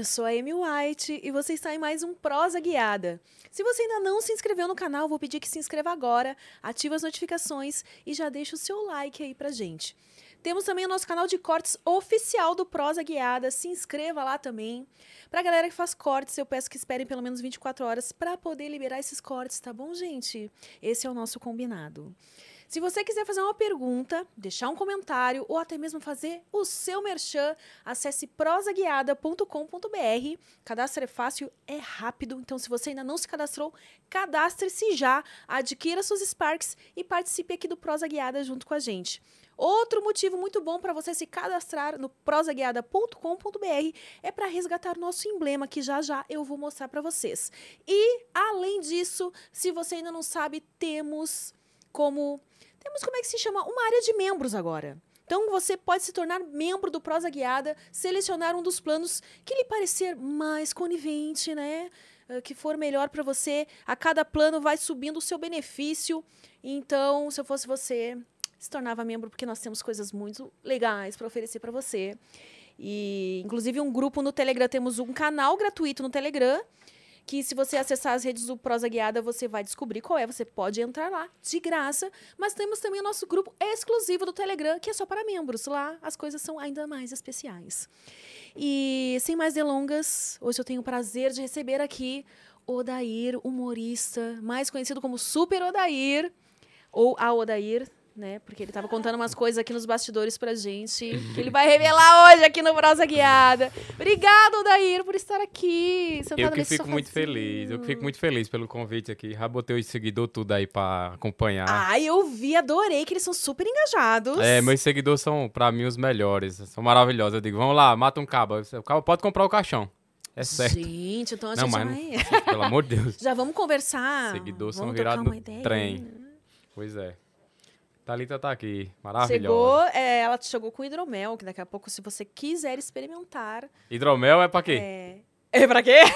Eu sou a Amy White e você está em mais um Prosa Guiada. Se você ainda não se inscreveu no canal, vou pedir que se inscreva agora, ative as notificações e já deixe o seu like aí pra gente. Temos também o nosso canal de cortes oficial do Prosa Guiada, se inscreva lá também. Pra galera que faz cortes, eu peço que esperem pelo menos 24 horas para poder liberar esses cortes, tá bom, gente? Esse é o nosso combinado. Se você quiser fazer uma pergunta, deixar um comentário ou até mesmo fazer o seu merchan, acesse prosaguiada.com.br. Cadastro é fácil, é rápido, então se você ainda não se cadastrou, cadastre-se já, adquira suas Sparks e participe aqui do Prosa Guiada junto com a gente. Outro motivo muito bom para você se cadastrar no prosaguiada.com.br é para resgatar nosso emblema que já já eu vou mostrar para vocês. E além disso, se você ainda não sabe, temos como temos como é que se chama uma área de membros agora. Então você pode se tornar membro do Prosa Guiada, selecionar um dos planos que lhe parecer mais conivente, né? Uh, que for melhor para você. A cada plano vai subindo o seu benefício. Então, se eu fosse você, se tornava membro porque nós temos coisas muito legais para oferecer para você. E inclusive um grupo no Telegram, temos um canal gratuito no Telegram que se você acessar as redes do Prosa Guiada, você vai descobrir qual é. Você pode entrar lá de graça. Mas temos também o nosso grupo exclusivo do Telegram, que é só para membros. Lá as coisas são ainda mais especiais. E sem mais delongas, hoje eu tenho o prazer de receber aqui Odair, humorista, mais conhecido como Super Odair, ou a Odair, né? Porque ele estava contando umas coisas aqui nos bastidores pra gente, que ele vai revelar hoje aqui no Prosa Guiada. Obrigado, Dair, por estar aqui. Eu que fico muito feliz, eu que fico muito feliz pelo convite aqui. Já botei os seguidores tudo aí pra acompanhar. Ah, eu vi, adorei, que eles são super engajados. É, meus seguidores são, pra mim, os melhores. São maravilhosos. Eu digo, vamos lá, mata um cabo. O cabo pode comprar o caixão. É certo. Gente, então a não, gente mas vai... não, pelo amor de Deus. Já vamos conversar. Seguidores são virados ideia. trem. Pois é. Thalita tá aqui, Chegou, maravilhosa. é, ela chegou com hidromel, que daqui a pouco, se você quiser experimentar. Hidromel é pra quê? É, é pra quê?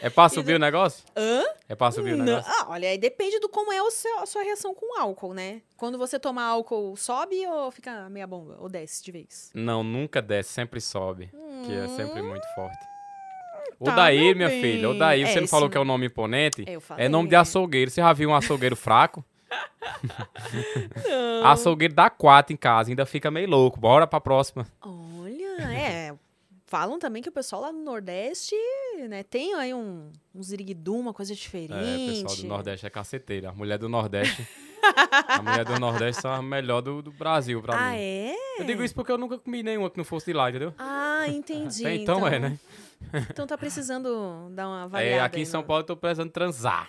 É, pra subir o negócio? Hã? É pra subir o Não, negócio? ah, olha, aí depende do como é o seu- a sua reação com o álcool, né? Quando você toma álcool, sobe ou fica meia bomba? Ou desce de vez? Não, nunca desce, sempre sobe. Que é sempre muito forte. O Tá, Daí, minha bem. filha, o Daí, você É, não falou que é um nome imponente? Eu falei. É nome de açougueiro. Você já viu um açougueiro fraco? Não. Açougueiro dá quatro em casa, ainda fica meio louco. Bora pra próxima. Olha, é. Falam também que o pessoal lá no Nordeste, né, tem aí um, um ziriguidum, uma coisa diferente. É, o pessoal do Nordeste é caceteira. A mulher do Nordeste. a mulher do Nordeste são a melhor do, do Brasil pra Ah, mim. é? Eu digo isso porque eu nunca comi nenhuma que não fosse de lá, entendeu? Ah, entendi. Até então, é, né? Então tá precisando dar uma É, variada. aqui em São Paulo eu tô precisando transar.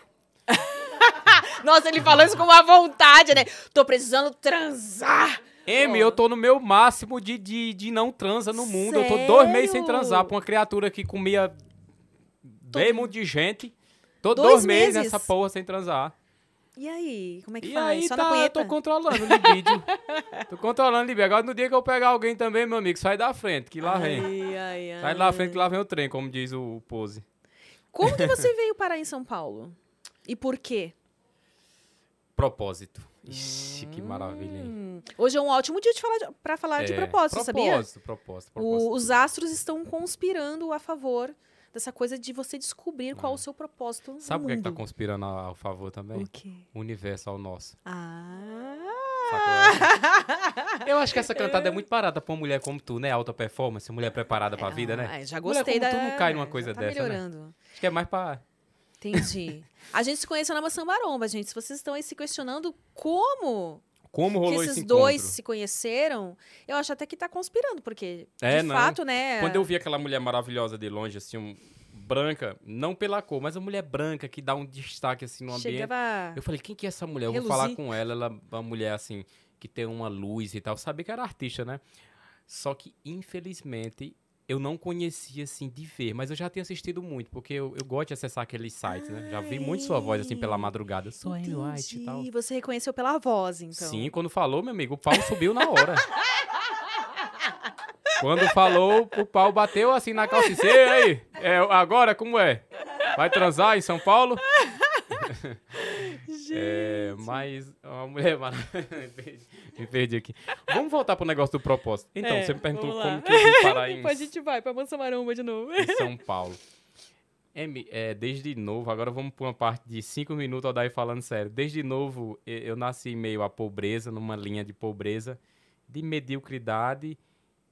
Nossa, ele falou isso com uma vontade, né? Tô precisando transar. M, eu tô no meu máximo de, de, de não transa no mundo. Eu tô dois meses sem Sério? transar pra uma criatura que comia bem muito de gente. Tô Dois dois, meses nessa porra sem transar. E aí, como é que E faz? aí Só tá, na eu punheta? tô controlando o libido. tô controlando o libido. Agora no dia que eu pegar alguém também, meu amigo, sai da frente, que lá vem. Ai, ai, ai. Sai da frente que lá vem o trem, como diz o, o Pose. Como que você veio parar em São Paulo? E por quê? Propósito. Ixi, que maravilha, hein? Hum, hoje é um ótimo dia de falar falar de É, propósito, sabia? Propósito, propósito, propósito. O- os astros estão conspirando a favor dessa coisa de você descobrir qual é o seu propósito Sabe o que, é que tá conspirando ao favor também? O quê? O universo ao nosso. Ah! Eu acho que essa cantada é muito parada pra uma mulher como tu, né? Alta performance, mulher preparada pra vida, né? Ah, já Mulher gostei como da... tu não cai numa coisa tá dessa, né? melhorando. Acho que é mais pra. Entendi. A gente se conheceu na Maçã Maromba, gente. Se vocês estão aí se questionando como Como que rolou esses esse dois se conheceram, eu acho até que tá conspirando, porque, É, de não. fato, né... Quando eu vi aquela mulher maravilhosa de longe, assim, um- branca, não pela cor, mas a mulher branca que dá um destaque assim no ambiente. Chegava... Eu falei, quem que é essa mulher? Eu vou falar com ela, ela é uma mulher assim, que tem uma luz e tal. Eu sabia que era artista, né? Só que, infelizmente, eu não conhecia assim de ver, mas eu já tinha assistido muito, porque eu, eu gosto de acessar aqueles sites, né? Já vi muito sua voz assim pela madrugada. Sou Amy White e tal. Entendi. Você reconheceu pela voz, então. Sim, quando falou, meu amigo, o pau subiu na hora. quando falou, o pau bateu assim na calça e disse, "Ei, aí, é, agora como é? Vai transar em São Paulo? É, mas uma mulher maravilhosa. me perdi aqui. Vamos voltar pro negócio do propósito. Então, É, você me perguntou como que eu vim parar em, Depois a gente vai pra Mansa Maromba de novo. em São Paulo. Emi, é, desde novo, agora vamos para uma parte de cinco minutos, Odair falando sério. Desde novo, eu, eu nasci meio à pobreza, numa linha de pobreza, de mediocridade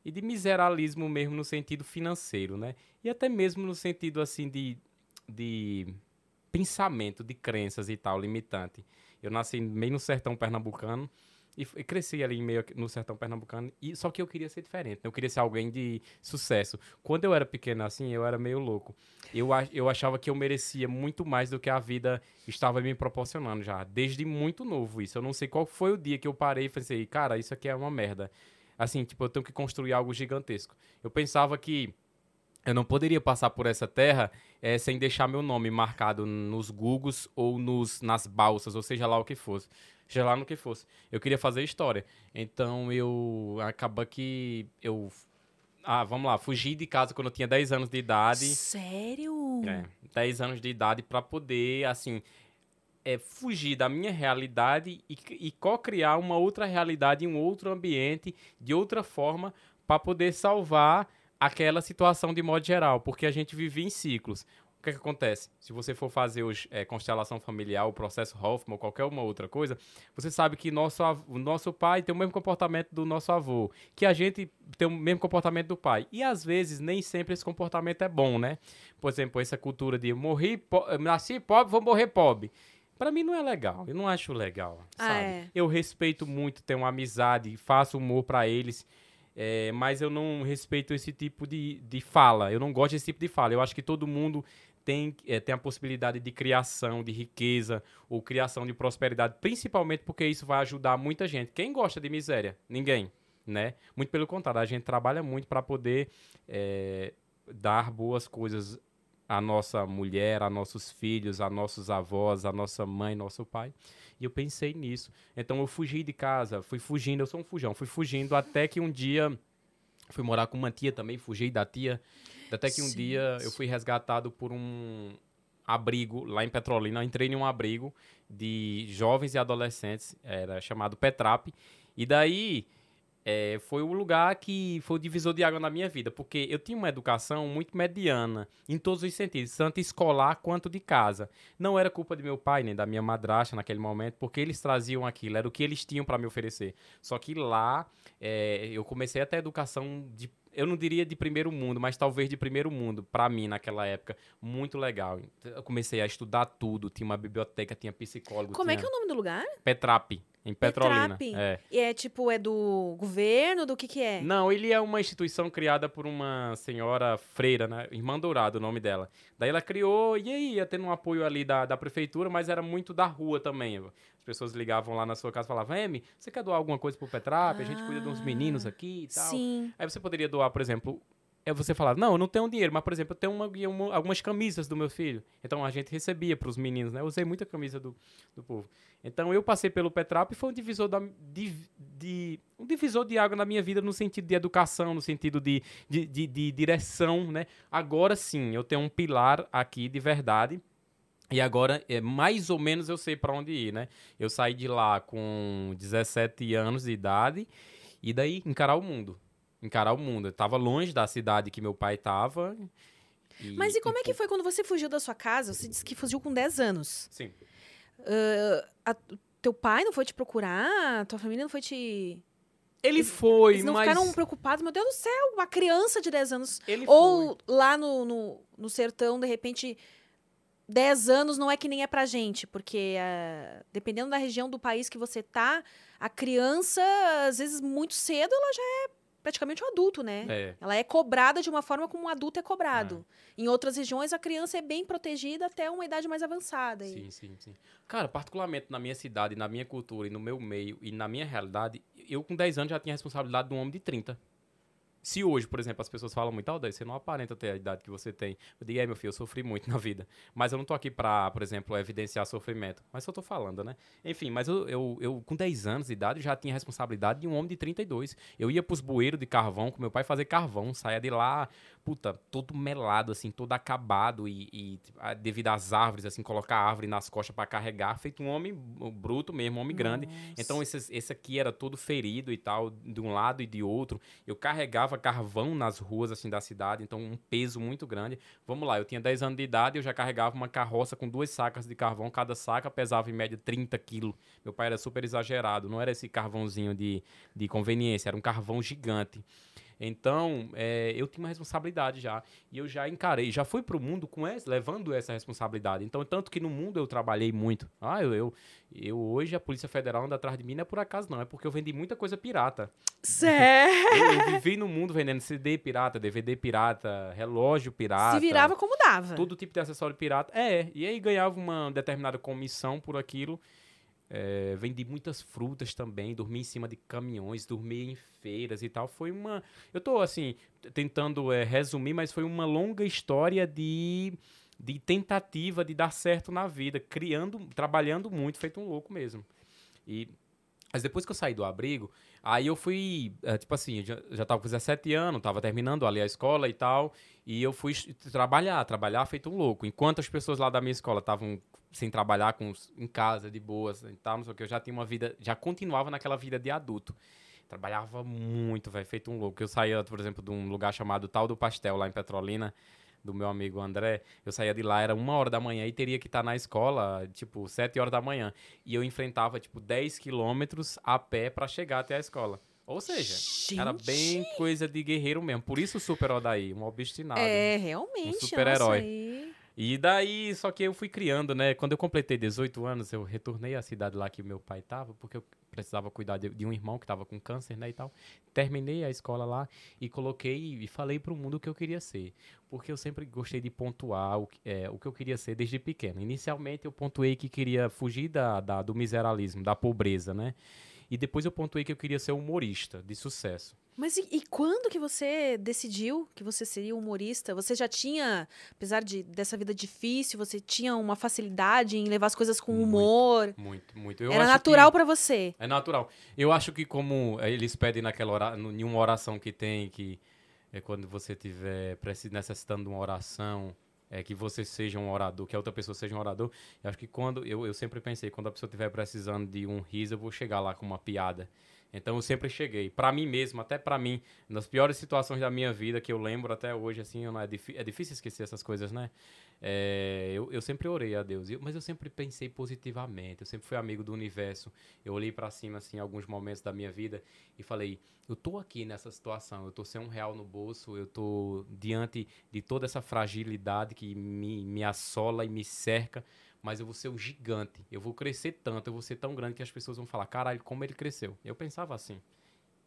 e de miseralismo mesmo no sentido financeiro, né? E até mesmo no sentido, assim, de, de pensamento, de crenças e tal, limitante. Eu nasci meio no sertão pernambucano e, e cresci ali meio no sertão pernambucano, e, só que eu queria ser diferente, né? eu queria ser alguém de sucesso. Quando eu era pequeno assim, eu era meio louco. Eu, eu achava que eu merecia muito mais do que a vida estava me proporcionando já, desde muito novo isso. Eu não sei qual foi o dia que eu parei e pensei, cara, isso aqui é uma merda. Assim, tipo, eu tenho que construir algo gigantesco. Eu pensava que eu não poderia passar por essa terra eh, sem deixar meu nome marcado nos Googles ou nos, nas balsas, ou seja lá o que fosse. Seja lá no que fosse. Eu queria fazer história. Então eu acaba que eu. Ah, vamos lá, fugi de casa quando eu tinha 10 anos de idade. Sério? É, 10 anos de idade para poder, assim, é, fugir da minha realidade e, e co-criar uma outra realidade em um outro ambiente, de outra forma, para poder salvar aquela situação de modo geral, porque a gente vive em ciclos. O que, é que acontece? Se você for fazer hoje é, constelação familiar, o processo Hoffman ou qualquer uma outra coisa, você sabe que nosso, o nosso pai tem o mesmo comportamento do nosso avô, que a gente tem o mesmo comportamento do pai. E às vezes nem sempre esse comportamento é bom, né? Por exemplo, essa cultura de morri, po- nasci pobre, vou morrer pobre. Pra mim não é legal, eu não acho legal, Ah, sabe? é. Eu respeito muito, tenho uma amizade, faço humor pra eles, é, mas eu não respeito esse tipo de, de fala. Eu não gosto desse tipo de fala. Eu acho que todo mundo tem, é, tem a possibilidade de criação, de riqueza ou criação de prosperidade, principalmente porque isso vai ajudar muita gente. Quem gosta de miséria? Ninguém, né? Muito pelo contrário, a gente trabalha muito para poder é, dar boas coisas à nossa mulher, a nossos filhos, a nossos avós, a nossa mãe, nosso pai. E eu pensei nisso. Então eu fugi de casa, fui fugindo, eu sou um fujão, fui fugindo até que um dia fui morar com uma tia também, fugi da tia. Até que um Gente. dia eu fui resgatado por um abrigo lá em Petrolina. Eu entrei em um abrigo de jovens e adolescentes, era chamado Petrap. E daí é, foi o lugar que foi o divisor de água na minha vida, porque eu tinha uma educação muito mediana, em todos os sentidos, tanto escolar quanto de casa. Não era culpa de meu pai nem da minha madrasta naquele momento, porque eles traziam aquilo, era o que eles tinham para me oferecer. Só que lá é, eu comecei a ter educação de eu não diria de primeiro mundo, mas talvez de primeiro mundo, para mim naquela época, muito legal. Eu comecei a estudar tudo, tinha uma biblioteca, tinha psicólogo, Como é tinha que é o nome do lugar? Petrap, em Petrolina. Petrap. É. E é tipo, é do governo, do que que é? Não, ele é uma instituição criada por uma senhora freira, né? Irmã Dourado, o nome dela. Daí ela criou, e aí ia tendo um apoio ali da, da prefeitura, mas era muito da rua também. As pessoas ligavam lá na sua casa e falavam, Emi, você quer doar alguma coisa pro Petrap? A gente cuida de uns Ah, meninos aqui e tal. Sim. Aí você poderia doar, por exemplo, é você falar, não, eu não tenho dinheiro, mas, por exemplo, eu tenho uma- uma- algumas camisas do meu filho. Então a gente recebia para os meninos, né? Eu usei muita camisa do, do povo. Então eu passei pelo Petrap e foi um divisor, da, de, de- um divisor de água na minha vida no sentido de educação, no sentido de, de, de- de direção, né? Agora sim, eu tenho um pilar aqui de verdade. E agora, é, mais ou menos, eu sei para onde ir, né? Eu saí de lá com 17 anos de idade e daí encarar o mundo. Encarar o mundo. Eu tava longe da cidade que meu pai tava. e- Mas e como é que foi quando você fugiu da sua casa? Você disse que fugiu com 10 anos. Sim. A- teu pai não foi te procurar? Tua família não foi te. Ele foi, Eles não mas... ficaram preocupados? Meu Deus do céu, uma criança de 10 anos. Ele Ou lá no, no, no sertão, de repente, 10 anos não é que nem é pra gente, porque ah, dependendo da região do país que você tá, a criança, às vezes, muito cedo, ela já é praticamente um adulto, né? É. Ela é cobrada de uma forma como um adulto é cobrado. Em outras regiões, a criança é bem protegida até uma idade mais avançada. E- Sim, sim, sim. Cara, particularmente na minha cidade, na minha cultura e no meu meio e na minha realidade, eu com 10 anos já tinha a responsabilidade de um homem de 30. Se hoje, por exemplo, as pessoas falam muito, Aldair, você não aparenta ter a idade que você tem. Eu digo, é, meu filho, eu sofri muito na vida. Mas eu não tô aqui pra, por exemplo, evidenciar sofrimento. Mas só tô falando, né? Enfim, mas eu, eu, eu, com 10 anos de idade, já tinha a responsabilidade de um homem de 32. Eu ia pros bueiros de carvão com meu pai fazer carvão, saia de lá, puta, todo melado, assim, todo acabado e, e devido às árvores, assim, colocar a árvore nas costas para carregar, feito um homem bruto mesmo, um homem Nossa. grande. Então, esse, esse aqui era todo ferido e tal, de um lado e de outro. Eu carregava carvão nas ruas, assim, da cidade, então um peso muito grande. Vamos lá, eu tinha 10 anos de idade, eu já carregava uma carroça com duas sacas de carvão, cada saca pesava em média 30 quilos. Meu pai era super exagerado, não era esse carvãozinho de, de conveniência, era um carvão gigante. Então, é, eu tinha uma responsabilidade já. E eu já encarei, já fui pro mundo com essa, levando essa responsabilidade. Então, tanto que no mundo eu trabalhei muito. Ah, eu, eu, eu hoje a Polícia Federal anda atrás de mim, não é por acaso não, é porque eu vendi muita coisa pirata. Sério? Eu, eu vivi no mundo vendendo CD pirata, DVD pirata, relógio pirata. Se virava como dava. Todo tipo de acessório pirata. É, e aí ganhava uma determinada comissão por aquilo. É, vendi muitas frutas também, dormi em cima de caminhões, dormi em feiras e tal. Foi uma. Eu estou assim, tentando é, resumir, mas foi uma longa história de, de tentativa de dar certo na vida, criando, trabalhando muito, feito um louco mesmo. E. Mas depois que eu saí do abrigo, aí eu fui, é, tipo assim, já, já tava com 17 anos, tava terminando ali a escola e tal, e eu fui trabalhar, trabalhar feito um louco. Enquanto as pessoas lá da minha escola estavam sem trabalhar com, em casa, de boas e tal, não sei o que. Eu já tinha uma vida, já continuava naquela vida de adulto. Trabalhava muito, velho, feito um louco. Eu saía, por exemplo, de um lugar chamado Tal do Pastel, lá em Petrolina, do meu amigo André. Eu saía de lá, era uma hora da manhã e teria que estar na escola, tipo, sete horas da manhã. E eu enfrentava, tipo, 10 quilômetros a pé para chegar até a escola. Ou seja, Gente. era bem coisa de guerreiro mesmo. Por isso o Super Odaí, um obstinado. É, realmente. Um super-herói. E daí, só que eu fui criando, né? Quando eu completei 18 anos, eu retornei à cidade lá que meu pai estava, porque eu precisava cuidar de, de um irmão que estava com câncer, né, e tal. Terminei a escola lá e coloquei e falei para o mundo o que eu queria ser. Porque eu sempre gostei de pontuar o, é, o que eu queria ser desde pequeno. Inicialmente, eu pontuei que queria fugir da, da, do miseralismo, da pobreza, né? E depois eu pontuei que eu queria ser humorista de sucesso. Mas e, e, quando que você decidiu que você seria humorista? Você já tinha, apesar de, dessa vida difícil, você tinha uma facilidade em levar as coisas com muito, humor? Muito, muito. Eu Era natural para você? É natural. Eu acho que como eles pedem naquela hora, em uma oração que tem, que é quando você tiver necessitando de uma oração, é que você seja um orador, que a outra pessoa seja um orador. Eu acho que quando eu, eu sempre pensei, quando a pessoa estiver precisando de um riso, eu vou chegar lá com uma piada. Então eu sempre cheguei, para mim mesmo, até para mim, nas piores situações da minha vida que eu lembro até hoje, assim, não é, é difícil esquecer essas coisas, né? É, eu, eu sempre orei a Deus, mas eu sempre pensei positivamente, eu sempre fui amigo do universo. Eu olhei para cima, assim, em alguns momentos da minha vida e falei: eu tô aqui nessa situação, eu tô sem um real no bolso, eu tô diante de toda essa fragilidade que me, me assola e me cerca mas eu vou ser o gigante. Eu vou crescer tanto, eu vou ser tão grande que as pessoas vão falar: caralho, como ele cresceu. Eu pensava assim.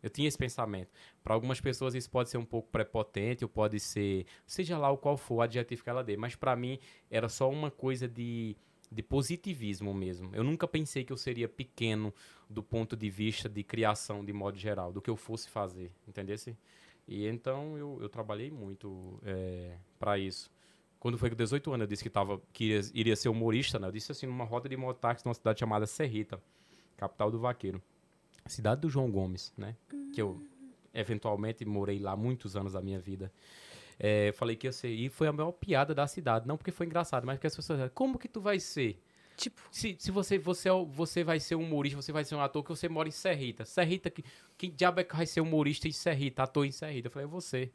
Eu tinha esse pensamento. Para algumas pessoas isso pode ser um pouco prepotente, ou pode ser, seja lá o qual for o adjetivo que ela dê, mas para mim era só uma coisa de, de positivismo mesmo. Eu nunca pensei que eu seria pequeno do ponto de vista de criação de modo geral, do que eu fosse fazer, entendesse? E então eu, eu trabalhei muito é, para isso. Quando foi com 18 anos, eu disse que, tava, que iria, iria ser humorista, né? Eu disse assim, numa roda de mototáxi numa cidade chamada Serrita, capital do vaqueiro. Cidade do João Gomes, né? Uhum. Que eu, eventualmente, morei lá muitos anos da minha vida. É, falei que ia ser. E foi a maior piada da cidade. Não porque foi engraçado, mas porque as pessoas como que tu vai ser? Tipo. Se, se você, você, é você vai ser humorista, você vai ser um ator que você mora em Serrita. Serrita, que, quem diabo é que vai ser humorista em Serrita, ator em Serrita? Eu falei, é você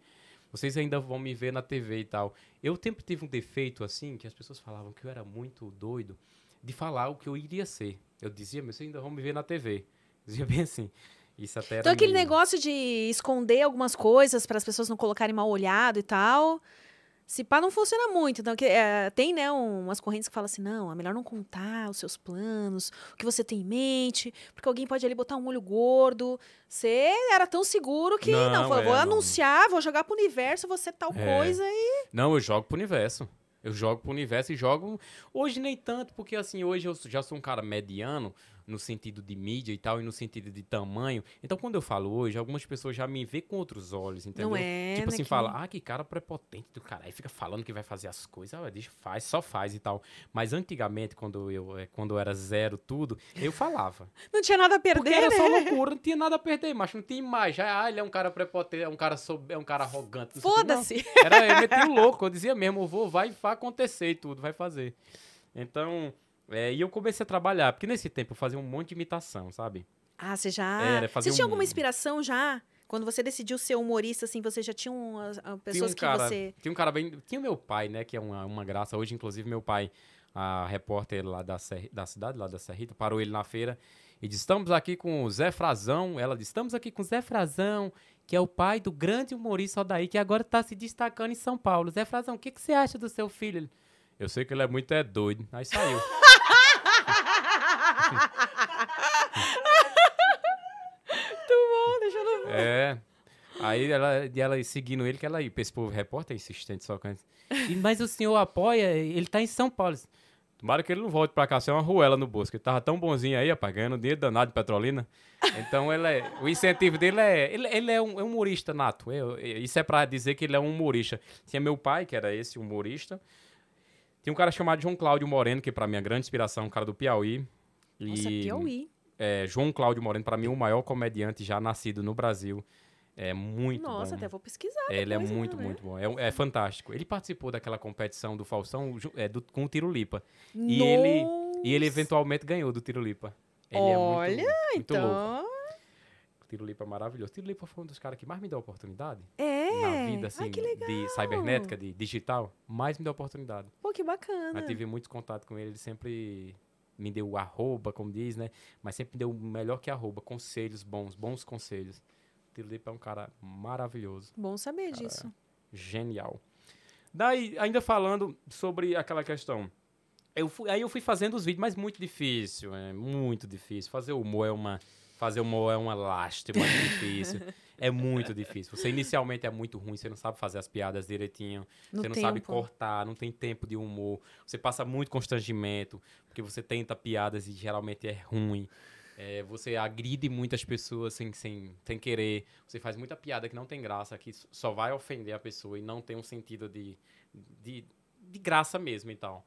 vocês ainda vão me ver na TV e tal. Eu sempre tive um defeito assim, que as pessoas falavam que eu era muito doido, de falar o que eu iria ser. Eu dizia, mas vocês ainda vão me ver na TV. Dizia bem assim. Isso até então, aquele meio... negócio de esconder algumas coisas para as pessoas não colocarem mal olhado e tal. Se pá, não funciona muito. Então, que, é, tem, né, umas correntes que falam assim, não, é melhor não contar os seus planos, o que você tem em mente, porque alguém pode ali botar um olho gordo. Você era tão seguro que, não, não falou, é, vou não. anunciar, vou jogar pro universo, você tal é. coisa e... Não, eu jogo pro universo. Eu jogo pro universo e jogo... Hoje nem tanto, porque assim, hoje eu já sou um cara mediano, no sentido de mídia e tal, e no sentido de tamanho. Então, quando eu falo hoje, algumas pessoas já me veem com outros olhos, entendeu? Não é, Tipo né, assim, que- fala, ah, que cara prepotente do cara. Aí fica falando que vai fazer as coisas, ah, deixa, faz, só faz e tal. Mas antigamente, quando eu, eh, quando eu era zero tudo, eu falava. Não tinha nada a Porque perder, era né? só loucura, não tinha nada a perder, mas não tinha imagem. Ah, ele é um cara prepotente, é um cara, sob, é um cara arrogante. Foda-se. era, eu meti o louco, eu dizia mesmo, eu vou, vai, vai acontecer e tudo, vai fazer. Então, é, e eu comecei a trabalhar, porque nesse tempo eu fazia um monte de imitação, sabe? Ah, você já. Era, fazer você tinha um- alguma inspiração já? Quando você decidiu ser humorista, assim, você já tinha umas, ah, Tinha pessoas um que cara, você. tinha um cara bem, tinha meu pai, né, que é uma, uma graça. Hoje, inclusive, meu pai, a repórter lá da, da cidade, lá da Serrita, parou ele na feira e disse, estamos aqui com o Zé Frazão. Ela disse, estamos aqui com o Zé Frazão, que é o pai do grande humorista daí, que agora está se destacando em São Paulo. Zé Frazão, o que, que você acha do seu filho? Ele, Eu sei que ele é muito é doido. Aí saiu. Bom, deixa eu não... É. Aí ela, ela seguindo ele, que ela ia. Esse povo repórter é insistente só com Mas o senhor apoia, ele tá em São Paulo. Tomara que ele não volte pra cá sem uma ruela no bolso, que ele tava tão bonzinho aí, rapaz, ganhando dinheiro danado de petrolina. Então ele é, o incentivo dele é. Ele, ele é, um, é um humorista nato. Isso é pra dizer que ele é um humorista. Tinha meu pai, que era esse humorista. Tinha um cara chamado João Cláudio Moreno, que pra mim é grande inspiração, um cara do Piauí. E, Nossa, é Piauí. é, João Cláudio Moreno, pra mim, o maior comediante já nascido no Brasil. É muito Nossa, bom. até vou pesquisar. Ele é muito, né? muito bom. É, é fantástico. Ele participou daquela competição do Faustão ju- é, do- com o Tiro Lipa. E ele- E ele Nossa. eventualmente ganhou do Tiro Lipa. Ele Olha, é muito, muito louco. Então. O Tiro Lipa é maravilhoso. O Tiro Lipa foi um dos caras que mais me deu oportunidade É. na vida, assim, Ai, de cibernética, de digital. Mais me deu oportunidade. Pô, que bacana. Eu tive muito contato com ele, ele sempre me deu arroba, como diz, né? Mas sempre me deu melhor que arroba, conselhos bons, bons conselhos. O Tiro Lipa é um cara maravilhoso, Bom saber é. disso. genial. Daí, ainda falando sobre aquela questão. Eu fui, aí eu fui fazendo os vídeos, mas muito difícil, é muito difícil. Fazer humor é uma. Fazer humor é uma lástima, é difícil. É muito difícil. Você inicialmente é muito ruim, você não sabe fazer as piadas direitinho. No você não sabe tempo. cortar, não tem tempo de humor. Você passa muito constrangimento, porque você tenta piadas e geralmente é ruim. É, você agride muitas pessoas sem, sem, sem querer. Você faz muita piada que não tem graça, que só vai ofender a pessoa e não tem um sentido de, de, de graça mesmo e tal.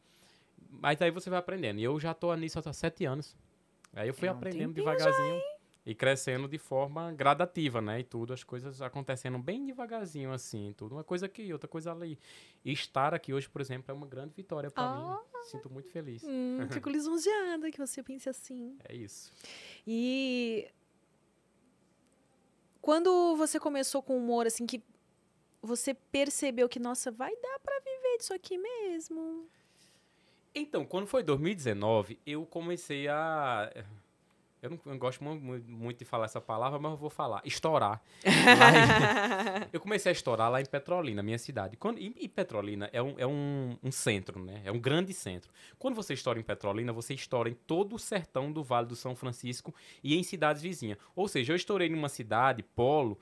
Mas aí você vai aprendendo. E eu já tô nisso há sete anos. Aí eu fui É um aprendendo devagarzinho e crescendo de forma gradativa, né? E tudo, as coisas acontecendo bem devagarzinho, assim, tudo. Uma coisa aqui, outra coisa ali. E estar aqui hoje, por exemplo, é uma grande vitória para Ah. mim. Sinto muito feliz. Hum, fico lisonjeada que você pense assim. É isso. E quando você começou com humor, assim, que você percebeu que, nossa, vai dar pra viver disso aqui mesmo. Então, quando foi 2019, eu comecei a. Eu não, eu não gosto mu- mu- muito de falar essa palavra, mas eu vou falar. Estourar. Lá eu comecei a estourar lá em Petrolina, minha cidade. Quando, e, e Petrolina é, um, é um, um centro, né? É um grande centro. Quando você estoura em Petrolina, você estoura em todo o sertão do Vale do São Francisco e em cidades vizinhas. Ou seja, eu estourei numa cidade, polo.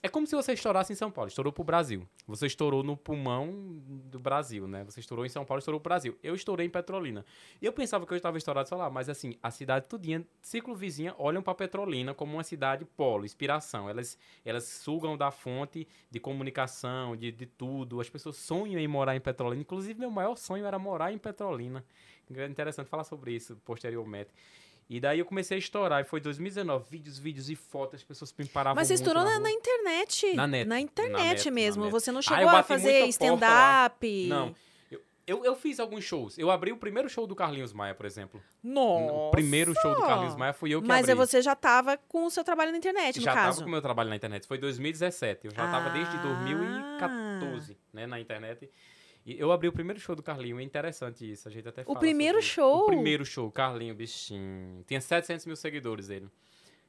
É como se você estourasse em São Paulo, estourou pro Brasil. Você estourou no pulmão do Brasil, né? Você estourou em São Paulo, estourou pro Brasil. Eu estourei em Petrolina. E eu pensava que eu estava estourado só lá, mas assim, a cidade tudinha, ciclo vizinha, olham para Petrolina como uma cidade polo, inspiração. Elas, elas sugam da fonte de comunicação, de, de tudo. As pessoas sonham em morar em Petrolina. Inclusive, meu maior sonho era morar em Petrolina. Interessante falar sobre isso posteriormente. E daí eu comecei a estourar, e foi 2019, vídeos, vídeos e fotos, as pessoas me paravam Mas você estourou na na, internet. Na net. Na internet Na net, mesmo. net. Você não Ah, chegou eu a fazer stand-up. Não. Eu, eu, eu fiz alguns shows. Eu abri o primeiro show do Carlinhos Maia, por exemplo. Nossa. O primeiro show do Carlinhos Maia fui eu que Mas abri. aí você já tava com o seu trabalho na internet, no já caso. tava com o meu trabalho na internet. Foi 2017. Eu já tava desde Ah. 2014, né, na internet. E eu abri o primeiro show do Carlinho. É interessante isso. A gente até O primeiro show? O primeiro show, Carlinho, bichinho. Tinha 700 mil seguidores ele.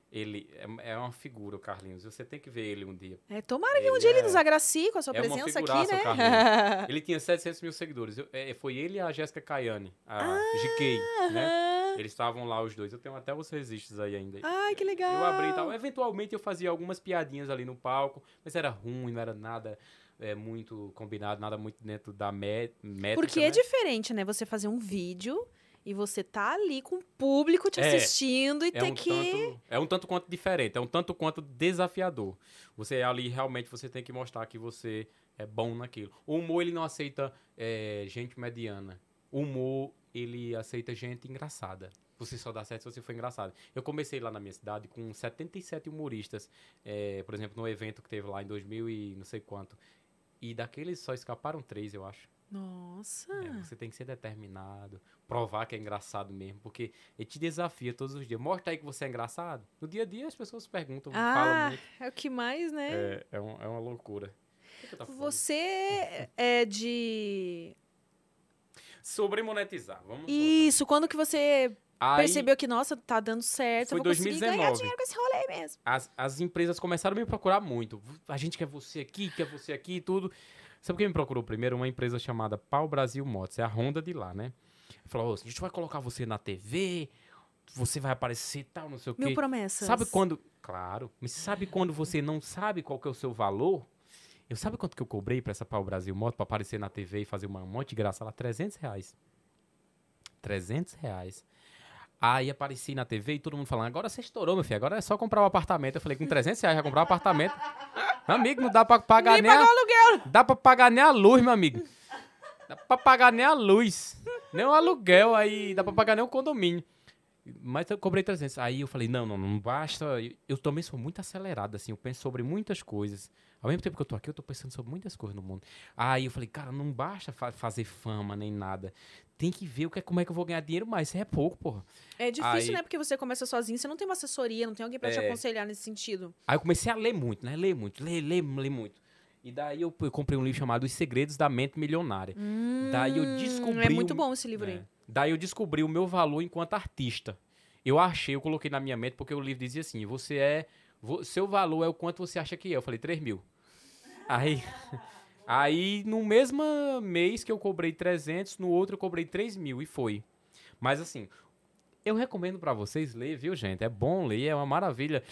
Ele é, é uma figura, o Carlinhos. Você tem que ver ele um dia. É, tomara que um Ele dia ele é- nos agracie com a sua é presença aqui, né? Ele tinha 700 mil seguidores. Eu- é, foi ele e a Jéssica Caiane, a GK, né? Eles estavam lá os dois. Eu tenho até os registros aí ainda. Ai, que legal. Eu abri e tal. Eventualmente eu fazia algumas piadinhas ali no palco, mas era ruim, não era nada é, muito combinado, nada muito dentro da mé- métrica. Porque né? é diferente, né? Você fazer um vídeo E você tá ali com o público te É, assistindo e É tem um, que. tanto, é um tanto quanto diferente, é um tanto quanto desafiador. Você ali realmente você tem que mostrar que você é bom naquilo. O humor ele não aceita é, gente mediana. O humor ele aceita gente engraçada. Você só dá certo se você for engraçado. Eu comecei lá na minha cidade com 77 humoristas, é, por exemplo, no evento que teve lá em 2000 e não sei quanto. E daqueles só escaparam três, eu acho. Nossa. É, você tem que ser determinado, provar que é engraçado mesmo, porque ele te desafia todos os dias. Mostra aí que você é engraçado. No dia a dia as pessoas perguntam, falam Ah, muito. é o que mais, né? É, é, um- é uma loucura. O que que eu tava falando? Você é de. Sobre monetizar, vamos voltar. Isso, quando que você Aí, percebeu que, nossa, tá dando certo, Foi eu vou conseguir ganhar 2019. dinheiro com esse rolê mesmo. as, as empresas começaram a me procurar muito. A gente quer você aqui, quer você aqui e tudo. Sabe quem me procurou primeiro? Uma empresa chamada Pau Brasil Motos. É a Honda de lá, né? Falou, "Ô, a gente vai colocar você na TV, você vai aparecer tal, não sei o quê. Mil promessas. Sabe quando. Claro, mas sabe quando você não sabe qual que é o seu valor? Eu sabe quanto que eu cobrei pra essa Pau Brasil Moto pra aparecer na TV e fazer uma, um monte de graça lá? 300 reais. 300 reais. Aí apareci na TV e todo mundo falando, agora você estourou, meu filho, agora é só comprar um apartamento. Eu falei, com 300 reais já comprar um apartamento? Meu amigo, não dá pra pagar Nem nem, pagar a, o aluguel. dá pra pagar nem a luz, meu amigo. Dá pra pagar nem a luz. Nem o aluguel, aí dá pra pagar nem o condomínio. Mas eu cobrei 300. Aí eu falei, não, não, não basta. Eu, eu também sou muito acelerado, assim. Eu penso sobre muitas coisas. Ao mesmo tempo que eu tô aqui, eu tô pensando sobre muitas coisas no mundo. Aí eu falei, cara, não basta fa- fazer fama nem nada. Tem que ver o que é, como é que eu vou ganhar dinheiro, mas isso é pouco, porra. É difícil, Aí- né? Porque você começa sozinho, você não tem uma assessoria, não tem alguém pra te É. aconselhar nesse sentido. Aí eu comecei a ler muito, né? Ler muito, ler, ler, ler muito. E daí eu, eu comprei um livro chamado Os Segredos da Mente Milionária. daí eu Hum, descobri. É muito o- bom esse livro É. aí. Daí eu descobri o meu valor enquanto artista. Eu achei, eu coloquei na minha mente, porque o livro dizia assim: você é. seu valor é o quanto você acha que é. Eu falei, 3 mil. Aí. Aí, no mesmo mês que eu cobrei 300, no outro eu cobrei 3 mil e foi. Mas assim, eu recomendo pra vocês ler, viu, gente? É bom ler, é uma maravilha.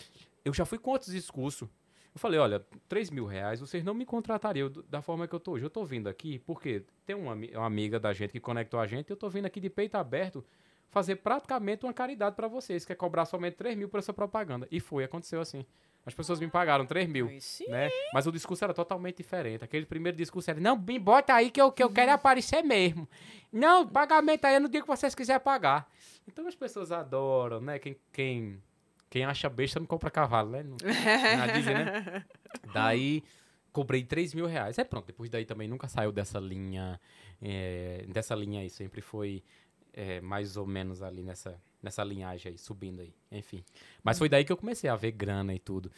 Eu já fui com outros discursos. Eu falei, olha, 3 mil reais, vocês não me contratariam da forma que eu tô hoje. Eu tô vindo aqui porque tem uma, uma amiga da gente que conectou a gente eu tô vindo aqui de peito aberto fazer praticamente uma caridade pra vocês, que é cobrar somente 3 mil por essa propaganda. E foi, aconteceu assim. As pessoas me pagaram 3 mil né? Mas o discurso era totalmente diferente. Aquele primeiro discurso era, não, me bota aí que eu, que eu quero aparecer mesmo. Não, pagamento aí no dia que vocês quiserem pagar. Então as pessoas adoram, né? Quem, quem, quem acha besta não compra cavalo, né? Não, não dizem, né? Daí, cobrei 3 mil reais. É pronto, depois daí também nunca saiu dessa linha, é, dessa linha aí. Sempre foi é, mais ou menos ali nessa, nessa linhagem aí, subindo aí. Enfim. Mas foi daí que eu comecei a ver grana e tudo.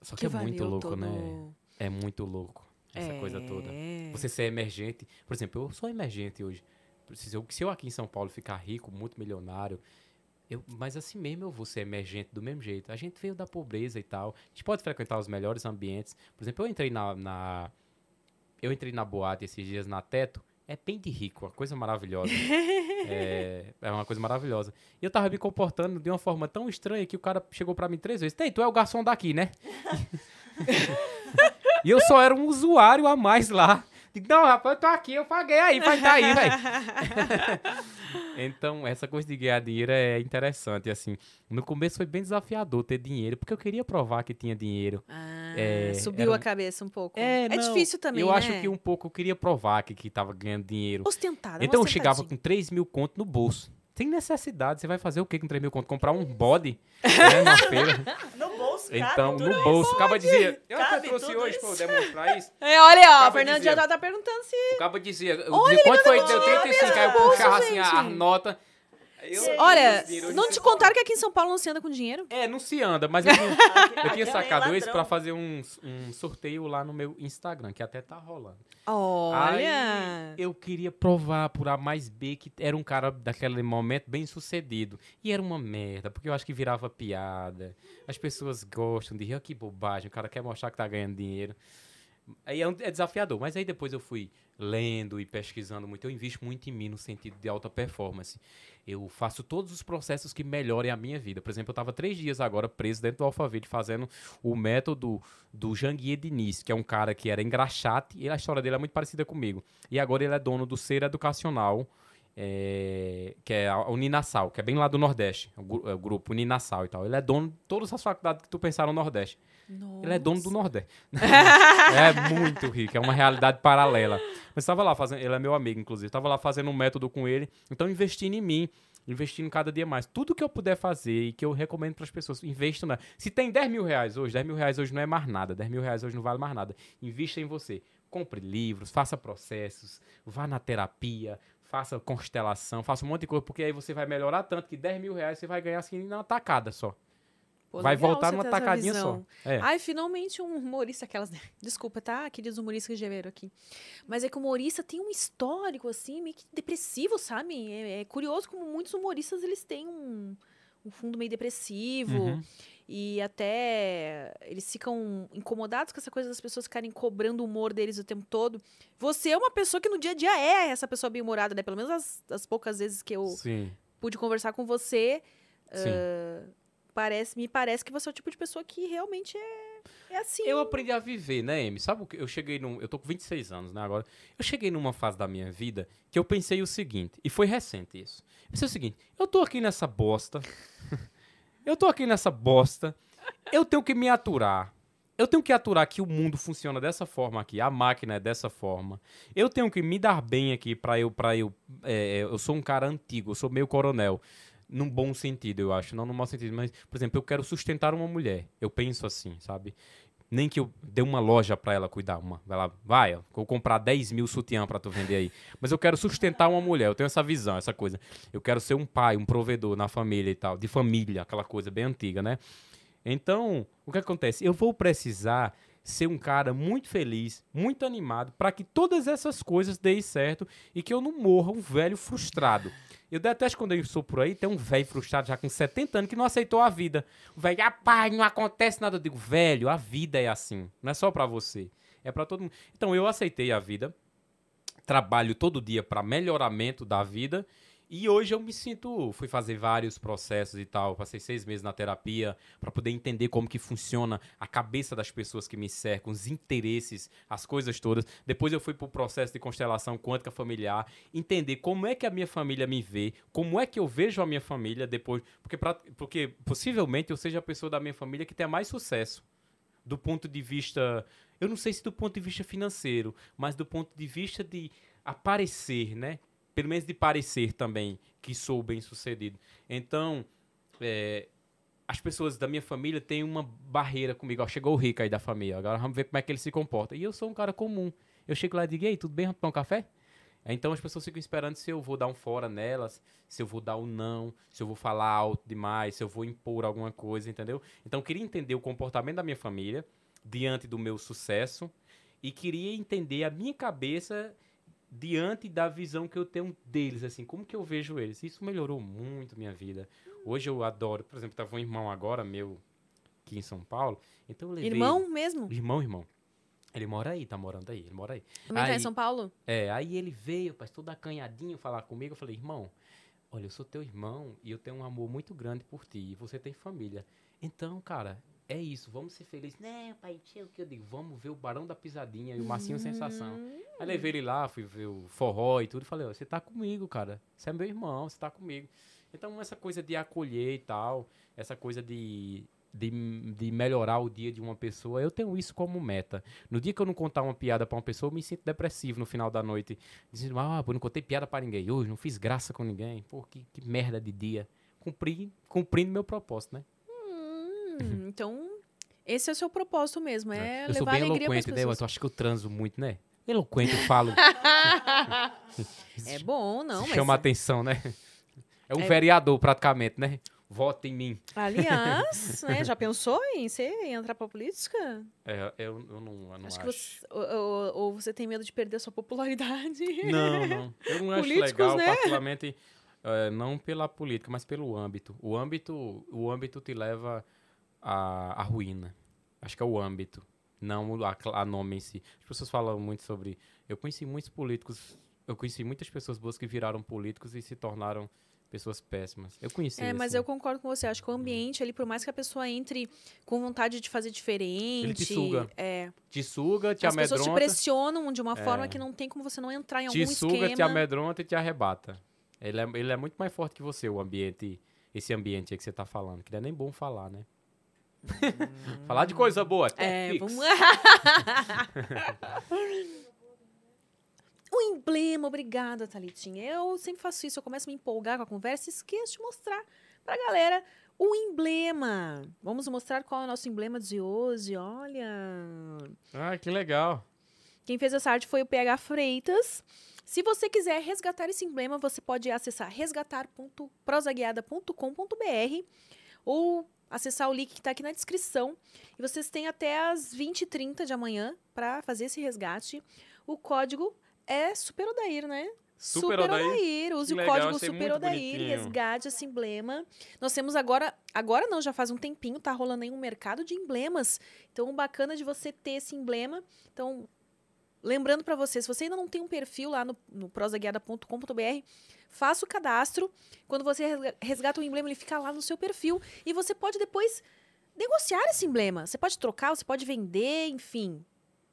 Só que, é muito louco, todo- né? É muito louco essa coisa toda. É. Você ser emergente. Por exemplo, eu sou emergente hoje. Se eu, se eu aqui em São Paulo ficar rico, muito milionário, eu, mas assim mesmo eu vou ser emergente do mesmo jeito. A gente veio da pobreza e tal. A gente pode frequentar os melhores ambientes. Por exemplo, eu entrei na, na- eu entrei na boate esses dias na Teto. É bem de rico, uma coisa maravilhosa. é, é uma coisa maravilhosa. E eu tava me comportando de uma forma tão estranha que o cara chegou pra mim três vezes. Tem, tu é o garçom daqui, né? e eu só era um usuário a mais lá. Digo, não, rapaz, eu tô aqui, eu paguei aí, vai tá aí, velho. então, essa coisa de ganhar dinheiro é interessante, assim. No começo foi bem desafiador ter dinheiro, porque eu queria provar que tinha dinheiro. Ah, É, subiu era a cabeça um pouco. É, não, difícil também, Eu né? acho que um pouco eu queria provar que, que tava ganhando dinheiro. Ostentada. Então eu chegava com 3 mil conto no bolso. Sem necessidade. Você vai fazer o que com 3 mil conto? Comprar um bode né, na feira. No bolso, Então, no bolso. O cabo dizia. Eu até Cabe trouxe tudo hoje eu demonstrar isso. É, olha ó, Acaba a Fernanda de dizer. já tá perguntando se... O cabo dizia. Eu Olha, dizia quanto foi? Deu no 35. Aí eu puxava assim a, a nota. Eu- Olha, hoje não te contaram que aqui em São Paulo não se anda com dinheiro? É, não se anda, mas eu tinha, eu tinha é sacado esse pra fazer um, um sorteio lá no meu Instagram, que até tá rolando. Olha... Aí eu queria provar por A mais B que era um cara daquele momento bem sucedido. E era uma merda, porque eu acho que virava piada. As pessoas gostam de rir, "Ah, que bobagem, o cara quer mostrar que tá ganhando dinheiro. Aí é, um- é desafiador, mas aí depois eu fui lendo e pesquisando muito. Eu invisto muito em mim no sentido de alta performance. Eu faço todos os processos que melhorem a minha vida. Por exemplo, eu estava três dias agora preso dentro do Alphaville fazendo o método do Janguier Diniz, que é um cara que era engraxate e a história dele é muito parecida comigo. E agora ele é dono do Ser Educacional é, que é a Uninasal, que é bem lá do Nordeste, o, é o grupo Uninasal e tal. Ele é dono de todas as faculdades que tu pensar no Nordeste. Ele é dono do Nordeste. é muito rico, é uma realidade paralela. Mas estava lá fazendo, ele é meu amigo, inclusive. Estava lá fazendo um método com ele, então investindo em mim, investindo cada dia mais. Tudo que eu puder fazer e que eu recomendo para as pessoas, investa na. Se tem 10 mil reais hoje, 10 mil reais hoje não é mais nada, 10 mil reais hoje não vale mais nada. Invista em você. Compre livros, faça processos, vá na terapia, faça constelação, faça um monte de coisa, porque aí você vai melhorar tanto que 10 mil reais você vai ganhar assim numa tacada só. Pô, vai voltar numa tacadinha só. É. Ai, finalmente um humorista, aquelas. Desculpa, tá? Queridos humoristas que vieram aqui. Mas é que o humorista tem um histórico, assim, meio que depressivo, sabe? É, é curioso como muitos humoristas eles têm um, um fundo meio depressivo. Uhum. E até eles ficam incomodados com essa coisa das pessoas ficarem cobrando o humor deles o tempo todo. Você é uma pessoa que no dia a dia é essa pessoa bem-humorada, né? Pelo menos as, as poucas vezes que eu Sim. pude conversar com você, Sim. ah, parece, me parece que você é o tipo de pessoa que realmente é, é assim. Eu aprendi a viver, né, Amy? Sabe o que? Eu cheguei num. Eu tô com 26 anos, né, agora. Eu cheguei numa fase da minha vida que eu pensei o seguinte, e foi recente isso. Eu pensei o seguinte: eu tô aqui nessa bosta. eu tô aqui nessa bosta. Eu tenho que me aturar. Eu tenho que aturar que o mundo funciona dessa forma aqui, a máquina é dessa forma. Eu tenho que me dar bem aqui pra eu, para eu, é, eu sou um cara antigo, eu sou meio coronel, num bom sentido, eu acho, não no mau sentido, mas, por exemplo, eu quero sustentar uma mulher. Eu penso assim, sabe? Nem que eu dê uma loja pra ela cuidar, uma. Vai lá, vai, ó, vou comprar 10 mil sutiã pra tu vender aí. Mas eu quero sustentar uma mulher, eu tenho essa visão, essa coisa. Eu quero ser um pai, um provedor na família e tal, de família, aquela coisa bem antiga, né? Então, o que acontece? Eu vou precisar ser um cara muito feliz, muito animado, para que todas essas coisas deem certo e que eu não morra um velho frustrado. Eu detesto quando eu sou por aí, tem um velho frustrado já com 70 anos que não aceitou a vida. O velho, rapaz, não acontece nada. Eu digo, velho, a vida é assim. Não é só pra você. É pra todo mundo. Então, eu aceitei a vida. Trabalho todo dia para melhoramento da vida. E hoje eu me sinto. Fui fazer vários processos e tal. Passei seis meses na terapia para poder entender como que funciona a cabeça das pessoas que me cercam, os interesses, as coisas todas. Depois eu fui pro processo de constelação quântica familiar, entender como é que a minha família me vê, como é que eu vejo a minha família depois. Porque, pra- porque possivelmente eu seja a pessoa da minha família que tenha mais sucesso. Do ponto de vista. Eu não sei se do ponto de vista financeiro, mas do ponto de vista de aparecer, né? Pelo menos de parecer também que sou bem sucedido. Então, é, as pessoas da minha família têm uma barreira comigo. Ó, chegou o rico aí da família, agora vamos ver como é que ele se comporta. E eu sou um cara comum. Eu chego lá e digo, e aí, tudo bem? Vamos um café? Então as pessoas ficam esperando se eu vou dar um fora nelas, se eu vou dar um não, se eu vou falar alto demais, se eu vou impor alguma coisa, entendeu? Então eu queria entender o comportamento da minha família diante do meu sucesso e queria entender a minha cabeça diante da visão que eu tenho deles, assim, como que eu vejo eles. Isso melhorou muito minha vida. Hoje eu adoro, por exemplo, tava um irmão agora meu aqui em São Paulo, então eu levei Irmão mesmo? irmão, irmão. Ele mora aí, tá morando aí, ele mora aí. Também tá em São Paulo? É, aí ele veio, pai, todo acanhadinho falar comigo. Eu falei, irmão, olha, eu sou teu irmão e eu tenho um amor muito grande por ti. E você tem família. Então, cara, é isso, vamos ser felizes. Né, pai, tio, o que eu digo? Vamos ver o Barão da Pisadinha e o Marcinho Sensação. Aí levei ele lá, fui ver o forró e tudo. e Falei, ó, você tá comigo, cara. Você é meu irmão, você tá comigo. Então, essa coisa de acolher e tal, essa coisa de, de, de melhorar o dia de uma pessoa, eu tenho isso como meta. No dia que eu não contar uma piada pra uma pessoa, eu me sinto depressivo no final da noite. Dizendo, ah, pô, não contei piada pra ninguém hoje, não fiz graça com ninguém. Pô, que, que merda de dia. Cumpri, cumprindo meu propósito, né? Hum, então, esse é o seu propósito mesmo, é, eu sou levar bem alegria eloquente, para né? Eu pessoas. acho que eu transo muito, né? Eloquente, eu falo. É bom, não, mas... chama a atenção, né? É um É- vereador, praticamente, né? Vota em mim. Aliás, né, já pensou em você entrar pra política? É, eu, eu não, eu não acho acho. você... Ou, ou- você tem medo de perder a sua popularidade? Não, não. Eu não acho legal, né? particularmente, eh, não pela política, mas pelo âmbito. O âmbito, o âmbito te leva à, à ruína. Acho que é o âmbito, não a, a nome em si. As pessoas falam muito sobre. Eu conheci muitos políticos, eu conheci muitas pessoas boas que viraram políticos e se tornaram pessoas péssimas. Eu conheci. É, mas assim. eu concordo com você. Acho que o ambiente ali, por mais que a pessoa entre com vontade de fazer diferente... Ele te suga. É, Te suga, te as pessoas te amedronta. pressionam de uma forma É. que não tem como você não entrar em algum Te suga, esquema. te amedronta e te arrebata. Ele é, ele é muito mais forte que você, o ambiente, esse ambiente aí que você tá falando, que não é nem bom falar, né? falar de coisa boa, É, vamos O emblema, obrigada, Thalitinha. Eu sempre faço isso, eu começo a me empolgar com a conversa e esqueço de mostrar pra galera o emblema. Vamos mostrar qual é o nosso emblema de hoje. Olha. Ah, que legal. Quem fez essa arte foi o PH Freitas. Se você quiser resgatar esse emblema, você pode acessar resgatar.prosaguiada.com.br ou acessar o link que está aqui na descrição. E vocês têm até as 20h30 de amanhã para fazer esse resgate. O código é Super Odair, né? Super Odair? Use Que o legal, código Super Odair, bonitinho. resgate esse emblema. Nós temos agora, agora não, já faz um tempinho, tá rolando aí um mercado de emblemas. Então, o bacana de você ter esse emblema. Então, lembrando para você, se você ainda não tem um perfil lá no, no prosaguiada.com.br, faça o cadastro. Quando você resga- resgata o emblema, ele fica lá no seu perfil e você pode depois negociar esse emblema. Você pode trocar, você pode vender, enfim.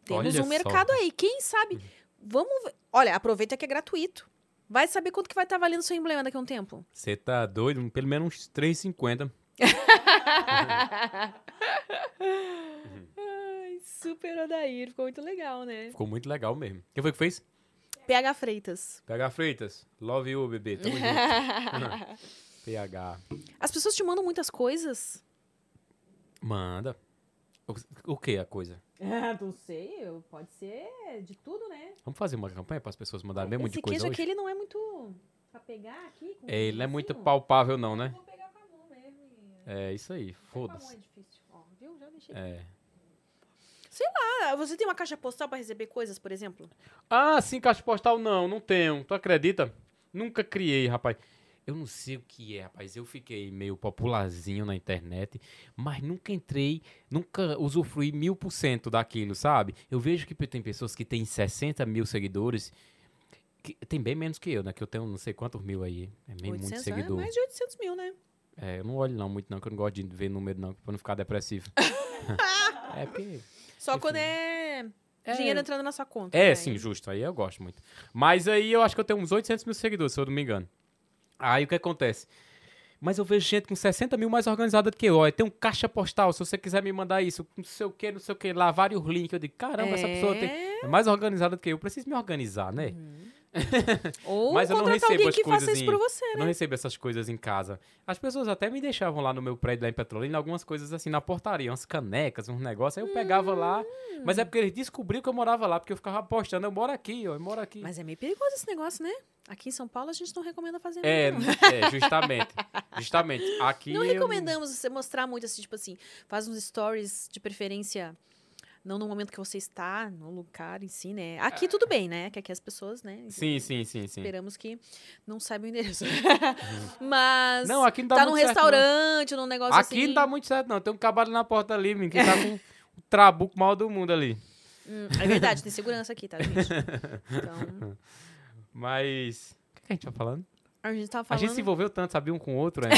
Temos Olha um só. mercado aí. Quem sabe? Vamos ver. Olha, aproveita que é gratuito. Vai saber quanto que vai estar valendo seu emblema daqui a um tempo. Você tá doido? Pelo menos uns 3,50. Ai, super Odair. Ficou muito legal, né? Ficou muito legal mesmo. Quem foi que fez? PH Freitas. PH Freitas. Love you, bebê. Tamo junto. PH. As pessoas te mandam muitas coisas. Manda. O, o que a coisa? Ah, não sei. Pode ser de tudo, né? Vamos fazer uma campanha para as pessoas mandarem mesmo Esse de coisa queijo hoje? aqui, ele não é muito... Pra pegar aqui? Com É, ele não é muito palpável não, né? Vou pegar com a mão mesmo. e- É isso aí, Até com a mão foda-se. é difícil. Ó, viu? Já deixei. É. Ah, você tem uma caixa postal pra receber coisas, por exemplo? Ah, sim, caixa postal não, não tenho. Tu acredita? Nunca criei, rapaz. Eu não sei o que é, rapaz. Eu fiquei meio popularzinho na internet, mas nunca entrei, nunca usufruí mil por cento daquilo, sabe? Eu vejo que tem pessoas que têm 60 mil seguidores, que tem bem menos que eu, né? Que eu tenho não sei quantos mil aí. É bem muito 800, seguidor. É mais de 800 mil, né? É, eu não olho não muito não, que eu não gosto de ver número não, pra não ficar depressivo. é porque... Só quando é, É, dinheiro entrando na sua conta. É, né? sim, justo. Aí eu gosto muito. Mas aí eu acho que eu tenho uns 800 mil seguidores, se eu não me engano. Aí o que acontece? Mas eu vejo gente com 60 mil mais organizada do que eu. Olha, tem um caixa postal, se você quiser me mandar isso, não sei o que, não sei o que, lá, vários links. Eu digo, caramba, essa pessoa tem, É. é mais organizada do que eu. Eu preciso me organizar, né? Ou Mas eu não recebo alguém que faça coisas isso em- por você, Eu né? não recebo essas coisas em casa. As pessoas até me deixavam lá no meu prédio, lá em Petrolina, algumas coisas assim, na portaria, umas canecas, uns negócios. Aí eu pegava lá. Mas é porque eles descobriram que eu morava lá, porque eu ficava apostando, eu moro aqui, ó, eu moro aqui. Mas é meio perigoso esse negócio, né? Aqui em São Paulo a gente não recomenda fazer É, nada. é, justamente. Justamente. Aqui Não eu- recomendamos você mostrar muito assim, tipo assim, faz uns stories de preferência não no momento que você está, no lugar em si, né? Aqui tudo bem, né? Que aqui as pessoas, né? Sim, sim, sim, sim. Esperamos que não saibam o endereço. Mas Não, aqui não dá tá num muito certo, não. restaurante, num negócio Aqui assim. não dá muito certo, não. Tem um cabalo na porta ali, menino, que tá com o trabuco maior do mundo ali. Hum, é verdade, tem segurança aqui, tá, gente? Então, Mas. O que que a gente tá falando? a gente tava A falando. gente se envolveu tanto, sabia um com o outro, né?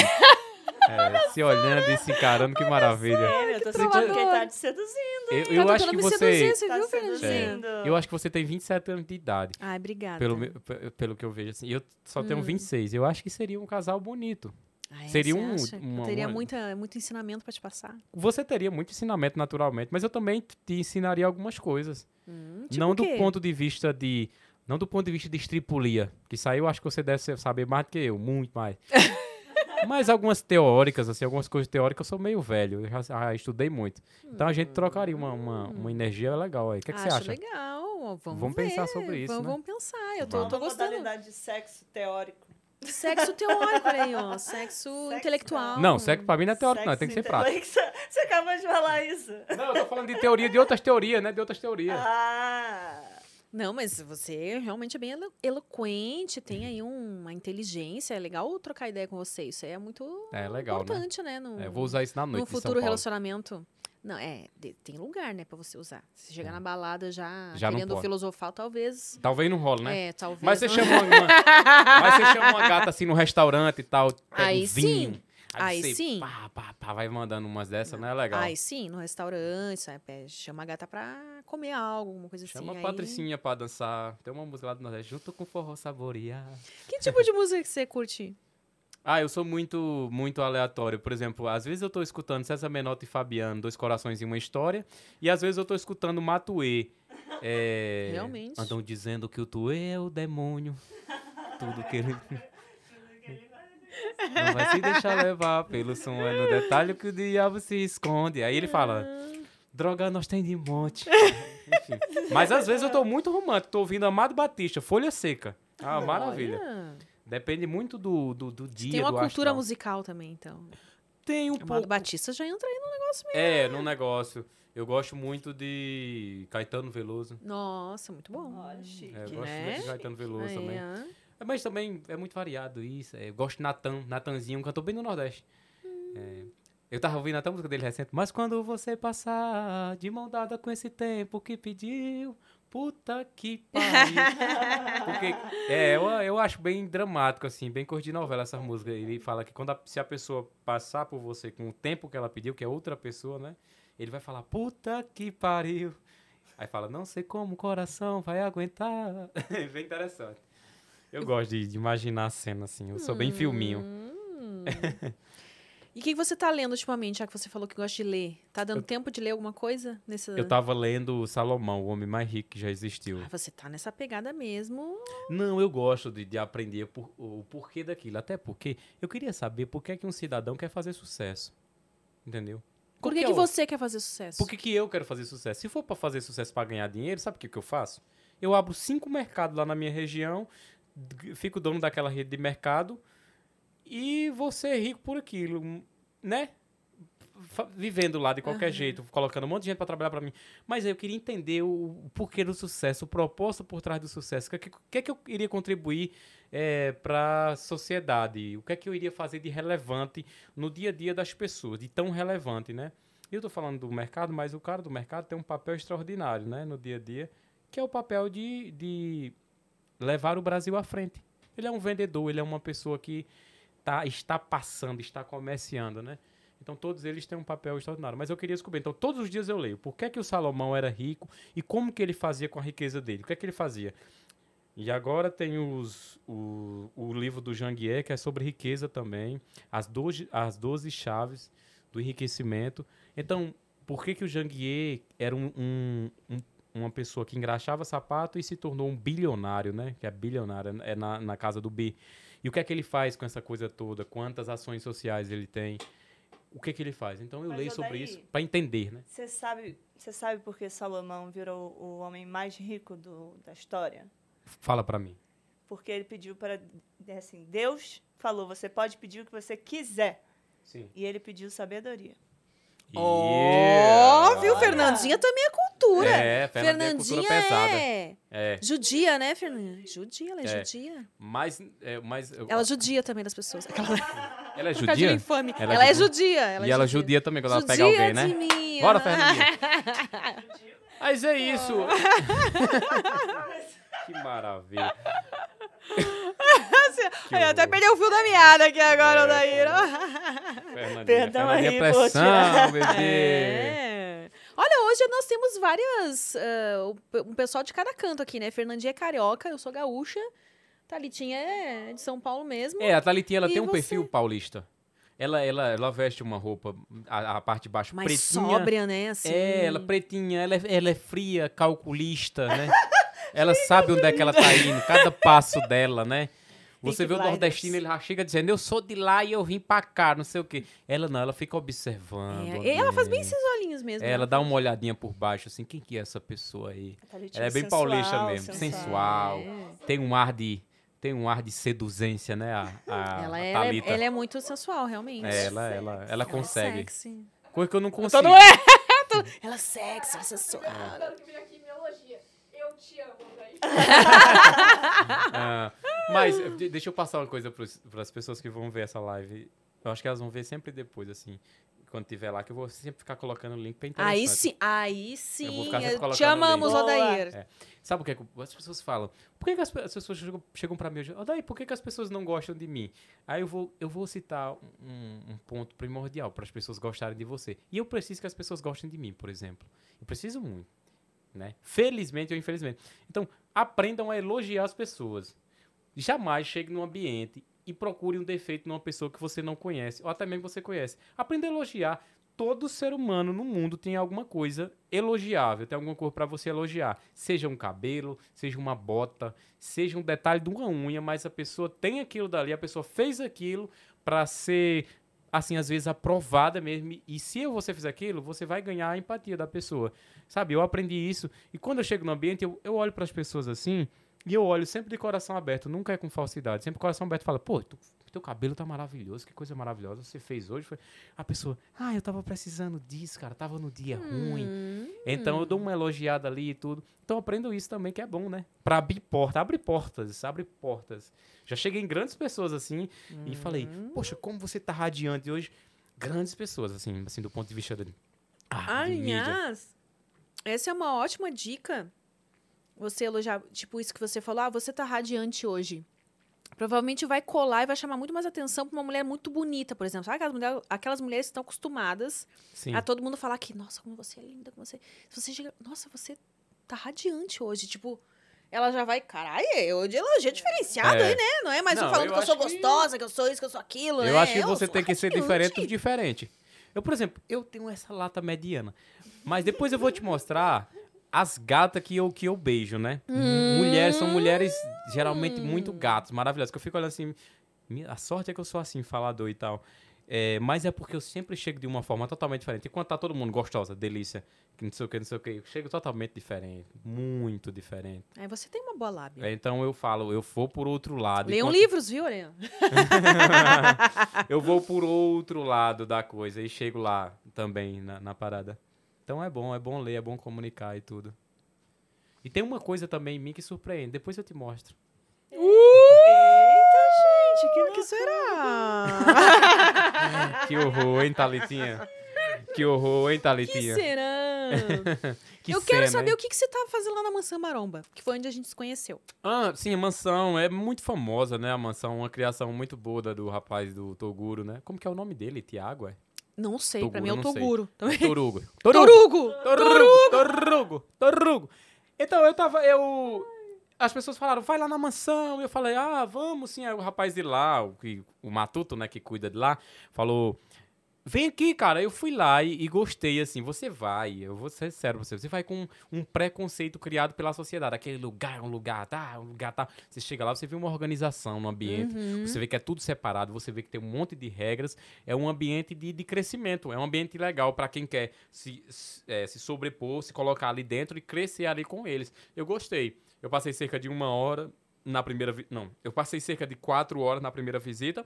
É, se olhando e se encarando, que maravilha. É, eu tô sentindo que ele tá te seduzindo. Eu, Tá eu acho tentando que me você. seduzir, você Tá viu, seduzindo. Eu acho que você tem 27 anos de idade. Ai, obrigada. Pelo, pelo que eu vejo assim. Eu só tenho Hum. 26. Eu acho que seria um casal bonito. Ah, é? seria um- uma- teria uma- muita, muito ensinamento pra te passar. Você teria muito ensinamento naturalmente, mas eu também te ensinaria algumas coisas. Hum, tipo não do ponto de vista de. Não do ponto de vista de estripulia. Que isso aí eu acho que você deve saber mais do que eu, muito mais. Mas algumas teóricas, assim, algumas coisas teóricas eu sou meio velho. Eu já, já estudei muito. Então a gente trocaria uma, uma, uma energia legal aí. O que, é que você Acho acha? legal. Vamos, Vamos ver. pensar sobre isso, Vamos, né? vamos pensar. Eu tô, Uma eu tô gostando. modalidade de sexo teórico. Sexo teórico, olha aí, ó. Sexo, Sexo intelectual. Não, sexo pra mim não é teórico, não. Sexo Tem que ser prático. Você acabou de falar isso. Não, eu tô falando de teoria, de outras teorias, né? De outras teorias. Ah. Não, mas você realmente é bem elo- eloquente, tem aí um- uma inteligência. É legal trocar ideia com você. Isso aí é muito É legal, né? importante, né? No, É, eu vou usar isso na noite. no futuro relacionamento. Não, é, de- tem lugar, né, pra você usar. Se chegar na balada já, Já querendo filosofar, talvez. Talvez não role, né? É, talvez. Mas você, não- chama uma, mas você chama uma gata assim no restaurante e tal, Aí um vinho. sim. Aí você, sim. Pá, pá, pá, vai mandando umas dessas, não é legal? Ai, sim, no restaurante, sabe? Chama a gata pra comer algo, alguma coisa Chama assim. a aí- Patricinha pra dançar. Tem uma música lá do Nordeste, junto com forró saborear. Que tipo de música que você curte? Ah, eu sou muito, muito aleatório. Por exemplo, às vezes eu tô escutando César Menotti e Fabiano, Dois Corações e uma História. E às vezes eu tô escutando Matuê. É, Realmente. Andam dizendo que o Tuê é o demônio. Tudo que ele... Não vai se deixar levar pelo som, é no detalhe que o diabo se esconde. Aí ele fala, droga nós tem de monte. Enfim. Mas às vezes eu tô muito romântico, tô ouvindo Amado Batista, Folha Seca. Ah, maravilha. Depende muito do, do, do dia, Tem uma do cultura astral. musical também, então. Tem um O Amado pouco. Batista já entra aí no negócio mesmo. É, num negócio. Eu gosto muito de Caetano Veloso. Nossa, muito bom. Olha, chique. É, eu gosto Né? muito de Caetano Veloso também. É, Mas também é muito variado isso. É, eu gosto de Natan, Natanzinho, um cantor bem do Nordeste. É, eu tava ouvindo até a música dele recente. Mas quando você passar de mão dada com esse tempo que pediu, puta que pariu. Porque, é, eu, eu acho bem dramático, assim, bem cor de novela essa música. Ele fala que quando a- se a pessoa passar por você com o tempo que ela pediu, que é outra pessoa, né? Ele vai falar, puta que pariu. Aí fala, não sei como o coração vai aguentar. É bem interessante. Eu gosto de, de imaginar a cena, assim. Eu sou bem filminho. Hum. E o que que você tá lendo ultimamente, já que você falou que gosta de ler? Tá dando tempo de ler alguma coisa? Nesse... Eu tava lendo Salomão, o homem mais rico que já existiu. Ah, você tá nessa pegada mesmo. Não, eu gosto de, de aprender por- o porquê daquilo. Até porque eu queria saber por que, é que um cidadão quer fazer sucesso. Entendeu? Por que, que o- você quer fazer sucesso? Por que, que eu quero fazer sucesso? Se for pra fazer sucesso pra ganhar dinheiro, sabe o que, que eu faço? Eu abro cinco mercados lá na minha região, fico dono daquela rede de mercado e vou ser rico por aquilo, né? Vivendo lá de qualquer jeito, colocando um monte de gente pra trabalhar pra mim. Mas eu queria entender o, o porquê do sucesso, o propósito por trás do sucesso. O que, é que- é que eu iria contribuir para a sociedade? O que é que eu iria fazer de relevante no dia a dia das pessoas, de tão relevante, né? Eu tô falando do mercado, mas o cara do mercado tem um papel extraordinário, né, no dia a dia, que é o papel de, de levar o Brasil à frente. Ele é um vendedor, ele é uma pessoa que tá, está passando, está comerciando, né? Então todos eles têm um papel extraordinário. Mas eu queria descobrir. Então todos os dias eu leio. Por que, que o Salomão era rico e como que ele fazia com a riqueza dele? O que é que ele fazia? E agora tem os, o, o livro do Janguier, que é sobre riqueza também. As 12, as 12 chaves do enriquecimento. Então, por que, que o Janguier era um, um- um- uma pessoa que engraxava sapato e se tornou um bilionário, né? Que é bilionário, é na, na casa do B. E o que é que ele faz com essa coisa toda? Quantas ações sociais ele tem? O que é que ele faz? Então eu Mas, leio ô, sobre daí- isso para entender, né? Você sabe, você sabe por que Salomão virou o homem mais rico do, da história? Fala para mim. Porque ele pediu para. Assim, Deus falou: você pode pedir o que você quiser. Sim. E ele pediu sabedoria. Ó, viu? Olha. Fernandinha também é cultura. É, Fernandinha é cultura pesada. é É, judia, né, Fernandinha? Judia, ela é, É. judia. mas, é, mas Ela judia também das pessoas. Aquela ela é judia? infame. Ela Ela, é é judia? judia. Ela e ela judia também quando ela pega alguém, né? mim. Bora, Fernandinha. Mas é isso. que maravilha. Ai, eu até perdi o fio da meada aqui agora, É. Fernandinha, Perdão Fernandinha aí, pressão, bebê. É. Olha, hoje nós temos várias. pe- um pessoal de cada canto aqui, né? Fernandinha é carioca, eu sou gaúcha. Thalitinha é de São Paulo mesmo. É, a Thalitinha, ela E tem um você? perfil paulista. Ela, ela, ela veste uma roupa, a, a parte de baixo mais pretinha. sóbria, né? Assim. É, ela pretinha, ela é, ela é fria, calculista, né? ela sabe onde é que ela tá indo, cada passo dela, né? Você vê o nordestino, ele já chega dizendo, eu sou de lá e eu vim pra cá, não sei o quê. Ela não, ela fica observando. É, ela faz bem esses olhinhos mesmo. Ela né? dá uma olhadinha por baixo, assim, quem que é essa pessoa aí? Ela é bem sensual, paulista mesmo, sensual. É. Tem um ar de, tem um ar de seduzência, né, a, a, Ela, a é, ela, é, ela é muito sensual, realmente. É, ela, ela, ela Ela é consegue. sexy. Coisa que eu não consigo. Todo é! Ela é sexy, ela é sensual. Eu te amo. Ah, mas de- deixa eu passar uma coisa para as pessoas que vão ver essa live. Eu acho que elas vão ver sempre depois, assim, quando tiver lá, que eu vou sempre ficar colocando o link pra interessante. Aí sim, aí sim. Te amamos. Odair. É. Sabe o que, é que as pessoas falam? Por que, que as, as pessoas chegam, chegam para mim? Oh, daí, por que, que as pessoas não gostam de mim? Aí eu vou, eu vou citar um, um ponto primordial para as pessoas gostarem de você. E eu preciso que as pessoas gostem de mim, por exemplo. Eu preciso muito. né? Felizmente ou infelizmente. Então, aprendam a elogiar as pessoas. Jamais chegue num ambiente e procure um defeito numa pessoa que você não conhece, ou até mesmo que você conhece. Aprenda a elogiar. Todo ser humano no mundo tem alguma coisa elogiável, tem alguma coisa para você elogiar. Seja um cabelo, seja uma bota, seja um detalhe de uma unha, mas a pessoa tem aquilo dali, a pessoa fez aquilo para ser assim, às vezes aprovada mesmo. E se você fizer aquilo, você vai ganhar a empatia da pessoa. Sabe? Eu aprendi isso. E quando eu chego no ambiente, eu, eu olho para as pessoas assim, e eu olho sempre de coração aberto, nunca é com falsidade. Sempre coração aberto fala, pô, tu, teu cabelo tá maravilhoso, que coisa maravilhosa você fez hoje. Foi... A pessoa, ah, eu tava precisando disso, cara, tava no dia ruim. Hum. Então eu dou uma elogiada ali e tudo. Então eu aprendo isso também, que é bom, né? Pra abrir porta, abre portas, abre portas. Já cheguei em grandes pessoas assim e falei, poxa, como você tá radiante hoje. Grandes pessoas, assim, assim do ponto de vista de, ah, de mídia. Aliás, essa é uma ótima dica. Você elogiar, tipo isso que você falou, ah, você tá radiante hoje. Provavelmente vai colar e vai chamar muito mais atenção pra uma mulher muito bonita, por exemplo. Sabe aquelas, mulher, aquelas mulheres que estão acostumadas Sim. a todo mundo falar que, nossa, como você é linda, como você. Se você chega, nossa, você tá radiante hoje. Tipo, ela já vai, caralho, hoje elogio diferenciado É. aí, né? Não é mais Não, um falando eu que eu sou que- gostosa, que eu sou isso, que eu sou aquilo, né? Eu acho que Eu você tem que ser diferente do diferente. Eu, por exemplo, eu tenho essa lata mediana. Mas depois eu vou te mostrar as gatas que eu, que eu beijo, né? Mulheres, são mulheres geralmente muito gatas, maravilhosas. Que eu fico olhando assim. A sorte é que eu sou assim, falador e tal. É, mas é porque eu sempre chego de uma forma totalmente diferente. Enquanto tá todo mundo gostosa, delícia, que não sei o que, não sei o que, eu chego totalmente diferente. Muito diferente. Aí você tem uma boa lábia. É, então eu falo, eu vou por outro lado. Leiam Enquanto- livros, viu, Ariana? eu vou por outro lado da coisa e chego lá também na, na parada. Então é bom, é bom ler, é bom comunicar e tudo. E tem uma coisa também em mim que surpreende. Depois eu te mostro. Eita, gente, que, que será? Que horror, hein, Thalitinha? Que horror, hein, que Thalitinha? será? Que eu quero cena, saber hein? o que, que você tava fazendo lá na Mansão Maromba, que foi onde a gente se conheceu. Ah, sim, a mansão é muito famosa, né? A mansão, uma criação muito boa do rapaz do Toguro, né? Como que é o nome dele? Tiago, é? Não sei, pra Toguro, mim é o não sei. Toguro. Também. Torugo. Torugo! Torugo, Torugo, Torugo. Então, eu tava, eu... As pessoas falaram, vai lá na mansão. E eu falei, ah, vamos sim. Aí o rapaz de lá, o, o Matuto, né, que cuida de lá, falou, vem aqui, cara. Eu fui lá e, e gostei, assim. Você vai, eu vou ser sério pra você, você vai com um preconceito criado pela sociedade. Aquele lugar, um lugar, tá, um lugar, tá. Você chega lá, você vê uma organização no ambiente, Uhum. você vê que é tudo separado, você vê que tem um monte de regras. É um ambiente de, de crescimento, é um ambiente legal pra quem quer se, se, é, se sobrepor, se colocar ali dentro e crescer ali com eles. Eu gostei. Eu passei cerca de uma hora na primeira... vi- Não, eu passei cerca de quatro horas na primeira visita.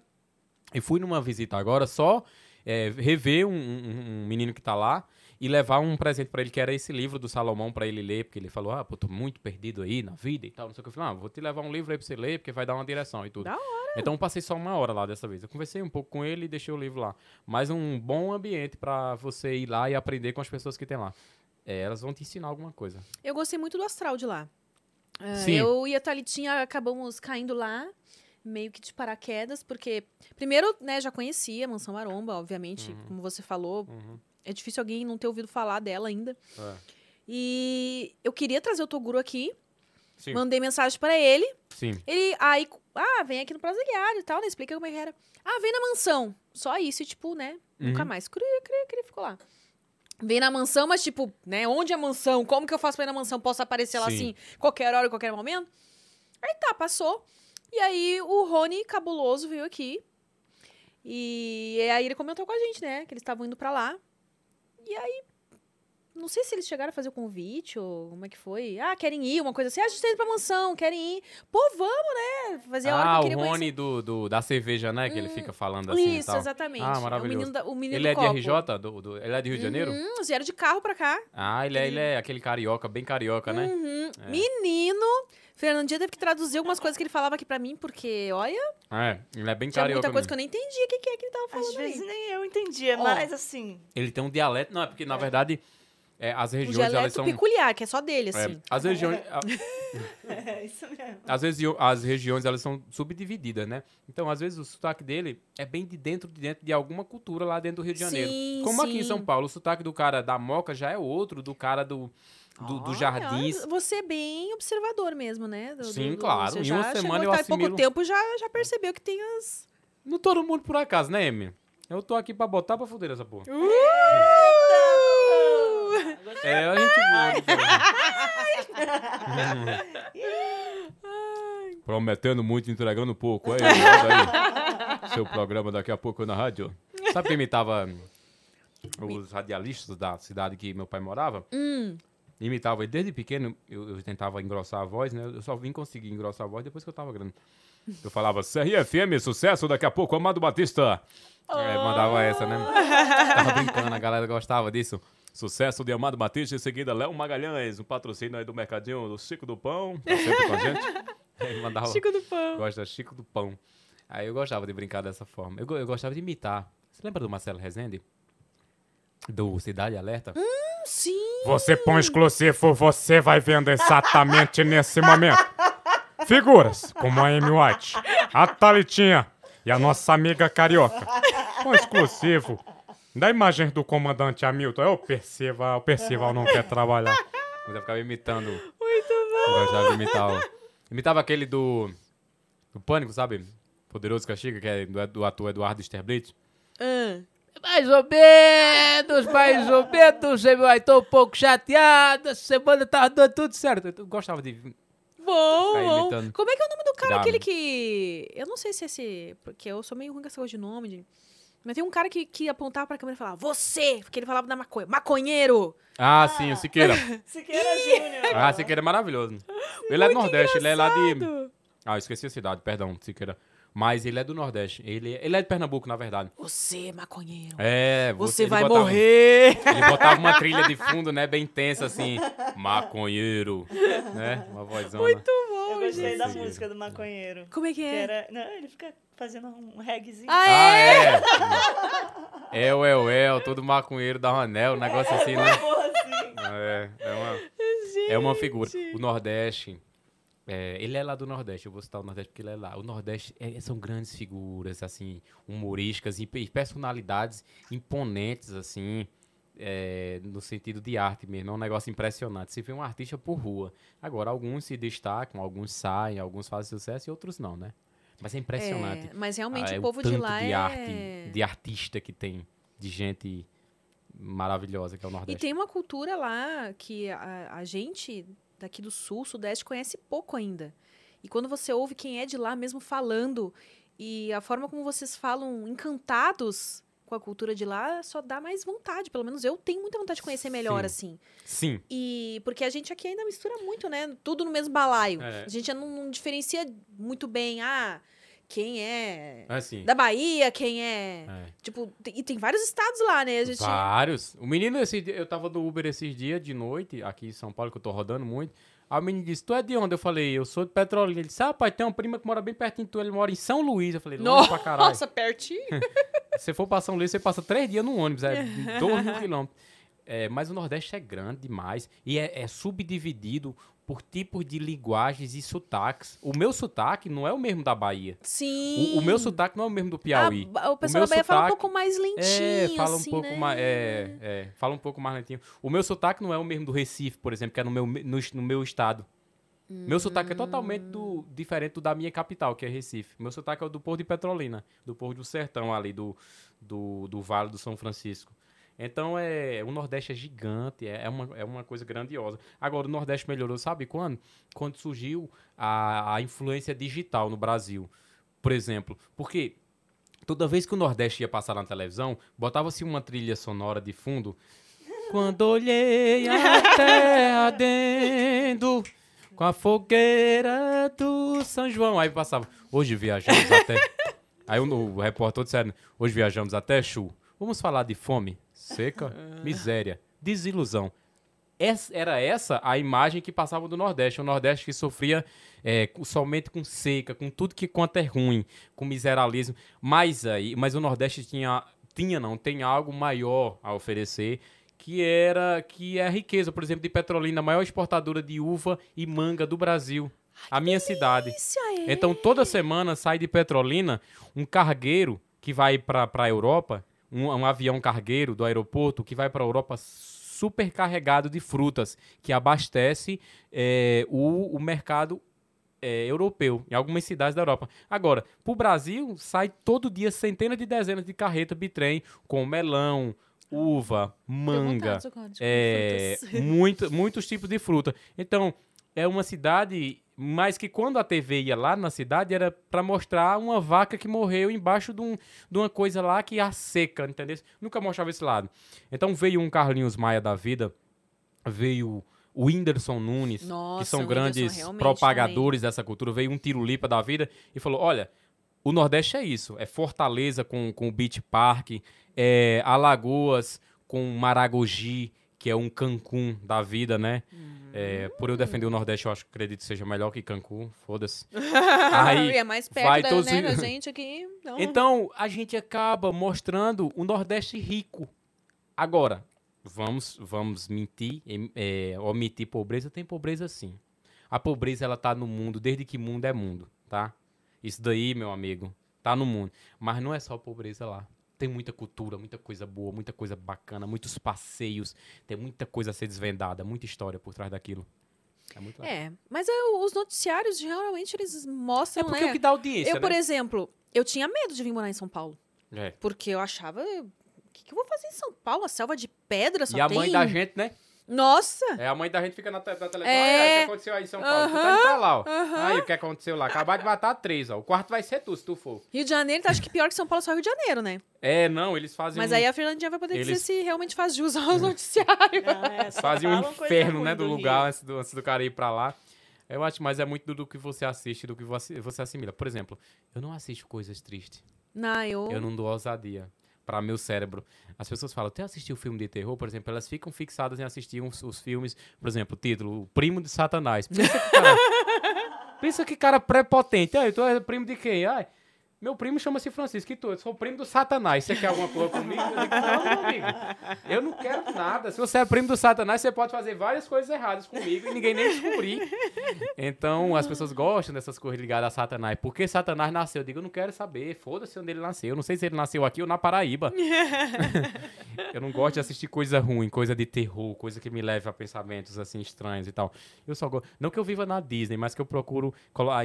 E fui numa visita agora só é, rever um, um- um menino que tá lá e levar um presente pra ele, que era esse livro do Salomão pra ele ler, porque ele falou, ah, pô, tô muito perdido aí na vida e tal, não sei o que. Eu falei, ah, vou te levar um livro aí pra você ler, porque vai dar uma direção e tudo. Da Então eu passei só uma hora lá dessa vez. Eu conversei um pouco com ele e deixei o livro lá. Mas um bom ambiente pra você ir lá e aprender com as pessoas que tem lá. É, elas vão te ensinar alguma coisa. Eu gostei muito do astral de lá. Sim. eu e a Thalitinha acabamos caindo lá, meio que de paraquedas, porque, primeiro, né, já conhecia a Mansão Maromba, obviamente, como você falou. Uhum. É difícil alguém não ter ouvido falar dela ainda. É. E eu queria trazer o Toguro aqui, Sim, mandei mensagem pra ele. sim. Ele, aí, ah, vem aqui no Guiado e tal, né? Explica como é que era. Ah, vem na mansão. Só isso, e tipo, né? Nunca Uhum. mais. Cri, cri, cri, ficou lá. Vem na mansão, mas tipo, né? Onde é a mansão? Como que eu faço pra ir na mansão? Posso aparecer lá Sim. assim, qualquer hora, qualquer momento? Aí tá, passou. E aí o Rony Cabuloso veio aqui. E aí ele comentou com a gente, né? Que eles estavam indo pra lá. E aí. Não sei se eles chegaram a fazer o convite ou como é que foi. Ah, querem ir, uma coisa assim. Ah, a gente tá indo pra mansão, querem ir. Pô, vamos, né? Fazer a hora que Ah, eu o queria Rony conhecer. do, do- da cerveja, né? Que ele fica falando assim Isso, exatamente. Ah, É o maravilhoso. menino, da, o menino Ele é do de copo. RJ? Do, do- ele é de Rio de Janeiro? Hum, eles vieram de carro pra cá. Ah, ele é, ele é aquele carioca, bem carioca, né? Uhum. É. Menino! Fernandinha teve que traduzir algumas coisas que ele falava aqui pra mim, porque, olha, É, ele é bem tinha carioca muita coisa mesmo. que eu nem entendia o que, que é que ele tava falando Às vezes aí. nem eu entendia, Ó. mas assim. Ele tem um dialeto, não, é porque na verdade é, as Um regiões elas dialeto são... peculiar, que é só dele, é, assim. as regiões... a- É isso mesmo. Às vezes as regiões elas são subdivididas, né? Então, às vezes o sotaque dele é bem de dentro de dentro de alguma cultura lá dentro do Rio de Janeiro. Sim, Como aqui em sim. São Paulo, o sotaque do cara da Moca já é outro do cara do, do, do Jardins. Você é bem observador mesmo, né? Do- Sim, do- claro. Você Em uma semana eu há pouco assimilo- tempo já, já percebeu que tem as. Não todo mundo por acaso, né, Amy? Eu tô aqui pra botar pra fuder essa porra. Uh! É, a gente viu. Prometendo muito, entregando pouco. É, olha aí. Seu programa daqui a pouco na rádio. Sabe quem imitava os radialistas da cidade que meu pai morava? Hum. Imitava ele desde pequeno, eu, eu tentava engrossar a voz, né? Eu só vim conseguir engrossar a voz depois que eu tava grande. Eu falava, CRFM, sucesso, daqui a pouco, Amado Batista. É, mandava essa, né? Tava brincando, a galera gostava disso. Sucesso de Amado Batista, em seguida Léo Magalhães, um patrocínio aí do Mercadinho do Chico do Pão, tá sempre com a gente. Aí mandava, Chico do Pão. gosta Chico do Pão. Aí eu gostava de brincar dessa forma. Eu, eu gostava de imitar. Você lembra do Marcelo Rezende? Do Cidade Alerta? Sim. Você põe exclusivo, você vai vendo exatamente nesse momento. Figuras como a Amy White, a Thalitinha e a nossa amiga carioca. Com exclusivo da imagem do comandante Hamilton. É o Percival, o Percival não quer trabalhar. Mas eu ficava imitando. Muito bom. Eu gostava de imitar. o- Imitava aquele do. Do Pânico, sabe? Poderoso Castiga, que é do, do ator Eduardo Sterblitz. Ah. Mais ou menos, mais ou menos. Eu tô um pouco chateado. Essa semana tava dando tudo certo. Eu gostava de. Bom, Ficar bom. Como é que é o nome do cara, Dá, aquele que. Eu não sei se é esse. Porque eu sou meio ruim com essa coisa de nome. de- Mas tem um cara que, que apontava pra câmera e falava, você! Porque ele falava da maconha. Maconheiro! Ah, sim, o Siqueira. Siqueira Júnior. Ah, Siqueira é maravilhoso. Ele é do Nordeste, ele é lá de. Engraçado. Ah, eu esqueci a cidade, perdão, Siqueira. Mas ele é do Nordeste. Ele, ele é de Pernambuco, na verdade. Você, maconheiro. É, Você vai botava- morrer! Ele botava uma trilha de fundo, né? Bem tensa, assim. Maconheiro. Né? Uma vozona. Muito Eu gostei da Siqueira. música do maconheiro. Como é que Que é? era... Não, ele fica fazendo um reggaezinho. Ah, Ah, é? é. El, el, el, todo maconheiro dá um anel, um negócio assim, né? Porra, assim. É, é uma, é uma figura. O Nordeste, é, ele é lá do Nordeste, eu vou citar o Nordeste porque ele é lá. O Nordeste é- são grandes figuras, assim, humorísticas e e personalidades imponentes, assim, é, no sentido de arte mesmo. É um negócio impressionante. Você vê um artista por rua. Agora, alguns se destacam, alguns saem, alguns fazem sucesso e outros não, né? Mas é impressionante. É, mas realmente Ah, é o povo de tanto lá de é. arte, de artista que tem, de gente maravilhosa que é o E Nordeste. tem uma cultura lá que a, a gente daqui do sul, sudeste, conhece pouco ainda. E quando você ouve quem é de lá mesmo falando, e a forma como vocês falam encantados com a cultura de lá, só dá mais vontade. Pelo menos eu tenho muita vontade de conhecer melhor, Sim. assim. Sim, E porque a gente aqui ainda mistura muito, né? Tudo no mesmo balaio. É. A gente não, não diferencia muito bem, ah, quem é assim. da Bahia, quem é. é. Tipo, e tem vários estados lá, né? A gente. Vários. O menino, esse, eu tava no Uber esses dias de noite, aqui em São Paulo, que eu tô rodando muito. Aí o menino disse, tu é de onde? Eu falei, eu sou de Petrolina. Ele disse, ah, pai, tem uma prima que mora bem pertinho de tu, ele mora em São Luís. Eu falei, longe pra caralho. Nossa, pertinho. Se for pra São Luís, você passa três dias no ônibus, é dois mil quilômetros. É, mas o Nordeste é grande demais e é, é subdividido por tipos de linguagens e sotaques. O meu sotaque não é o mesmo da Bahia. Sim. O, o meu sotaque não é o mesmo do Piauí. A- o pessoal da Bahia fala um sotaque- pouco mais lentinho, É, fala um assim, pouco né? mais. É, é, fala um pouco mais lentinho. O meu sotaque não é o mesmo do Recife, por exemplo, que é no meu, no, no meu estado. Meu sotaque é totalmente do, diferente do da minha capital, que é Recife. Meu sotaque é o do Porto de Petrolina, do Porto do Sertão ali, do, do, do Vale do São Francisco. Então, é, o Nordeste é gigante, é, é uma, é uma coisa grandiosa. Agora, o Nordeste melhorou, sabe quando? Quando surgiu a, a influência digital no Brasil. Por exemplo, porque toda vez que o Nordeste ia passar na televisão, botava-se uma trilha sonora de fundo. Quando olhei a terra dentro, com a fogueira do São João. Aí passava, hoje viajamos até. Aí o, o repórter dizendo, hoje viajamos até Chu. Vamos falar de fome, seca, miséria, desilusão. Essa- era essa a imagem que passava do Nordeste. O Nordeste que sofria é, somente com seca, com tudo que quanto é ruim, com miseralismo. Mas aí, mas o Nordeste tinha, tinha não, tem algo maior a oferecer, que era que é a riqueza, por exemplo, de Petrolina, a maior exportadora de uva e manga do Brasil. A minha cidade. É. Então, toda semana sai de Petrolina um cargueiro que vai para a Europa, um, um avião cargueiro do aeroporto que vai para a Europa super carregado de frutas, que abastece eh, o, o mercado eh, europeu, em algumas cidades da Europa. Agora, para o Brasil, sai todo dia centenas de dezenas de carretas bitrem com melão, uva, manga, é, muito, muitos tipos de fruta. Então, é uma cidade, mas que quando a TV ia lá na cidade era para mostrar uma vaca que morreu embaixo de, um, de uma coisa lá que a seca, entendeu? Nunca mostrava esse lado. Então veio um Carlinhos Maia da vida, veio o Whindersson Nunes, Nossa, que são grandes realmente propagadores dessa cultura, veio um Tirulipa da vida e falou: olha. O Nordeste é isso, é Fortaleza com, com o Beach Park, é Alagoas com Maragogi, que é um Cancún da vida, né? É, por eu defender o Nordeste, eu acho que acredito que seja melhor que Cancún, foda-se. Aí, é mais perto vai da, todos né, gente aqui. Então, então, a gente acaba mostrando o Nordeste rico. Agora, vamos, vamos mentir, é, omitir pobreza, tem pobreza sim. A pobreza, ela tá no mundo, desde que mundo é mundo, tá? Isso daí, meu amigo, tá no mundo. Mas não é só pobreza lá. Tem muita cultura, muita coisa boa, muita coisa bacana, muitos passeios, tem muita coisa a ser desvendada, muita história por trás daquilo. É muito legal. É, mas é, os noticiários geralmente eles É mostram, porque né? o que dá audiência, eu, por né? exemplo, eu tinha medo de vir morar em São Paulo. É. Porque eu achava. O que, que eu vou fazer em São Paulo? A selva de pedra só E a tem. mãe da gente, né? Nossa! É, a mãe da gente fica na, te- na televisão. É. É. o que aconteceu aí em São Paulo? Tu tá indo pra lá, ó. Aí, o que aconteceu lá? Acabar de matar três, ó. O quarto vai ser tu, se tu for. Rio de Janeiro, tu acha que pior que São Paulo é só Rio de Janeiro, né? É, não, eles fazem Mas um, aí a Fernandinha vai poder Eles- dizer se realmente faz jus aos noticiários. Não, é, fazem um inferno, né, do, Rio. lugar antes do, antes do cara ir pra lá. Eu acho, mas é muito do, do que você assiste, do que você, você assimila. Por exemplo, eu não assisto coisas tristes. Não, eu. Eu não dou ousadia para meu cérebro. As pessoas falam, até assistiu filme de terror, por exemplo, elas ficam fixadas em assistir os, os filmes, por exemplo, o título, O Primo de Satanás. Pensa que cara, pensa que cara prepotente. Ai, tu é primo de quem? Ai, meu primo chama-se Francisco, e tu? Eu sou primo do Satanás. Você quer alguma coisa comigo? Eu digo, não, meu amigo. Eu não quero nada. Se você é primo do Satanás, você pode fazer várias coisas erradas comigo e ninguém nem descobrir. Então, as pessoas gostam dessas coisas ligadas a Satanás. Por que Satanás nasceu? Eu digo, eu não quero saber. Foda-se onde ele nasceu. Eu não sei se ele nasceu aqui ou na Paraíba. eu não gosto de assistir coisa ruim, coisa de terror, coisa que me leve a pensamentos assim estranhos e tal. Eu só gosto. Não que eu viva na Disney, mas que eu procuro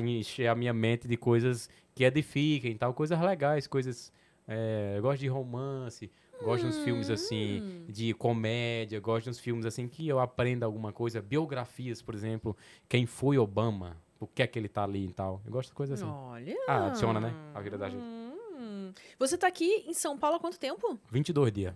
encher a minha mente de coisas que edifiquem e tal, coisas legais, coisas. é, eu gosto de romance, gosto de uns filmes assim, de comédia, gosto de uns filmes assim que eu aprenda alguma coisa, biografias, por exemplo, quem foi Obama, por que é que ele tá ali e tal. Eu gosto de coisas assim. Olha. Ah, adiciona, né? A vida da gente. Hum. Você tá aqui em São Paulo há quanto tempo? 22 dias.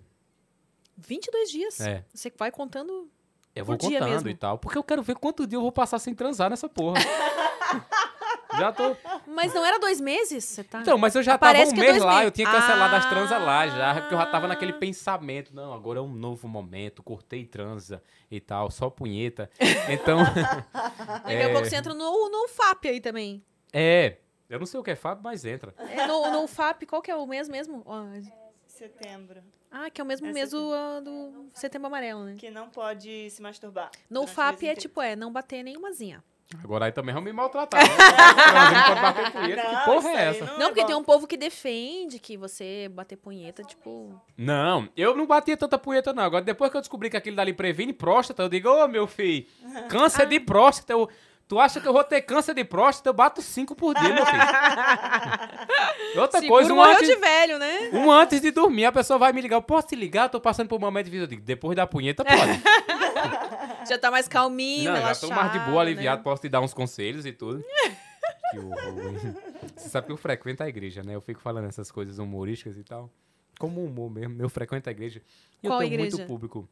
22 dias. É. Você vai contando. Eu vou contando mesmo. e tal. Porque eu quero ver quanto dia eu vou passar sem transar nessa porra. já tô. Mas não era dois meses? Você tá. Então, mas eu já Parece tava um é mês lá, meses. eu tinha cancelado as Ah. transas lá já, porque eu já tava naquele pensamento. Não, agora é um novo momento, cortei transa e tal, só punheta. Então, Daqui a pouco você entra no, no FAP aí também. é. Eu não sei o que é Fábio, mas entra. É, no, no FAP, qual que é o mês mesmo? Ó, Setembro. Ah, que é o mesmo É mês do, ah, Setembro Amarelo, né? Que não pode se masturbar. No FAP é inteiro. tipo, é, não bater nenhumazinha. Agora aí também vão me maltratar. Né? Não bater punheta. Não, que porra é essa? Não, Não, é porque bom. tem um povo que defende que você bater punheta, tipo. Não, eu não batia tanta punheta, não. Agora, depois que eu descobri que aquilo dali previne próstata, eu digo, ô meu filho, câncer de próstata. eu- tu acha que eu vou ter câncer de próstata? Eu bato cinco por dia, meu filho. Outra Seguro coisa, um antes, de velho, né? um antes de dormir, a pessoa vai me ligar. Eu posso te ligar? Eu tô passando por um momento de vida. Eu digo, depois da punheta, pode. Já tá mais calminho, não, já tô mais de relaxado, boa, aliviado, né? posso te dar uns conselhos e tudo. que horror? Você sabe que eu frequento a igreja, né? Eu fico falando essas coisas humorísticas e tal. Como humor mesmo, eu frequento a igreja. E Qual eu tenho igreja? muito público.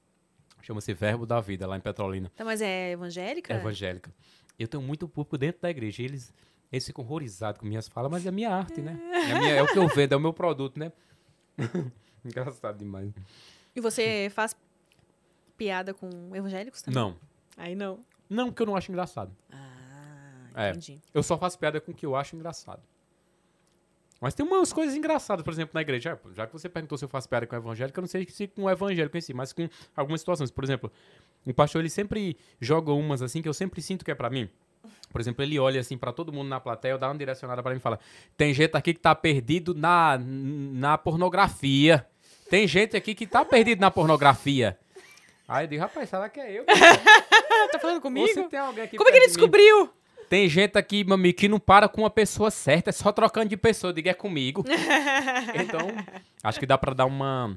Chama-se Verbo da Vida, lá em Petrolina. Tá, mas é evangélica? evangélica. Eu tenho muito público dentro da igreja. Eles, eles ficam horrorizados com minhas falas, mas é minha arte, né? É, a minha- é o que eu vendo, é o meu produto, né? Engraçado demais. E você faz piada com evangélicos também? Não. Aí não. Não, porque eu não acho engraçado. Ah, É. entendi. Eu só faço piada com o que eu acho engraçado. Mas tem umas coisas engraçadas, por exemplo, na igreja. Já- que você perguntou se eu faço piada com evangélico, eu não sei se com o evangélico em si, mas com algumas situações. Por exemplo, o pastor, ele sempre joga umas assim que eu sempre sinto que é pra mim. Por exemplo, ele olha assim pra todo mundo na plateia, dá uma direcionada pra mim e fala: Tem gente aqui que tá perdido na, na pornografia. Tem gente aqui que tá perdido na pornografia. Aí eu digo, rapaz, será que é eu? tá falando Ou se tem alguém aqui Como é que ele de mim? descobriu? Tem gente aqui, meu amigo, que não para com uma pessoa certa, é só trocando de pessoa, diga é comigo. então, acho que dá pra dar uma.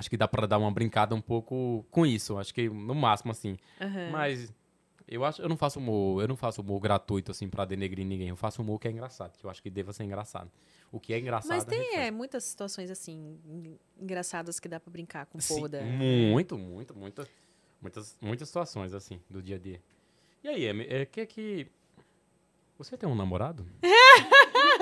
Acho que dá pra dar uma brincada um pouco com isso. Acho que no máximo, assim. Aham. Mas eu acho, eu não faço humor, eu não faço humor gratuito, assim, pra denegrir ninguém. Eu faço humor que é engraçado, que eu acho que deva ser engraçado. O que é engraçado. Mas tem é, muitas situações assim, en- engraçadas que dá pra brincar com o povo da. Muito, muito, muita, muitas, muitas situações, assim, do dia a dia. E aí, Amy, é que que. Você tem um namorado?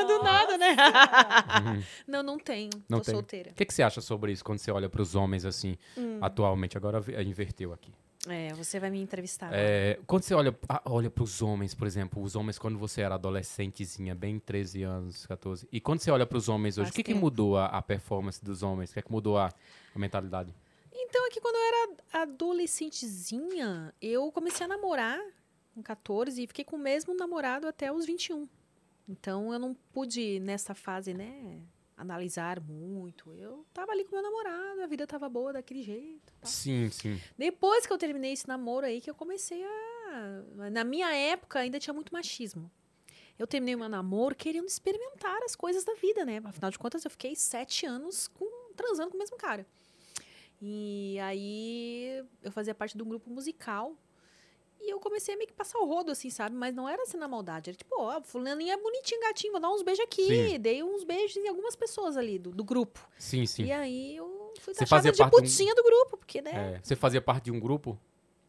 Do nada, né? não, não tenho. Não tô tem. solteira. O que, que você acha sobre isso quando você olha para os homens assim, Hum. atualmente? Agora inverteu aqui. É, você vai me entrevistar. agora. É, quando você olha, ah, olha para os homens, por exemplo, os homens quando você era adolescentezinha, bem 13 anos, 14, e quando você olha para os homens hoje, o que, que mudou a, a performance dos homens? O que, é que mudou a, a mentalidade? Então, é que quando eu era adolescentezinha, eu comecei a namorar com 14 e fiquei com o mesmo namorado até os 21. Então, eu não pude, nessa fase, né, analisar muito. Eu tava ali com meu namorado, a vida tava boa daquele jeito. tal. Sim, sim. Depois que eu terminei esse namoro aí, que eu comecei a. Na minha época, ainda tinha muito machismo. Eu terminei meu namoro querendo experimentar as coisas da vida, né? Afinal de contas, eu fiquei sete anos com, transando com o mesmo cara. E aí eu fazia parte de um grupo musical. E eu comecei a meio que passar o rodo, assim, sabe? Mas não era assim na maldade. Era tipo, ó, fulaninho é bonitinho, gatinho, vou dar uns beijos aqui. Sim. Dei uns beijos em algumas pessoas ali do, do grupo. Sim, sim. E aí eu fui Você taxada de de um- putinha do grupo, porque, né? É, você fazia parte de um grupo?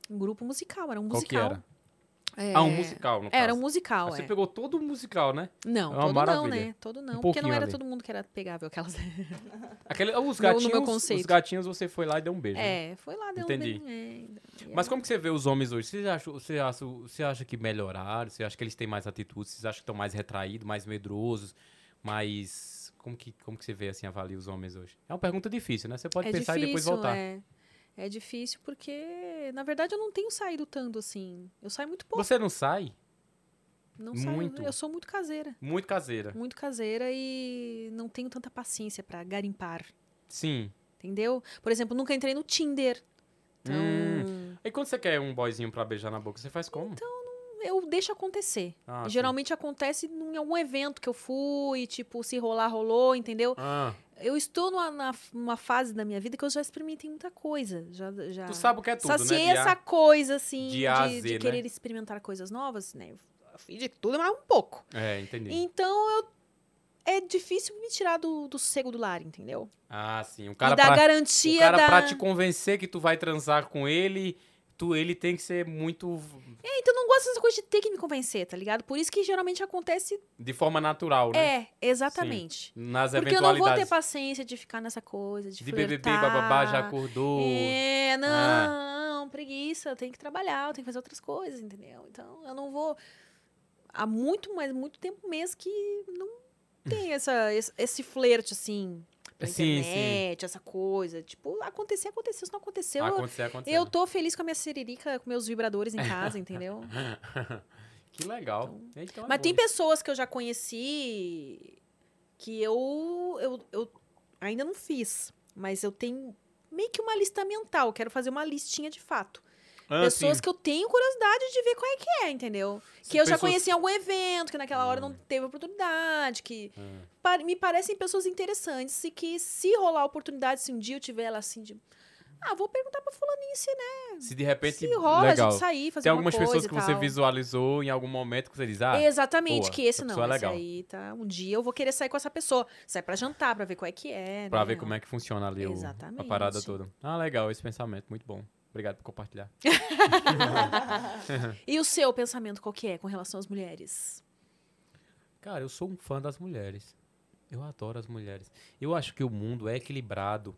Um grupo musical, era um Qual que musical. era? É, Ah, um musical, no Era caso. um musical, Ah, Você é. pegou todo o musical, né? Não, É todo maravilha. não, né? Todo não. Um porque não era ali. todo mundo que era pegável aquelas. Aquele, os, gatinhos, os gatinhos você foi lá e deu um beijo. né? É, foi lá, deu Entendi. um bem. é, Mas como que você vê os homens hoje? Você acha, você, acha, você acha que melhoraram? Você acha que eles têm mais atitude? Você acha que estão mais retraídos, mais medrosos? Mais... Como que, como que você vê, assim, avalia os homens hoje? É uma pergunta difícil, né? Você pode é pensar difícil, e depois voltar. É. é difícil porque, na verdade, eu não tenho saído tanto assim. Eu saio muito pouco. Você não sai? Não saio. muito? Eu sou muito caseira. Muito caseira. Muito caseira e não tenho tanta paciência pra garimpar. Sim. Entendeu? Por exemplo, nunca entrei no Tinder. Então, Hum. E quando você quer um boyzinho pra beijar na boca, você faz como? eu deixo acontecer. Ah, sim. Geralmente acontece em algum evento que eu fui, tipo, se rolar, rolou, entendeu? Ah, Eu estou numa, na- numa fase da minha vida que eu já experimentei muita coisa. Já, já tu sabe o que é tudo, saciei né? Essa A- coisa, assim, de de, A a de Z, né? querer experimentar coisas novas, né? Eu fiz de tudo, mas um pouco. É, entendi. Então, eu, é difícil me tirar do, do sossego do lar, entendeu? Ah, sim. O e cara, da pra, garantia o cara da... pra te convencer que tu vai transar com ele, tu, ele tem que ser muito... É, então não gosto dessa coisa de ter que me convencer, tá ligado? Por isso que geralmente acontece... De forma natural, né? É, exatamente. Nas Porque eu não vou ter paciência de ficar nessa coisa, de, de BBB, bababá, já acordou. É, não, preguiça, eu tenho que trabalhar, eu tenho que fazer outras coisas, entendeu? Então, eu não vou. Há muito, mas muito tempo mesmo que não tem essa, esse, esse flerte, assim, Sim, internet, essa coisa. Tipo, acontecer, aconteceu, se não aconteceu. eu- Aconteceu, eu tô feliz com a minha siririca, com meus vibradores em casa, entendeu? que legal. Então é Mas bom. tem pessoas que eu já conheci que eu, eu, eu ainda não fiz. Mas eu tenho meio que uma lista mental. Quero fazer uma listinha de fato. Ah, pessoas sim. que eu tenho curiosidade de ver qual é que é, entendeu? Que eu já Pessoas- conheci em algum evento, que naquela hora não teve oportunidade, que pa- me parecem pessoas interessantes e que se rolar a oportunidade, se um dia eu tiver ela assim de... Ah, vou perguntar pra fulaninho se, né, Se de repente. se rola legal. a gente sair, fazer Tem alguma algumas coisa pessoas que você visualizou em algum momento que você diz, ah, Exatamente, boa, que esse não. é esse legal. aí, tá? Um dia eu vou querer sair com essa pessoa. Sair pra jantar, pra ver qual é que é. pra né? ver como é que funciona ali o- a parada toda. Ah, legal, esse pensamento, muito bom. Obrigado por compartilhar. E o seu pensamento qual que é com relação às mulheres? Cara, eu sou um fã das mulheres. Eu adoro as mulheres. Eu acho que o mundo é equilibrado.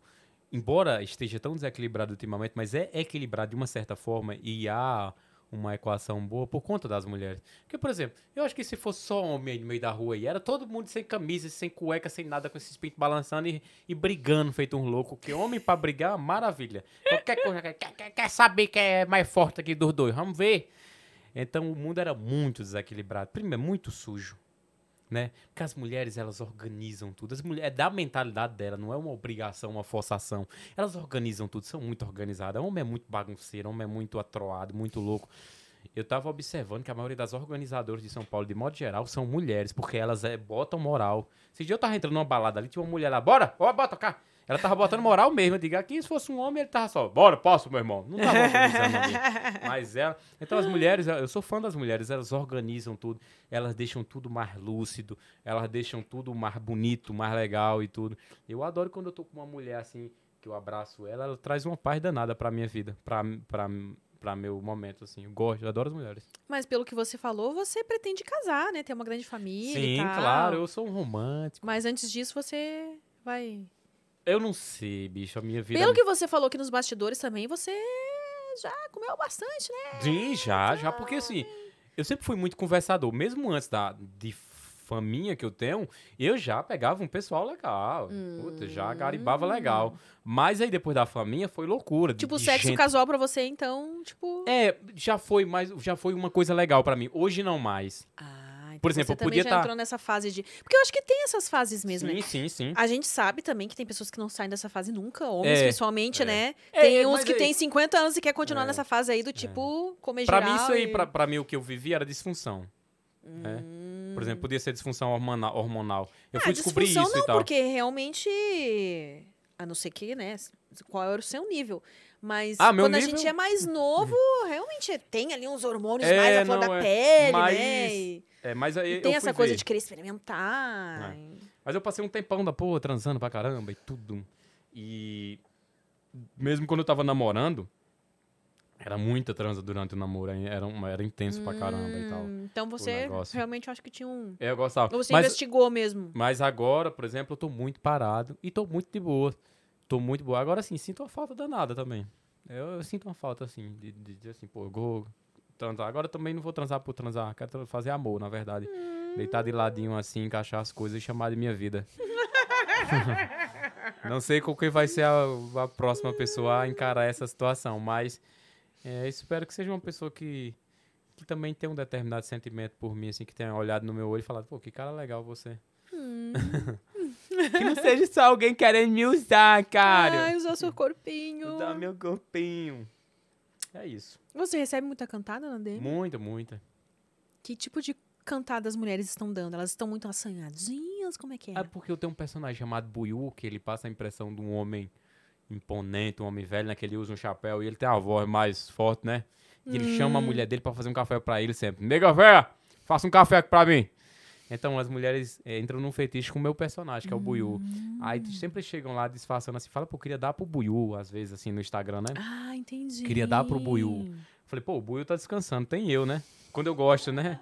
Embora esteja tão desequilibrado ultimamente, mas é equilibrado de uma certa forma e há uma equação boa por conta das mulheres. Porque, por exemplo, eu acho que se fosse só homem no meio da rua aí, era todo mundo sem camisa, sem cueca, sem nada, com esses pintos balançando e, e brigando, feito um louco. Que homem pra brigar, maravilha. Qualquer coisa, quer, quer, quer saber quem é mais forte aqui dos dois? Vamos ver. Então o mundo era muito desequilibrado. Primeiro, muito sujo. Né? Porque as mulheres, elas organizam tudo. As mulheres, é da mentalidade dela, não é uma obrigação, uma forçação. Elas organizam tudo, são muito organizadas. Homem é muito bagunceiro, homem é muito atroado, muito louco. Eu tava observando que a maioria das organizadoras de São Paulo, de modo geral, são mulheres, porque elas é, botam moral. Esse dia eu tava entrando numa balada ali, tinha uma mulher lá, bora, ó, bota cá. Ela tava botando moral mesmo. Eu digo, aqui se fosse um homem, ele tava só, bora, posso, meu irmão. Não tava organizando. Mas ela. Então as mulheres, eu sou fã das mulheres, elas organizam tudo, elas deixam tudo mais lúcido, elas deixam tudo mais bonito, mais legal e tudo. Eu adoro quando eu tô com uma mulher assim, que eu abraço ela, ela traz uma paz danada pra minha vida, pra, pra, pra meu momento, assim. Eu gosto, eu adoro as mulheres. Mas pelo que você falou, você pretende casar, né? Ter uma grande família Sim, claro, eu sou um romântico. Mas antes disso, você vai... Eu não sei, bicho, a minha vida. Pelo que você falou aqui nos bastidores também, você já comeu bastante, né? Sim, já, já, porque assim, eu sempre fui muito conversador, mesmo antes da de faminha que eu tenho, eu já pegava um pessoal legal, puta, já garibava legal. Mas aí depois da faminha foi loucura. Tipo, de sexo gente- casual pra você, então, tipo... É, já foi mais, já foi uma coisa legal pra mim. Hoje não mais. Ah, então Por exemplo, você podia já tá- entrou nessa fase de... Porque eu acho que tem essas fases mesmo, sim, né? sim, sim. A gente sabe também que tem pessoas que não saem dessa fase nunca, homens É, principalmente, é. né? É, Tem uns mas que têm 50 anos e quer continuar É, nessa fase aí do tipo comer Pra mim isso aí, e- pra, pra mim o que eu vivi era disfunção. né? Por exemplo, podia ser disfunção hormona- hormonal. Eu Ah, fui descobrir disfunção isso não, e tal. porque realmente... A não ser que, né? Qual era o seu nível. Mas Ah, quando a nível- gente é mais novo, realmente tem ali uns hormônios É, mais à flor da é. pele, Mas né? E, É, mas aí eu tem essa coisa ver. de querer experimentar. É. Mas eu passei um tempão da porra transando pra caramba e tudo. E mesmo quando eu tava namorando, era muita transa durante o namoro, era, era intenso pra caramba e tal. Hum, Então você realmente acho que tinha um... É, Eu gostava. Ou você Mas, investigou mesmo. mas agora, por exemplo, eu tô muito parado e tô muito de boa. Tô muito boa. Agora sim, sinto uma falta danada também. Eu, eu sinto uma falta assim, de, de, de assim, pô, eu transar. Agora eu também não vou transar por transar, quero fazer amor, na verdade. Deitar de ladinho assim, encaixar as coisas e chamar de minha vida. Não sei com quem vai ser a, a próxima pessoa a encarar essa situação, mas é, espero que seja uma pessoa que, que também tenha um determinado sentimento por mim, assim, que tenha olhado no meu olho e falado, pô, que cara legal você. que não seja só alguém querendo me usar, cara. Ai, usar seu corpinho. Usar meu corpinho. É isso. Você recebe muita cantada na DM? Muita, muita. Que tipo de cantada as mulheres estão dando? Elas estão muito assanhadinhas? Como é que é? É porque eu tenho um personagem chamado Buiu, que ele passa a impressão de um homem imponente, um homem velho, né? Que ele usa um chapéu e ele tem a voz mais forte, né? E ele chama a mulher dele pra fazer um café pra ele sempre. Nega véia, faça um café aqui pra mim. Então as mulheres eh, entram num fetiche com o meu personagem, que é o Buiu. Aí sempre chegam lá disfarçando assim, fala, pô, queria dar pro Buiu, às vezes, assim, no Instagram, né? Ah, entendi. Queria dar pro Buiu. Falei, pô, o Buiu tá descansando, tem eu, né? Quando eu gosto, né?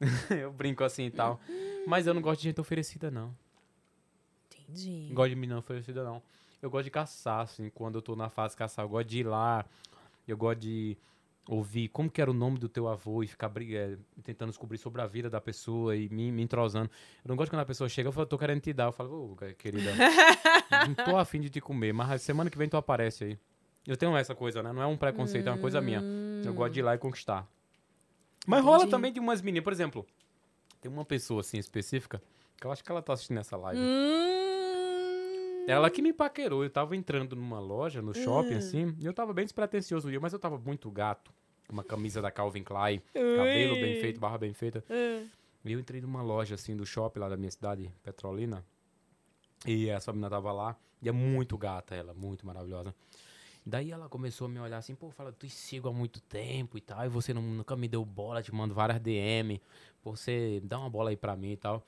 eu brinco assim e tal. Mas eu não gosto de gente oferecida, não. Entendi. Não gosto de menina oferecida, não. Eu gosto de caçar, assim, quando eu tô na fase de caçar. Eu gosto de ir lá. Eu gosto de ouvir como que era o nome do teu avô e ficar bri- eh, tentando descobrir sobre a vida da pessoa e me, me entrosando. Eu não gosto quando a pessoa chega e fala, tô querendo te dar. Eu falo, ô, querida, não tô afim de te comer, mas semana que vem tu aparece aí. Eu tenho essa coisa, né? Não é um preconceito, é uma coisa minha. Eu gosto de ir lá e conquistar. Mas rola Entendi. também de umas meninas, por exemplo, tem uma pessoa assim específica, que eu acho que ela tá assistindo essa live. Hum... Ela que me paquerou. Eu tava entrando numa loja, no shopping, assim, e eu tava bem despretensioso mas eu tava muito gato. Uma camisa da Calvin Klein, cabelo bem feito, barra bem feita. E eu entrei numa loja, assim, do shopping lá da minha cidade, Petrolina. E essa menina tava lá, e é muito gata ela, muito maravilhosa. Daí ela começou a me olhar assim, pô, fala, tu sigo há muito tempo e tal, e você não- nunca me deu bola, te mando várias DM, você dá uma bola aí pra mim e tal.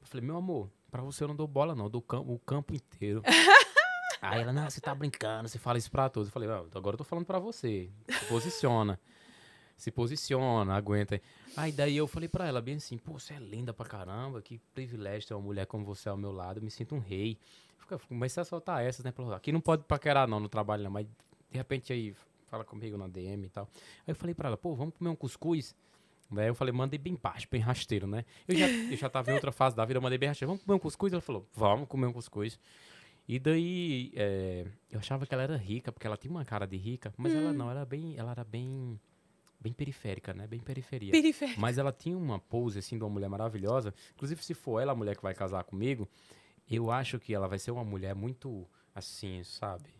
Eu falei, meu amor, pra você eu não dou bola não, eu dou cam- o campo inteiro. aí ela, não, você tá brincando, você fala isso pra todos. Eu falei, não, agora eu tô falando pra você, se posiciona. Se posiciona, aguenta aí. Aí daí eu falei pra ela bem assim, pô, você é linda pra caramba, que privilégio ter uma mulher como você ao meu lado, eu me sinto um rei. Fica- Comecei a soltar essas, né? Aqui não pode paquerar não no trabalho não, mas de repente aí fala comigo na DM e tal. Aí eu falei pra ela, pô, vamos comer um cuscuz? Daí eu falei, mandei bem baixo, bem rasteiro, né? Eu já, eu já tava em outra fase da vida, eu mandei bem rasteiro. Vamos comer um cuscuz? Ela falou, vamos comer um cuscuz. E daí, é, eu achava que ela era rica, porque ela tinha uma cara de rica, mas ela não, ela era bem, ela era bem, bem periférica, né? Bem periferia. Periférico. Mas ela tinha uma pose, assim, de uma mulher maravilhosa. Inclusive, se for ela a mulher que vai casar comigo, eu acho que ela vai ser uma mulher muito, assim, sabe?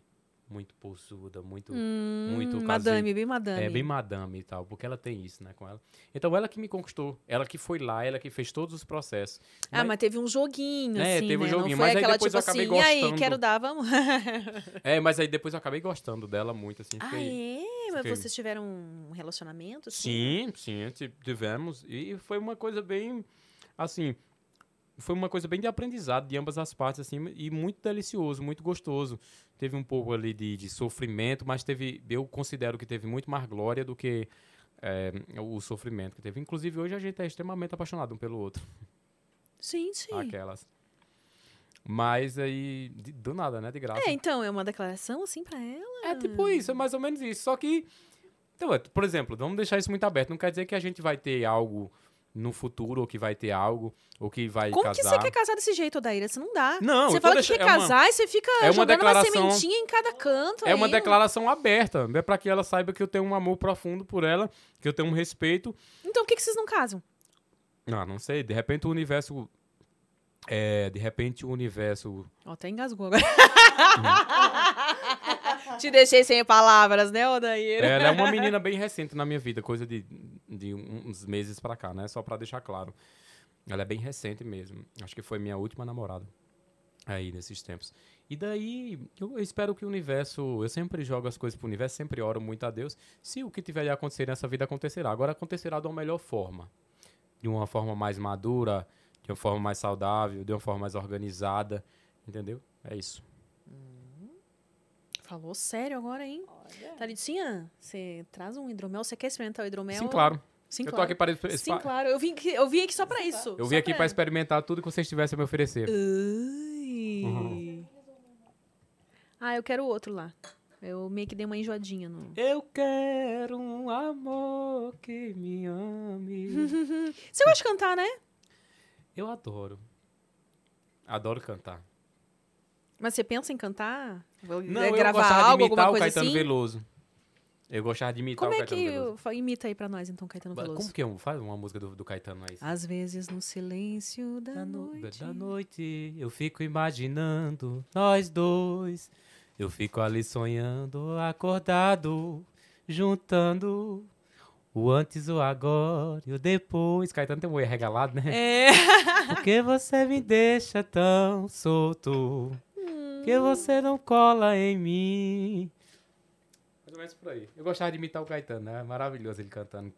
Muito posuda, muito... muito Hum, case- madame, bem madame. É, bem madame e tal, porque ela tem isso, né, com ela. Então, ela que me conquistou. Ela que foi lá, ela que fez todos os processos. Ah, mas teve um joguinho, É, assim, teve um né? joguinho, mas aí aquela, depois tipo eu acabei assim, e aí, gostando. quero dar, vamos. É, mas aí depois eu acabei gostando dela muito, assim. ah, fiquei- é? Mas fiquei- vocês tiveram um relacionamento? assim? Sim, sim, ti- tivemos. E foi uma coisa bem, assim, foi uma coisa bem de aprendizado de ambas as partes, assim, e muito delicioso, muito gostoso. Teve um pouco ali de, de sofrimento, mas teve, eu considero que teve muito mais glória do que é, o sofrimento que teve. Inclusive, hoje a gente é extremamente apaixonado um pelo outro. Sim, sim. Aquelas. Mas aí, de- do nada, né? De graça. É, então, é uma declaração assim pra ela? É tipo isso, é mais ou menos isso. Só que, então, é, por exemplo, vamos deixar isso muito aberto. Não quer dizer que a gente vai ter algo no futuro, ou que vai ter algo, ou que vai Como casar. que você quer casar desse jeito, Odaíra? Você não dá. Não, você fala que deixando- quer é uma- casar e você fica é uma jogando declaração- uma sementinha em cada canto. É uma aí. declaração aberta, é para que ela saiba que eu tenho um amor profundo por ela, que eu tenho um respeito. Então por que, que vocês não casam? Não, não sei, de repente o universo. É, de repente o universo. Ó, até engasgou agora. Te deixei sem palavras, né, Odaíra? Ela é uma menina bem recente na minha vida, coisa de, de uns meses pra cá, né? Só pra deixar claro. Ela é bem recente mesmo. Acho que foi minha última namorada. Aí, nesses tempos. E daí, eu espero que o universo. Eu sempre jogo as coisas pro universo, sempre oro muito a Deus. Se o que tiver de acontecer nessa vida acontecerá. Agora acontecerá de uma melhor forma. De uma forma mais madura, de uma forma mais saudável, de uma forma mais organizada. Entendeu? É isso. Falou sério agora, hein? Thalitinha, você traz um hidromel? Você quer experimentar o hidromel? Sim, claro. Sim, eu claro. tô aqui para. Sim, claro. Eu vim, aqui- eu vim aqui só pra isso. Eu só vim aqui para experimentar tudo que vocês tivessem a me oferecer. Ai. Uhum. Ah, eu quero o outro lá. Eu meio que dei uma enjoadinha no. Eu quero um amor que me ame. Você gosta de cantar, né? eu adoro. Adoro cantar. Mas você pensa em cantar? Vou Não, é, eu gravar gostava algo, de imitar o Caetano assim? Veloso. Eu gostava de imitar Como o é Caetano que. Veloso. eu- fa- Imita aí pra nós, então, Caetano Veloso. Como que é? um- Faz uma música do, do Caetano aí. Às vezes no silêncio da, Da, no- noite. da noite eu fico imaginando nós dois. Eu fico ali sonhando, acordado, juntando o antes, o agora e o depois. Caetano tem um oi regalado, né? É. Porque você me deixa tão solto que você não cola em mim. Mais ou menos por aí. Eu gostava de imitar o Caetano, né? Maravilhoso ele cantando.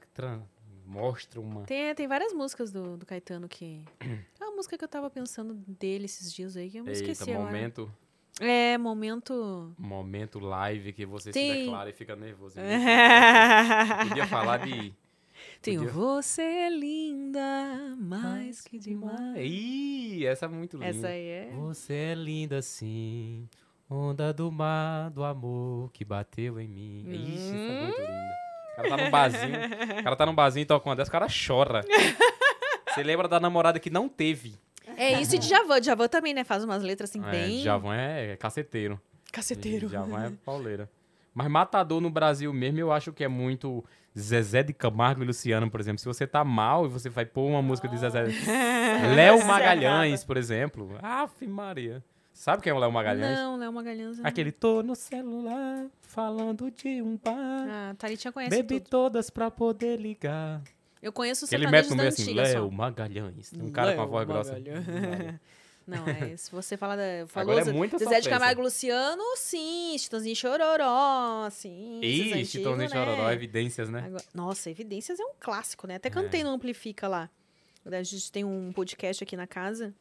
Mostra uma. Tem, tem várias músicas do, do Caetano que. É uma música que eu tava pensando dele esses dias aí, que eu me esqueci Eita, agora. momento, É, momento. momento live que você Tem- se declara e fica nervoso. Podia falar de. Tem Podia- Você é linda, mais que demais. Ih, essa é muito linda. Essa aí é. Você é linda assim, onda do mar, do amor que bateu em mim. Ixi, essa é muito linda. O cara tá num barzinho, o cara tá num barzinho e toca uma dessas, o cara chora. Você lembra da namorada que não teve? É isso e de Javan. Javan também, né? Faz umas letras assim, É, bem. Djavan é caceteiro. Caceteiro. Djavan é pauleira. Mas matador no Brasil mesmo, eu acho que é muito Zezé de Camargo e Luciano, por exemplo. Se você tá mal e você vai pôr uma música de Zezé... Léo Magalhães, por exemplo. Aff, Maria. Sabe quem é o Léo Magalhães? Não, Léo Magalhães. não. Aquele tô no celular falando de um bar. Ah, Thalitinha conhece Bebi tudo. todas pra poder ligar. Eu conheço os Ele mete no meio assim. Léo Magalhães. Tem um cara com a voz grossa. Não, é, se você fala da. Falou Agora é Zé- muita Zezé de. Camargo Luciano, sim. Chitãozinho Chororó, sim. Ih, Chitãozinho né? Chororó, evidências, né? Agora- nossa, Evidências é um clássico, né? Até cantei no Amplifica lá. A gente tem um podcast aqui na casa.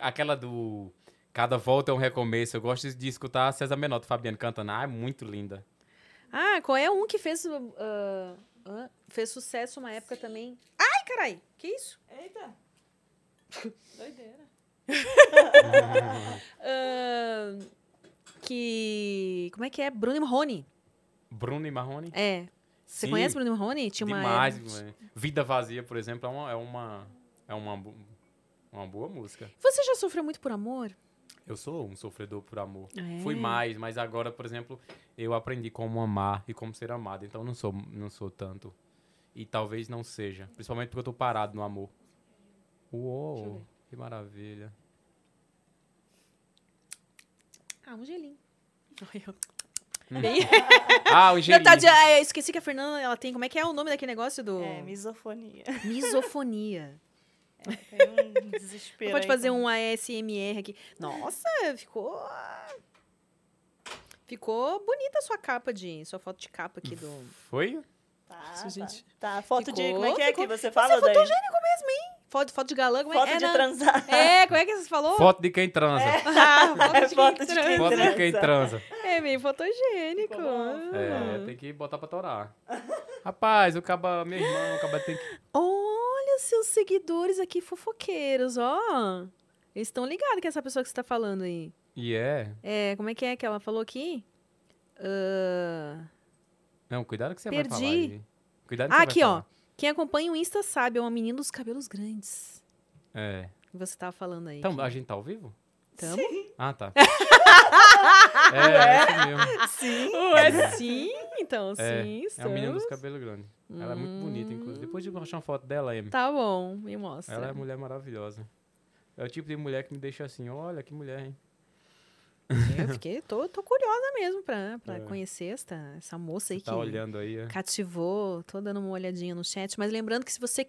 Aquela do Cada Volta é um Recomeço. Eu gosto de escutar a César Menotti, Fabiano cantando. Ah, é muito linda. Ah, qual é um que fez, ah, fez sucesso uma época também? Ai, carai, que isso? Eita. Doideira. Ah, que. Como é que é? Bruno e Marrone. Bruno e Marrone? É. Você Sim, conhece Bruno Marrone? Tinha uma Demais. Vida Vazia, por exemplo, é uma, é uma, é uma, uma boa música. Você já sofreu muito por amor? Eu sou um sofredor por amor. É. Fui mais, mas agora, por exemplo, eu aprendi como amar e como ser amado. Então não sou, não sou tanto. E talvez não seja. Principalmente porque eu tô parado no amor. Uou, que maravilha. Ah, um gelinho. Hum. Bem... Ah, o Não, gelinho. tá, de- eu esqueci que a Fernanda, ela tem... Como é que é o nome daquele negócio do... É, misofonia. Misofonia. Tem um desespero. Pode aí fazer um ASMR aqui. Nossa, ficou... Ficou bonita a sua capa de... Sua foto de capa aqui do... Foi? Tá, Isso, tá. gente. Tá, foto de. Ficou, Como é que é ficou. que você Você fala é daí? fotogênico mesmo, hein? Foto, foto de galã, como é? Foto é, de na- transar. É, como é que você falou? Foto de quem transa. Ah, foto É de foto quem de transa. quem Foto de quem transa. É meio fotogênico. Bom. É, Ah. tem que botar pra torar. Rapaz, o caba, meu irmão, o caba tem que. Olha seus seguidores aqui fofoqueiros, ó. Eles estão ligados que é essa pessoa que você tá falando aí. E é. É, como é que é que ela falou aqui? Ah, Não, cuidado que você Perdi. vai falar aí. Cuidado que Ah, você aqui, vai ó. Quem acompanha o Insta sabe, é uma menina dos cabelos grandes. É. Que você tava falando aí. Então, a gente tá ao vivo? Tamo? Ah, tá. é, é isso mesmo. Sim. Ué, sim, então, É, sim, É a menina dos estamos. cabelos grandes. Ela é muito bonita, inclusive. Depois de mostrar uma foto dela, Amy. Tá bom, me mostra. Ela é mulher maravilhosa. É o tipo de mulher que me deixa assim, olha que mulher, hein? Eu fiquei, tô, tô curiosa mesmo pra, pra É. conhecer esta, essa moça aí Você tá que olhando aí, é. cativou. Tô dando uma olhadinha no chat, mas lembrando que se você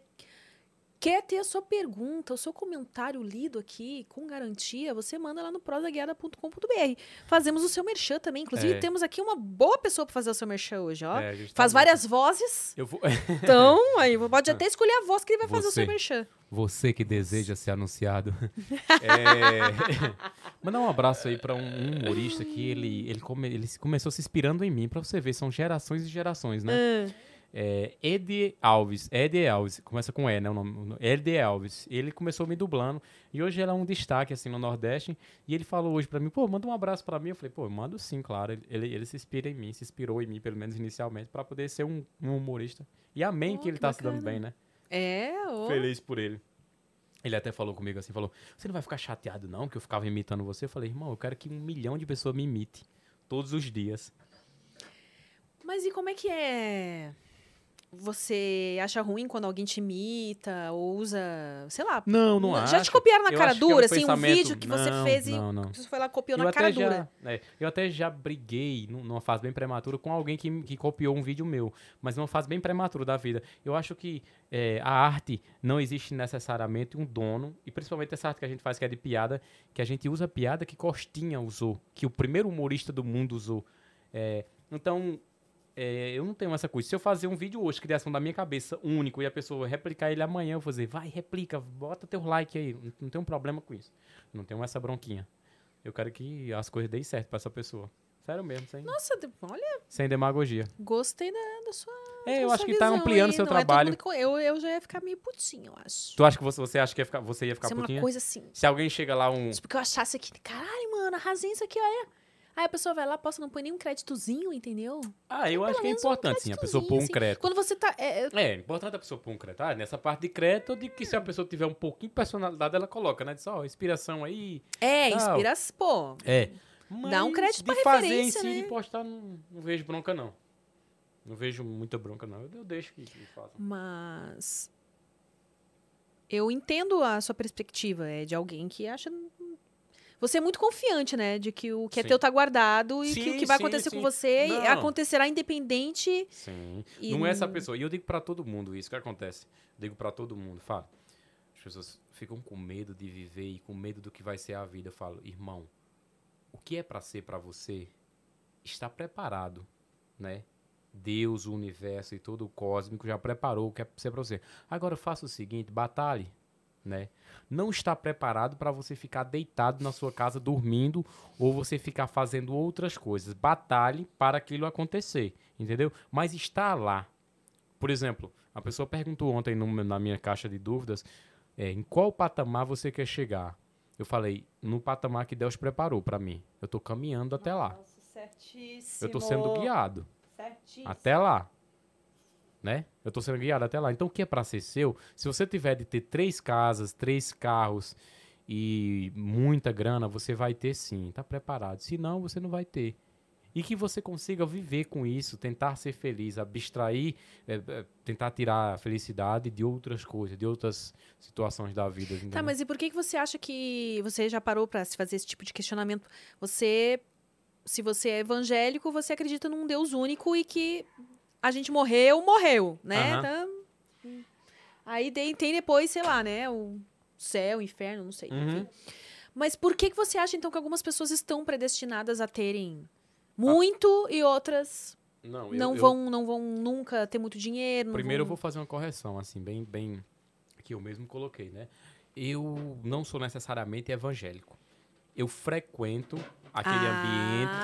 quer ter a sua pergunta, o seu comentário lido aqui com garantia, você manda lá no prosaguiada.com.br. Fazemos o seu merchan também. Inclusive, É. temos aqui uma boa pessoa pra fazer o seu merchan hoje, ó. É, tá Faz muito- várias vozes. Eu vou... Então, aí pode até escolher a voz que ele vai fazer o seu Você. merchan. Você que deseja ser anunciado. é... Mandar um abraço aí pra um um humorista que ele, ele, come- ele começou se inspirando em mim, pra você ver, são gerações e gerações, né? Ah, É, Ed Alves, Ed Alves, começa com E, né? O nome, Ed Alves. Ele começou me dublando e hoje ele é um destaque assim no Nordeste. E ele falou hoje pra mim, pô, manda um abraço pra mim. Eu falei, pô, eu mando sim, claro. Ele, ele, ele se inspira em mim, se inspirou em mim, pelo menos inicialmente, pra poder ser um, um humorista. E amém Oh, que ele que tá se dando bacana. bem, né? é, ô. Feliz por ele. Ele até falou comigo assim, falou, você não vai ficar chateado não, que eu ficava imitando você? Eu falei, irmão, eu quero que um milhão de pessoas me imite. Todos os dias. Mas e como é que é? Você acha ruim quando alguém te imita ou usa, sei lá, Não, não já acho. te copiaram na Eu cara que é um dura, assim, um pensamento- vídeo que você Não, fez e não, não. você foi lá e copiou Eu na cara já, dura. é, eu até já briguei num- numa fase bem prematura com alguém que, que copiou um vídeo meu, mas numa fase bem prematura da vida. Eu acho que é, a arte não existe necessariamente um dono, e principalmente essa arte que a gente faz que é de piada, que a gente usa piada que Costinha usou, que o primeiro humorista do mundo usou. É, então, é, eu não tenho essa coisa. Se eu fazer um vídeo hoje, criação da minha cabeça, único, e a pessoa replicar ele amanhã, eu vou dizer, vai, replica, bota teu like aí. Não, não tenho problema com isso. Não tenho essa bronquinha. Eu quero que as coisas deem certo pra essa pessoa. Sério mesmo, sem, Nossa, olha, sem demagogia. gostei da, da sua É, eu acho que tá ampliando aí. seu é trabalho. mundo que- eu, eu já ia ficar meio putinho, eu acho. Tu acha que você, você acha que ia ficar, você ia ficar Isso é uma coisa assim. Se alguém chega lá um. Tipo, que eu achasse aqui, caralho, mano, arrasei isso aqui, olha. Aí a pessoa vai lá, posta, não põe nem um créditozinho, entendeu? Ah, eu acho que é menos um importante, sim, a pessoa pôr um créditozinho, crédito. Quando você tá. é, é, É, é importante a pessoa pôr um crédito. Ah, nessa parte de crédito, eu digo que se a pessoa tiver um pouquinho de personalidade, ela coloca, né? Diz, ó, inspiração aí. é Tal. inspira, pô. É. Dá um Mas crédito pra de fazer em si, né? de postar, não, não vejo bronca, não. Não vejo muita bronca, não. Eu, eu deixo que, que façam. Mas eu entendo a sua perspectiva, é de alguém que acha você é muito confiante, né, de que o que é Sim. teu tá guardado e que o Sim, que vai sim, acontecer com sim. você Não. acontecerá independente. Sim. E não é essa pessoa. E eu digo pra todo mundo isso. Que acontece? Digo pra todo mundo. Falo. As pessoas ficam com medo de viver e com medo do que vai ser a vida. Eu falo, irmão, o que é pra ser pra você está preparado, né? Deus, o universo e todo o cósmico já preparou o que é pra ser pra você. Agora faça o seguinte, batalhe, né? Não está preparado para você ficar deitado na sua casa dormindo ou você ficar fazendo outras coisas. Batalhe para aquilo acontecer, entendeu? Mas está lá. Por exemplo, a pessoa perguntou ontem no- na minha caixa de dúvidas é, em qual patamar você quer chegar. Eu falei, no patamar que Deus preparou para mim. Eu tô caminhando até lá. Nossa, certíssimo. Eu tô sendo guiado. Certíssimo. Até lá. Né? Eu tô sendo guiado até lá. Então, o que é pra ser seu? Se você tiver de ter três casas, três carros e muita grana, você vai ter sim. Tá preparado. Se não, você não vai ter. E que você consiga viver com isso, tentar ser feliz, abstrair, é, é, tentar tirar a felicidade de outras coisas, de outras situações da vida. Tá, mas e por que, que você acha que você já parou pra se fazer esse tipo de questionamento? Você, se você é evangélico, você acredita num Deus único e que a gente morreu, morreu, né? Aham. Tá- Aí tem, tem depois, sei lá, né? O céu, o inferno, não sei. Uhum. Mas por que, que você acha, então, que algumas pessoas estão predestinadas a terem muito e outras Não, eu- não, eu- vão, não vão nunca ter muito dinheiro? Primeiro eu vão... vou fazer uma correção, assim, bem, bem que eu mesmo coloquei, né? Eu não sou necessariamente evangélico. Eu frequento aquele ah,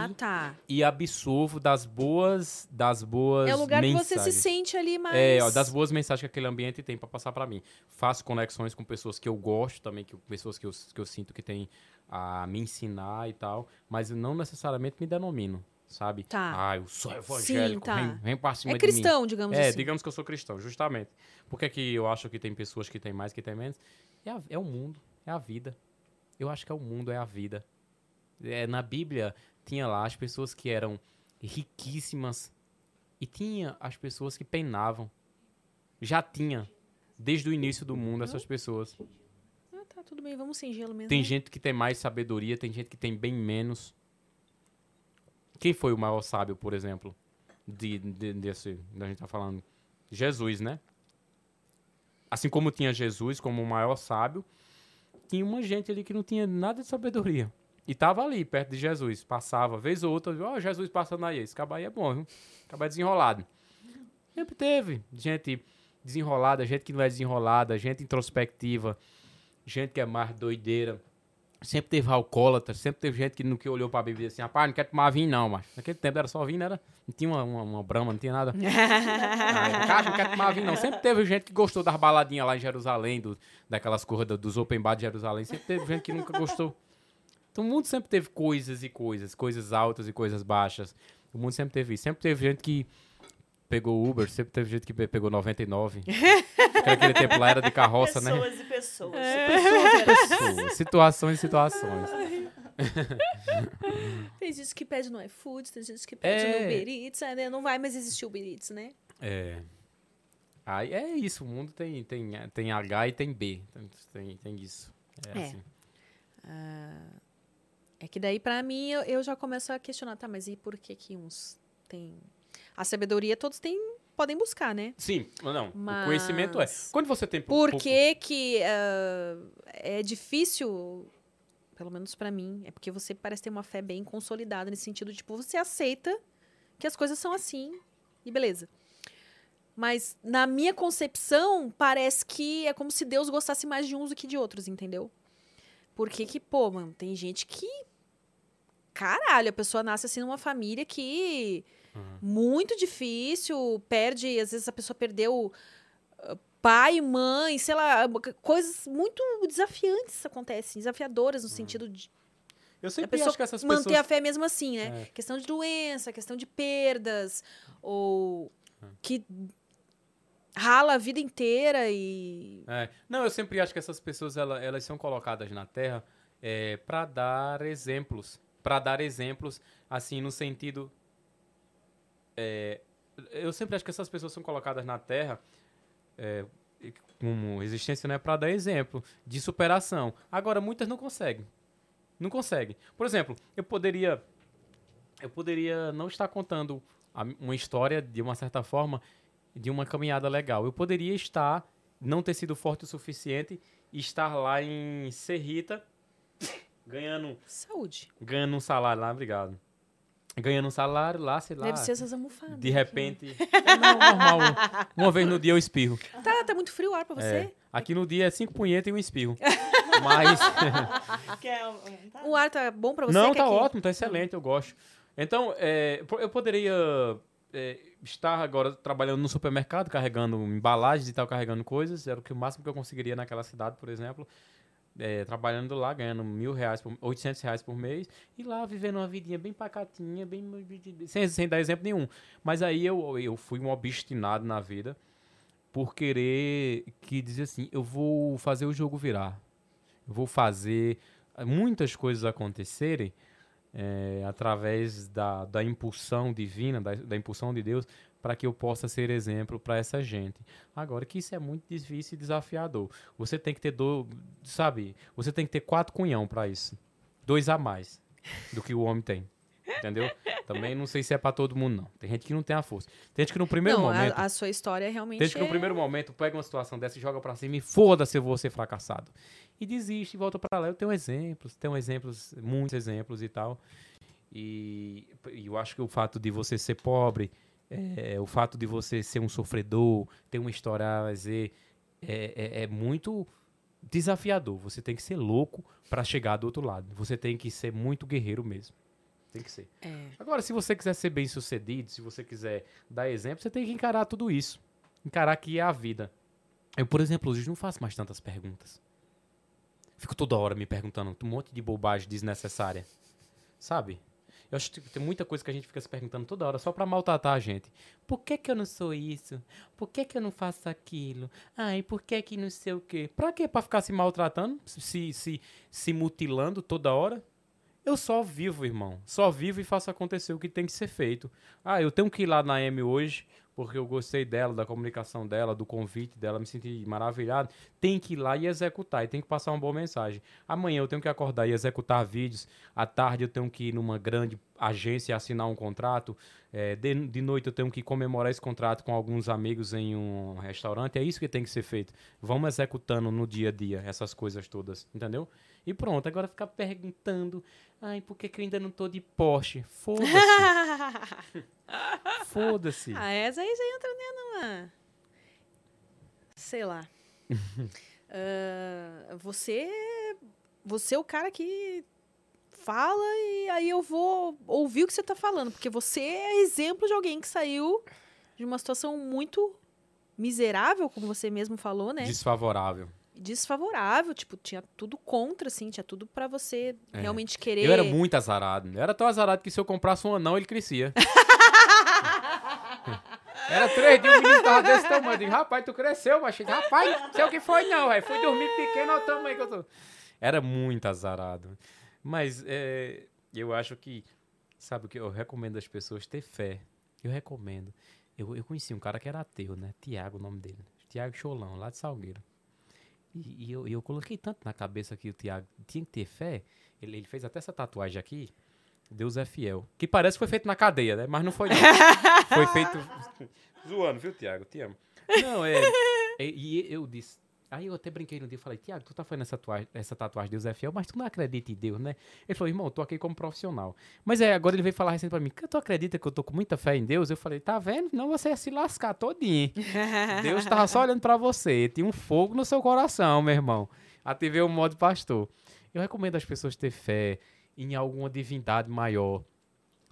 ambiente tá. e absorvo das boas, das boas É o lugar que mensagens. você se sente ali mais... É, ó, das boas mensagens que aquele ambiente tem pra passar pra mim. Faço conexões com pessoas que eu gosto também, que, pessoas que eu, que eu sinto que tem a me ensinar e tal, mas não necessariamente me denomino, sabe? Tá. Ah, eu sou evangélico, tá. vem, vem pra cima É cristão, digamos É, assim. digamos que eu sou cristão, justamente. Por que, que eu acho que tem pessoas que têm mais, que têm menos? É, a- é o mundo, é a vida. Eu acho que é o mundo, é a vida. É, na Bíblia, tinha lá as pessoas que eram riquíssimas e tinha as pessoas que penavam. Já tinha, desde o início do mundo, essas pessoas. Ah, tá, tudo bem, vamos sem gelo mesmo. Tem né? gente que tem mais sabedoria, tem gente que tem bem menos. Quem foi o maior sábio, por exemplo? De, de- desse, da gente tá falando. Jesus, né? Assim como tinha Jesus como o maior sábio, tinha uma gente ali que não tinha nada de sabedoria. E tava ali, perto de Jesus. Passava, vez ou outra, ó, Jesus passando aí. Esse cabo aí é bom, viu? Cabo é desenrolado. Sempre teve gente desenrolada, gente que não é desenrolada, gente introspectiva, gente que é mais doideira. Sempre teve alcoólatra, sempre teve gente que que olhou pra Bíblia disse assim, rapaz, não quer tomar vinho não, mas naquele tempo era só vinho, era? Não tinha uma, uma, uma brama, não tinha nada. Ah, cara, não quer tomar vinho não. Sempre teve gente que gostou das baladinhas lá em Jerusalém, do, daquelas corridas dos open bar de Jerusalém. Sempre teve gente que nunca gostou. Então o mundo sempre teve coisas e coisas, coisas altas e coisas baixas. O mundo sempre teve isso. Sempre teve gente que pegou Uber, sempre teve gente que pe- pegou 99. Porque Naquele tempo lá era de carroça, né? pessoas e pessoas. Pessoas, situações e situações. Tem gente que pede no iFood, tem gente que pede É. no Uber Eats, né, não vai mais existir o Uber Eats, né? É. Aí é isso, o mundo tem, tem, tem H e tem B. Tem, tem, isso. É, É. assim. É que daí, pra mim, eu, eu já começo a questionar, tá, mas e por que que uns têm... A sabedoria todos têm, podem buscar, né? Sim, mas não. Mas- O conhecimento é. Quando você tem Por pouco- que que ah, é difícil, pelo menos pra mim, é porque você parece ter uma fé bem consolidada nesse sentido, tipo, você aceita que as coisas são assim e beleza. Mas na minha concepção, parece que é como se Deus gostasse mais de uns do que de outros, entendeu? Porque que, pô, mano, tem gente que caralho, a pessoa nasce assim numa família que muito difícil, perde, às vezes a pessoa perdeu ah, pai, mãe, sei lá, coisas muito desafiantes acontecem, desafiadoras no sentido de Eu a sempre acho que essas manter pessoas. a fé mesmo assim, né? É. Questão de doença, questão de perdas, ou que rala a vida inteira e É. Não, eu sempre acho que essas pessoas ela- elas são colocadas na Terra é, para dar exemplos, para dar exemplos, assim no sentido. é, eu sempre acho que essas pessoas são colocadas na Terra é, como existência não é para dar exemplo de superação. Agora muitas não conseguem, não conseguem. Por exemplo, eu poderia, eu poderia não estar contando uma história de uma certa forma de uma caminhada legal. Eu poderia estar, não ter sido forte o suficiente e estar lá em Serrita, ganhando, saúde. ganhando um salário lá, obrigado. Ganhando um salário lá, sei lá. Deve ser essas almofadas. De repente. É, não, normal. Uma vez no dia eu espirro. Tá, tá muito frio o ar pra você? É. Aqui no dia é cinco punhetas e um espirro. Mas. Tá? O ar tá bom pra você? Não, tá que- ótimo, tá excelente, eu gosto. Então, é, eu poderia é, estar agora trabalhando no supermercado, carregando embalagens e tal, carregando coisas, era o que o máximo que eu conseguiria naquela cidade, por exemplo. É, trabalhando lá, ganhando mil reais, por, 800 reais por mês, e lá vivendo uma vidinha bem pacatinha, bem, sem, sem dar exemplo nenhum. Mas aí eu, eu fui um obstinado na vida por querer que dizer assim, eu vou fazer o jogo virar. Eu vou fazer muitas coisas acontecerem é, através da, da impulsão divina, da, da impulsão de Deus, para que eu possa ser exemplo para essa gente. Agora que isso é muito difícil e desafiador. Você tem que ter do, sabe? Você tem que ter quatro cunhão para isso, dois a mais do que o homem tem. Entendeu? Também não sei se é para todo mundo, não. Tem gente que não tem a força. Tem gente que no primeiro não, momento. a, a sua história realmente Tem gente que no é- primeiro momento pega uma situação dessa e joga pra cima e foda-se, eu vou ser fracassado. E desiste e volta pra lá. Eu tenho exemplos, tenho exemplos, muitos exemplos e tal. E, e eu acho que o fato de você ser pobre, é, o fato de você ser um sofredor, ter uma história a dizer, é, é, é muito desafiador. Você tem que ser louco pra chegar do outro lado. Você tem que ser muito guerreiro mesmo. Tem que ser. É. Agora, se você quiser ser bem sucedido, se você quiser dar exemplo, você tem que encarar tudo isso. Encarar que é a vida. Eu, por exemplo, hoje não faço mais tantas perguntas. Fico toda hora me perguntando um monte de bobagem desnecessária. Sabe? Eu acho que tem muita coisa que a gente fica se perguntando toda hora só pra maltratar a gente. Por que que eu não sou isso? Por que que eu não faço aquilo? Ai, por que que não sei o quê? Pra quê? Pra ficar se maltratando? Se, se, se mutilando toda hora? Eu só vivo, irmão. Só vivo e faço acontecer o que tem que ser feito. Ah, eu tenho que ir lá na M hoje, porque eu gostei dela, da comunicação dela, do convite dela, me senti maravilhado. Tem que ir lá e executar, e tem que passar uma boa mensagem. Amanhã eu tenho que acordar e executar vídeos. À tarde eu tenho que ir numa grande agência e assinar um contrato. É, de, de noite eu tenho que comemorar esse contrato com alguns amigos em um restaurante. É isso que tem que ser feito. Vamos executando no dia a dia essas coisas todas, entendeu? E pronto, agora ficar perguntando, ai, por que, que eu ainda não tô de Porsche? Foda-se, foda-se. ah, essa aí você entra numa. Sei lá. Ah, você. Você é o cara que fala e aí eu vou ouvir o que você tá falando. Porque você é exemplo de alguém que saiu de uma situação muito miserável, como você mesmo falou, né? Desfavorável. Desfavorável, tipo, tinha tudo contra, assim, tinha tudo pra você É. realmente querer. Eu era muito azarado. Eu era tão azarado que se eu comprasse um anão, ele crescia. Era três dias, o menino tava desse tamanho. Eu digo, rapaz, tu cresceu, macho. Rapaz, não sei o que foi não, velho. Fui dormir pequeno, olha o tamanho que eu tô. Era muito azarado. Mas é, eu acho que, sabe o que eu recomendo às pessoas ter fé. Eu recomendo. Eu, eu conheci um cara que era ateu, né? Tiago, o nome dele. Tiago Cholão, lá de Salgueiro. E, e eu, eu coloquei tanto na cabeça que o Tiago tinha que ter fé. Ele, ele fez até essa tatuagem aqui. Deus é fiel. Que parece que foi feito na cadeia, né? Mas não foi. Não. foi feito. Zoando, viu, Tiago? Te amo. Não, é. é, E eu disse. Aí eu até brinquei no dia e falei, Tiago, tu tá fazendo essa tatuagem, essa tatuagem Deus é fiel, mas tu não acredita em Deus, né? Ele falou, irmão, eu tô aqui como profissional. Mas é, agora ele veio falar recente pra mim, tu acredita que eu tô com muita fé em Deus? Eu falei, tá vendo? Não você ia se lascar todinho. Deus tava só olhando pra você. Tinha um fogo no seu coração, meu irmão. Ativei o modo pastor. Eu recomendo as pessoas ter fé em alguma divindade maior.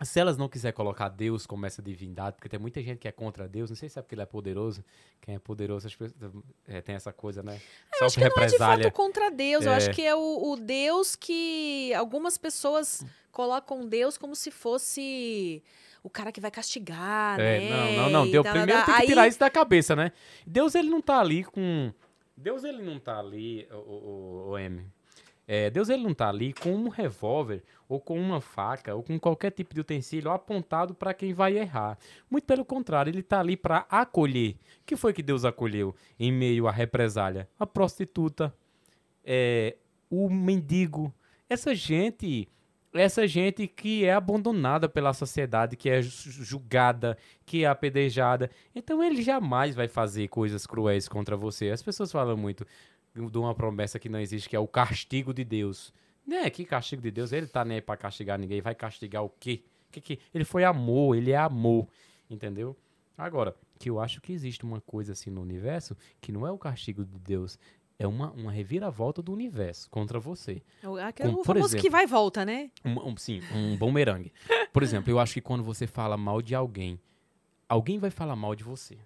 Se elas não quiser colocar Deus como essa divindade, porque tem muita gente que é contra Deus, não sei se é porque ele é poderoso. Quem é poderoso as pessoas, é, tem essa coisa, né? Eu acho que não é de represália. fato contra Deus. Eu É. acho que é o, o Deus que algumas pessoas colocam Deus como se fosse o cara que vai castigar, É, né? não, não, não. Deus, primeiro tem que aí- tirar isso da cabeça, né? Deus, ele não tá ali com. Deus, ele não tá ali, o, o, o M. É, Deus, ele não tá ali com um revólver, ou com uma faca, ou com qualquer tipo de utensílio apontado para quem vai errar. Muito pelo contrário, ele tá ali para acolher. O que foi que Deus acolheu em meio à represália? A prostituta, é, o mendigo. Essa gente essa gente que é abandonada pela sociedade, que é ju- julgada, que é apedrejada. Então ele jamais vai fazer coisas cruéis contra você. As pessoas falam muito de uma promessa que não existe, que é o castigo de Deus. Né? Que castigo de Deus? Ele tá nem aí pra castigar ninguém. Vai castigar o quê? Que que... Ele foi amor, ele é amor. Entendeu? Agora, que eu acho que existe uma coisa assim no universo que não é o castigo de Deus. É uma, uma reviravolta do universo contra você. Aquele, Como, o por famoso que exemplo, vai e volta, né? Um, um- sim, um bumerangue. Por exemplo, eu acho que quando você fala mal de alguém, alguém vai falar mal de você.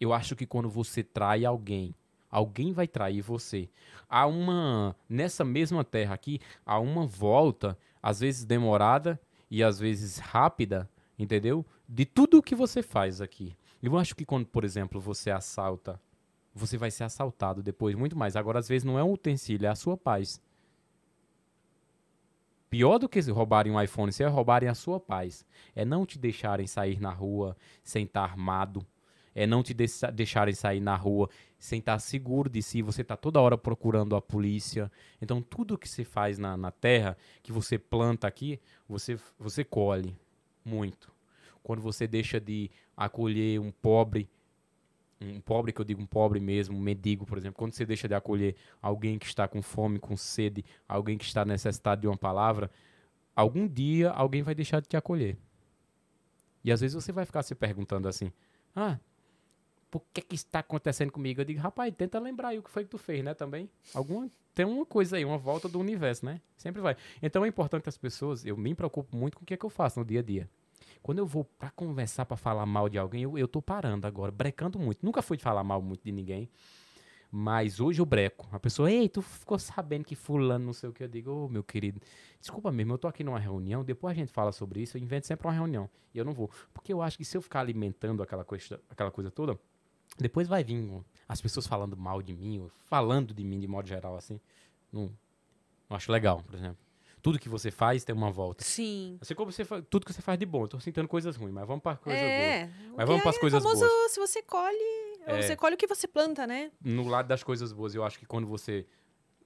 Eu acho que quando você trai alguém, Alguém vai trair você. Há uma. Nessa mesma terra aqui, há uma volta, às vezes demorada e às vezes rápida, entendeu? De tudo o que você faz aqui. Eu acho que quando, por exemplo, você assalta, você vai ser assaltado depois, muito mais. Agora, às vezes, não é um utensílio, é a sua paz. Pior do que roubarem um iPhone, se é roubarem a sua paz. É não te deixarem sair na rua sem estar armado. É não te deixa- deixarem sair na rua sem estar seguro de si. Você está toda hora procurando a polícia. Então, tudo que você faz na, na terra, que você planta aqui, você, você colhe muito. Quando você deixa de acolher um pobre, um pobre que eu digo um pobre mesmo, um mendigo, por exemplo, quando você deixa de acolher alguém que está com fome, com sede, alguém que está necessitado de uma palavra, algum dia alguém vai deixar de te acolher. E às vezes você vai ficar se perguntando assim: "Ah, por que que está acontecendo comigo?" Eu digo: "Rapaz, tenta lembrar aí o que foi que tu fez, né, também? Alguma tem uma coisa aí, uma volta do universo, né? Sempre vai. Então é importante as pessoas, eu me preocupo muito com o que é que eu faço no dia a dia. Quando eu vou pra conversar, pra falar mal de alguém, eu, eu tô parando agora, brecando muito. Nunca fui de falar mal muito de ninguém. Mas hoje eu breco. A pessoa, ei, tu ficou sabendo que fulano não sei o que. Eu digo, ô meu querido, desculpa mesmo, eu tô aqui numa reunião, depois a gente fala sobre isso, eu invento sempre uma reunião. E eu não vou. Porque eu acho que se eu ficar alimentando aquela coisa, aquela coisa toda, depois vai vir as pessoas falando mal de mim, ou falando de mim de modo geral, assim. Não, não acho legal, por exemplo. Tudo que você faz tem uma volta. Sim. Assim como você faz, tudo que você faz de bom. Eu tô sentindo coisas ruins, mas vamos para coisas boas. é. o Mas vamos pras é coisas famoso, boas. Se você colhe, É. você colhe o que você planta, né? No lado das coisas boas, eu acho que quando você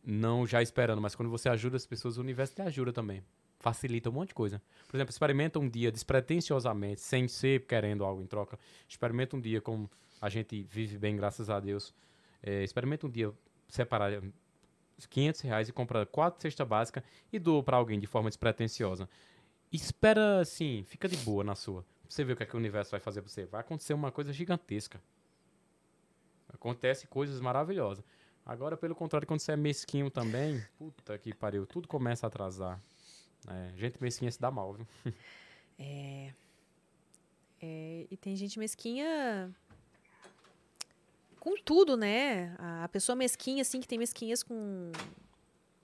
não já esperando, mas quando você ajuda as pessoas, o universo te ajuda também. Facilita um monte de coisa. Por exemplo, experimenta um dia despretensiosamente, sem ser querendo algo em troca. Experimenta um dia como a gente vive bem, graças a Deus. É, experimenta um dia separar 500 reais e compra quatro cestas básicas e doa para alguém de forma despretensiosa. Espera, assim, fica de boa na sua. Você vê o que, é que o universo vai fazer pra você. Vai acontecer uma coisa gigantesca. Acontece coisas maravilhosas. Agora, pelo contrário, quando você é mesquinho também, puta que pariu, tudo começa a atrasar. É, gente mesquinha se dá mal, viu? É, e tem gente mesquinha com tudo, né? A pessoa mesquinha, assim, que tem mesquinhas com,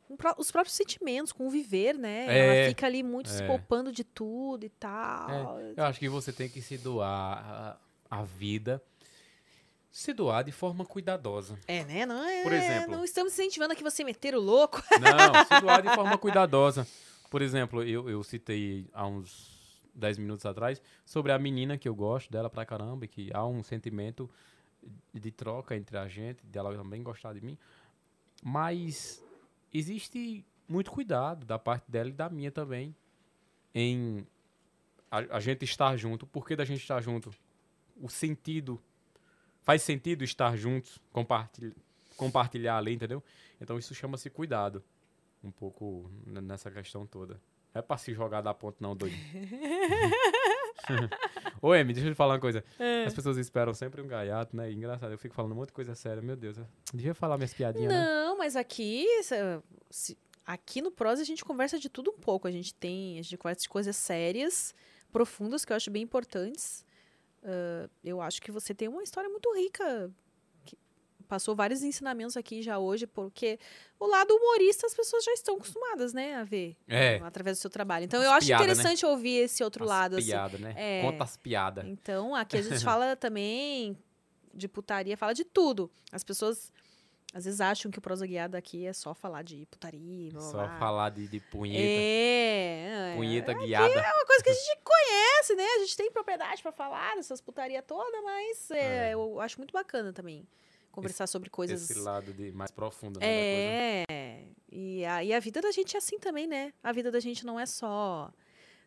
com os próprios sentimentos, com o viver, né? É, Ela fica ali muito se é. poupando de tudo e tal. Eu acho que você tem que se doar a, a vida, se doar de forma cuidadosa. É, né? Não é. Por exemplo- Não estamos incentivando aqui você meter o louco. Não, se doar de forma cuidadosa. Por exemplo, eu, eu citei há uns 10 minutos atrás sobre a menina que eu gosto dela pra caramba que há um sentimento de troca entre a gente, dela também gostar de mim. Mas existe muito cuidado da parte dela e da minha também em a, a gente estar junto. Por que da gente estar junto? O sentido. Faz sentido estar juntos, compartilhar, compartilhar ali, entendeu? Então isso chama-se cuidado. Um pouco nessa questão toda. Não é pra se jogar da ponta, não, doido. Ô, Emi, deixa eu te falar uma coisa. As pessoas esperam sempre um gaiato, né? E engraçado, eu fico falando um monte de coisa séria. Meu Deus, eu devia falar minhas piadinhas, né? Não, mas aqui. se- aqui no Prós a gente conversa de tudo um pouco. A gente tem. A gente conversa de coisas sérias, profundas, que eu acho bem importantes. Ah, eu acho que você tem uma história muito rica. Passou vários ensinamentos aqui já hoje, porque o lado humorista as pessoas já estão acostumadas, né, a ver. É. Através do seu trabalho. Então As eu acho né? interessante ouvir esse outro As lado. assim. piadas, né? É. Conta as piadas. Então, aqui a gente fala também de putaria, fala de tudo. As pessoas às vezes acham que o prosa guiada aqui é só falar de putaria, blá, Só falar de, de punheta. É, é. Punheta guiada. É uma coisa que a gente conhece, né? A gente tem propriedade pra falar dessas putaria toda, mas é, É. eu acho muito bacana também conversar sobre coisas. Esse lado de, mais profundo, né? É, e a, e a vida da gente é assim também, né? A vida da gente não é só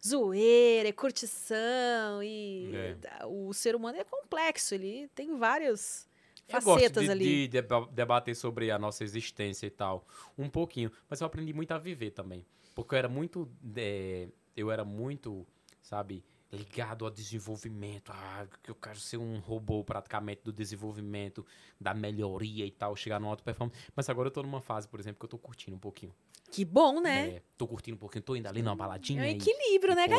zoeira, é curtição e É. o ser humano é complexo, ele tem várias Eu facetas de, ali. de deba- debater sobre a nossa existência e tal, um pouquinho, mas eu aprendi muito a viver também, porque eu era muito, é, eu era muito, sabe, ligado ao desenvolvimento, ah, que eu quero ser um robô praticamente do desenvolvimento, da melhoria e tal, chegar numa alta performance, mas agora eu tô numa fase, por exemplo, que eu tô curtindo um pouquinho, Que bom, né? É, tô curtindo um pouquinho, tô indo ali numa É baladinha um e, equilíbrio, né? pô,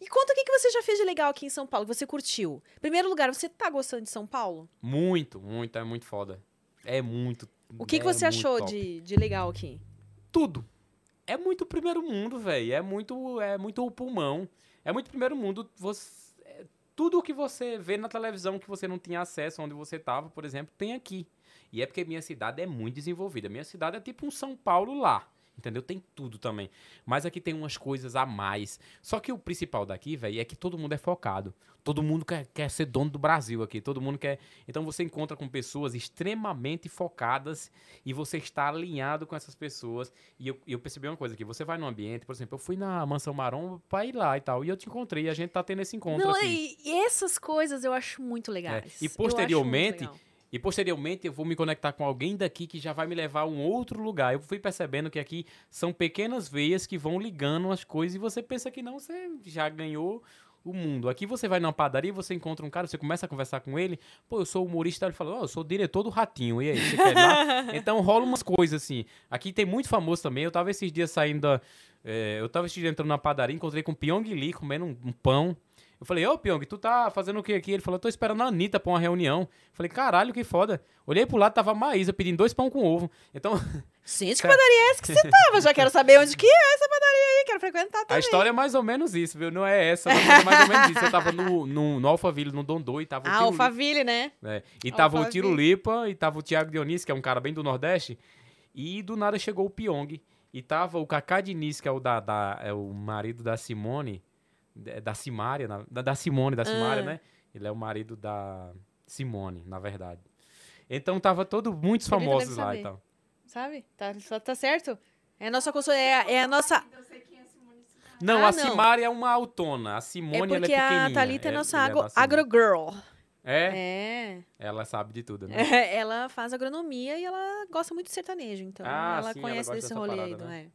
E conta o que, que você já fez de legal aqui em São Paulo, que você curtiu. Primeiro lugar, você tá gostando de São Paulo? muito, muito, é muito foda. É muito. O que, que é você muito achou top. de, de legal aqui? tudo. É muito primeiro mundo, velho. É muito, é muito o pulmão. É muito primeiro mundo. Você, é, tudo o que você vê na televisão que você não tinha acesso, onde você tava, por exemplo, tem aqui. E é porque minha cidade é muito desenvolvida. Minha cidade é tipo um São Paulo lá. Entendeu? Tem tudo também. Mas aqui tem umas coisas a mais. Só que o principal daqui, velho, é que todo mundo é focado. Todo mundo quer, quer ser dono do Brasil aqui. Todo mundo quer. Então você encontra com pessoas extremamente focadas e você está alinhado com essas pessoas. E eu, eu percebi uma coisa aqui. Você vai num ambiente, por exemplo, eu fui na Mansão Marrom pra ir lá e tal. E eu te encontrei. E a gente tá tendo esse encontro Não, assim. e, essas coisas eu acho muito legais. É, e Eu acho muito posteriormente, legal. E posteriormente eu vou me conectar com alguém daqui que já vai me levar a um outro lugar. Eu fui percebendo que aqui são pequenas veias que vão ligando as coisas e você pensa que não, você já ganhou o mundo. Aqui você vai numa padaria, você encontra um cara, você começa a conversar com ele, pô, eu sou humorista, ele fala, ó, eu sou diretor do Ratinho, e aí, você quer ir lá? Então rola umas coisas assim. Aqui tem muito famoso também, eu tava esses dias saindo da... é, eu tava esses dias entrando na padaria, encontrei com o Pyong Lee comendo um, um pão. Eu falei, ô Pyong, tu tá fazendo o que aqui? Ele falou, tô esperando a Anitta pra uma reunião. Eu falei, caralho, que foda. Olhei pro lado, tava a Maísa pedindo dois pão com ovo. Então, Gente, que padaria é essa que você tava? Já quero saber onde que é essa padaria aí, quero frequentar a também. história é mais ou menos isso, viu? Não é essa, mas é mais ou menos isso. Eu tava no, no, no Alphaville, no Dondô, e tava o Ah, Alphaville, né? É, E tava o Alphaville. Tiro Lipa, e tava o Thiago Dionísio, que é um cara bem do Nordeste, e do nada chegou o Pyong. E tava o Kaká Diniz, que é o, da, da- é o marido da Simone, da Simária, da, da Simone, da Simária, Ah. né? Ele é o marido da Simone, na verdade. Então tava todo muitos deve famosos lá e tal. Sabe? Tá, tá certo? É a nossa consul... é, a- é a nossa. Eu sei quem é. Não, Ah, a. Simária é uma autona. A Simone, É ela é porque pequenininha. a Thalita é Ela- nossa ela agro, da Simone. agrogirl. É? É. Ela sabe de tudo, né? É, Ela faz agronomia e ela gosta muito de sertanejo. Então Ah, ela sim, ela conhece gosta desse dessa rolê aí, parada, não né?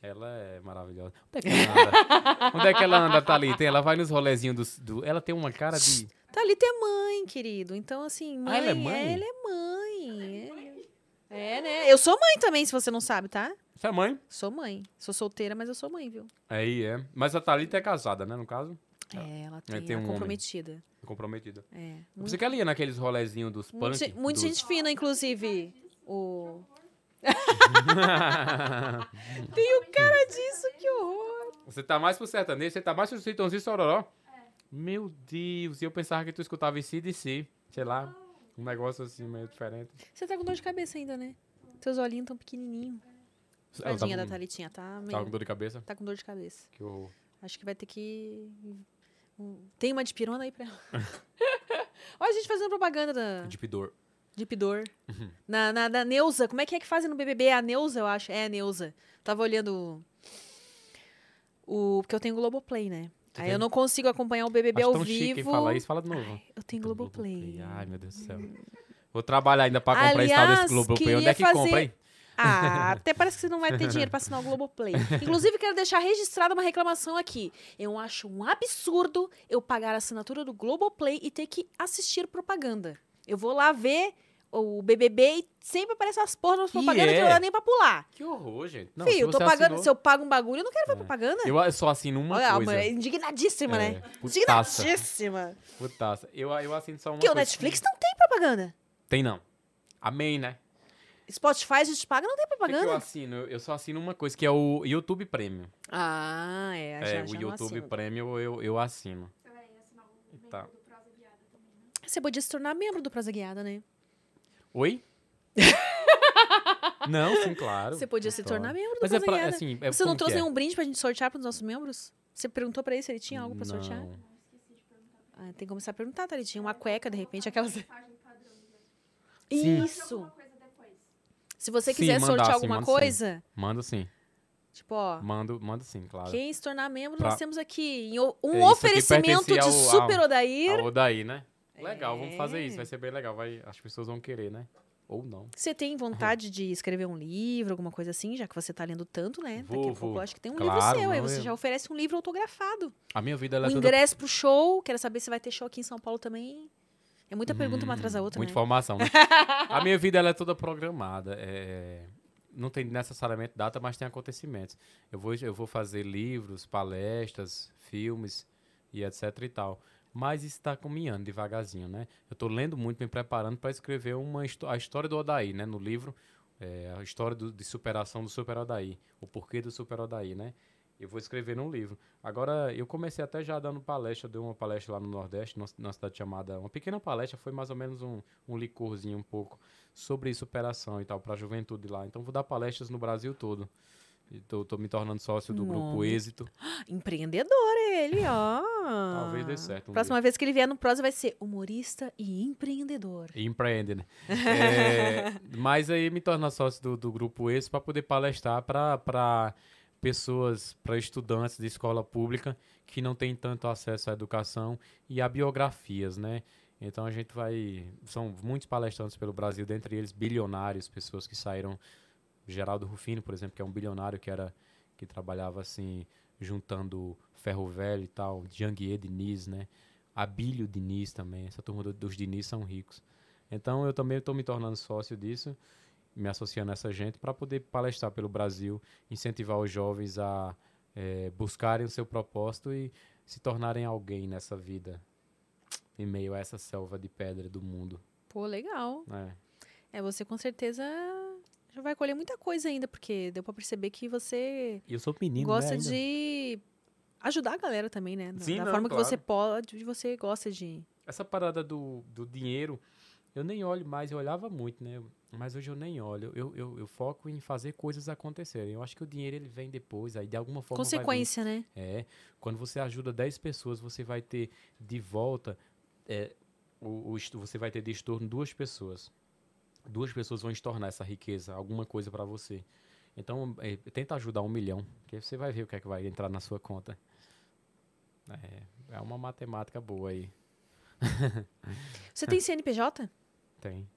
Ela é maravilhosa. Onde é que ela anda? Onde é que ela anda, Thalita? Ela vai nos rolezinhos dos- do, Ela tem uma cara de. Thalita é mãe, querido. Então, assim, mãe. Ah, ela é mãe? Ela é mãe. É, é, né? Eu sou mãe também, se você não sabe, tá? Você é mãe? Sou mãe. Sou solteira, mas eu sou mãe, viu? Aí é. Mas a Thalita é casada, né? No caso? É, ela tem, tem é um homem. comprometida. Comprometida. É. Muito, Você que ela ia naqueles rolezinhos dos muito, punk? gente- muito dos- gente fina, inclusive. O. Tem o cara disso, que horror. você tá mais pro sertanejo, você tá mais pro Citãozinho Sororó? Meu Deus, e eu pensava que tu escutava esse de si, sei lá, um negócio assim meio diferente. Você tá com dor de cabeça ainda, né? Seus olhinhos tão pequenininhos. Ela Tadinha tava, da Thalitinha, tá tava com meio... dor de cabeça? Tá com dor de cabeça. Que horror. Acho que vai ter que... Tem uma de pirona aí pra ela. Olha a gente fazendo propaganda da De pidor. De Pidor. Uhum. Na, na, da Neuza. Como é que é que fazem no BBB? A Neuza, eu acho. É a Neuza. Tava olhando o... Porque eu tenho Globoplay, né? Você Aí tem? eu não consigo acompanhar o BBB Acho ao tão chique vivo. falar isso, fala de novo. Ai, eu tenho Globoplay. Ai, meu Deus do céu. Vou trabalhar ainda pra comprar esse tal desse Aliás, Globoplay. Onde é que fazer- compra, hein? Ah, até parece que você não vai ter dinheiro pra assinar o Globoplay. Inclusive, quero deixar registrada uma reclamação aqui. Eu acho um absurdo eu pagar a assinatura do Globoplay e ter que assistir propaganda. Eu vou lá ver o BBB e sempre aparece as porras nas Que propagandas que é? não dá nem pra pular. Que horror, gente. Não, Fih, se eu tô pagando. assinou- Se eu pago um bagulho, eu não quero ver É. propaganda. Eu eu só assino uma Olha, coisa. é indignadíssima, É, né? putaça. Indignadíssima. Putaça. Eu, eu assino só uma Porque o coisa. Netflix não tem propaganda. Tem não. Amém, né? Spotify a gente paga, não tem O que, eu propaganda. assino? Eu- Eu só assino uma coisa, que é o YouTube Premium. Ah, é. É, já, o já não YouTube. Premium eu, eu assino. Você vai assinar o membro Tá. do Prosa Guiada também, né? Você podia se tornar membro do Prosa Guiada, né? Oi? não, sim, claro. Você podia se tornar membro do Mas é Prosa pra, assim, é Você não trouxe é? nenhum brinde pra gente sortear pros nossos membros? Você perguntou pra ele se ele tinha algo pra sortear? Não. Ah, tem que começar a perguntar, tá? Ele tinha uma cueca, de repente, aquelas... Sim. Isso! Se você Sim, quiser mandar, sortear sim, alguma mando sim. coisa, Mando sim. tipo, ó... Mando, mando sim, claro. Quem se tornar membro, Pra- nós temos aqui É, um isso aqui oferecimento de ao- Super ao- Odair. Ah, daí, né? Legal, vamos fazer É. isso. Vai ser bem legal. Vai, as pessoas vão querer, né? Ou não. Você tem vontade de escrever um livro, alguma coisa assim, já que você tá lendo tanto, né? Daqui a Vou, pouco vou. eu acho que tem um Claro, livro seu, aí você eu- já oferece um livro autografado. A minha vida ela o é toda ingresso pro show, quero saber se vai ter show aqui em São Paulo também. É muita pergunta uma atrás da outra, Muita né? informação, né? a minha vida ela é toda programada. é, Não tem necessariamente data, mas tem acontecimentos. Eu vou, eu vou fazer livros, palestras, filmes e etc e tal. Mas está caminhando devagarzinho, né? Eu estou lendo muito, me preparando para escrever uma a história do Odaí, né? No livro, é, a história do- de superação do Super Odaí, o porquê do Super Odaí, né? Eu vou escrever num livro. Agora, eu comecei até já dando palestra, dei uma palestra lá no Nordeste, numa cidade chamada, uma pequena palestra, foi mais ou menos um, um licorzinho um pouco, sobre superação e tal, para a juventude lá. Então, vou dar palestras no Brasil todo. Estou me tornando sócio do Grupo. Êxito. Empreendedor ele, ó. Talvez dê certo um Próxima vez que ele vier no Prosa vai ser humorista e empreendedor. E Empreende, né? É, mas aí me torna sócio do, do grupo esse para poder palestrar para pessoas, para estudantes de escola pública que não têm tanto acesso à educação e a biografias, né? Então a gente vai. São muitos palestrantes pelo Brasil, dentre eles bilionários, pessoas que saíram. Geraldo Rufino, por exemplo, que é um bilionário que era que trabalhava assim, juntando ferro velho e tal, Janguier Diniz, né? Abílio Diniz também, essa turma do- dos Diniz são ricos. Então eu também estou me tornando sócio disso, me associando a essa gente para poder palestrar pelo Brasil, incentivar os jovens a eh, buscarem o seu propósito e se tornarem alguém nessa vida, em meio a essa selva de pedra do mundo. Pô, legal. né? É, você com certeza já vai colher muita coisa ainda, porque deu pra perceber que você E eu sou menino, gosta né, de ajudar a galera também, né? Da- Sim, da não, forma que claro. você pode, você gosta de. Essa parada do, do dinheiro, eu nem olho mais, eu olhava muito, né? Mas hoje eu nem olho. Eu, eu, eu foco em fazer coisas acontecerem. Eu acho que o dinheiro ele vem depois, aí de alguma forma. Consequência, né? É. Quando você ajuda 10 pessoas, você vai ter de volta. é, o, o você vai ter de estorno duas pessoas. Duas pessoas vão estornar essa riqueza, alguma coisa para você. Então, é, tenta ajudar um milhão, que você vai ver o que é que vai entrar na sua conta. É, é uma matemática boa aí. Você tem CNPJ? Tem.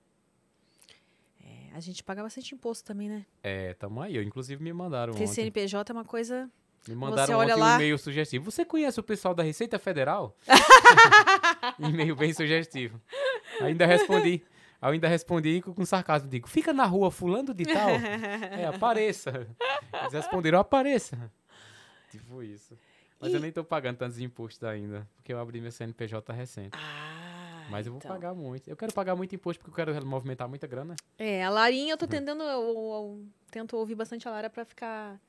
É, a gente paga bastante imposto também, né? É, tamo aí. Eu, inclusive, me mandaram Ter ontem. CNPJ é uma coisa. Me mandaram ontem lá- um e-mail sugestivo. Você conhece o pessoal da Receita Federal? e-mail bem sugestivo. Ainda respondi. Eu ainda respondi com, com sarcasmo. Digo, fica na rua fulano de tal? é, apareça. Eles responderam, apareça. Tipo isso. Mas eu E- nem tô pagando tantos impostos ainda. Porque eu abri meu CNPJ recente. Ah, Mas eu vou então. pagar muito. Eu quero pagar muito imposto porque eu quero movimentar muita grana. É, a Larinha eu tô tentando. Eu, eu tento ouvir bastante a Lara pra ficar.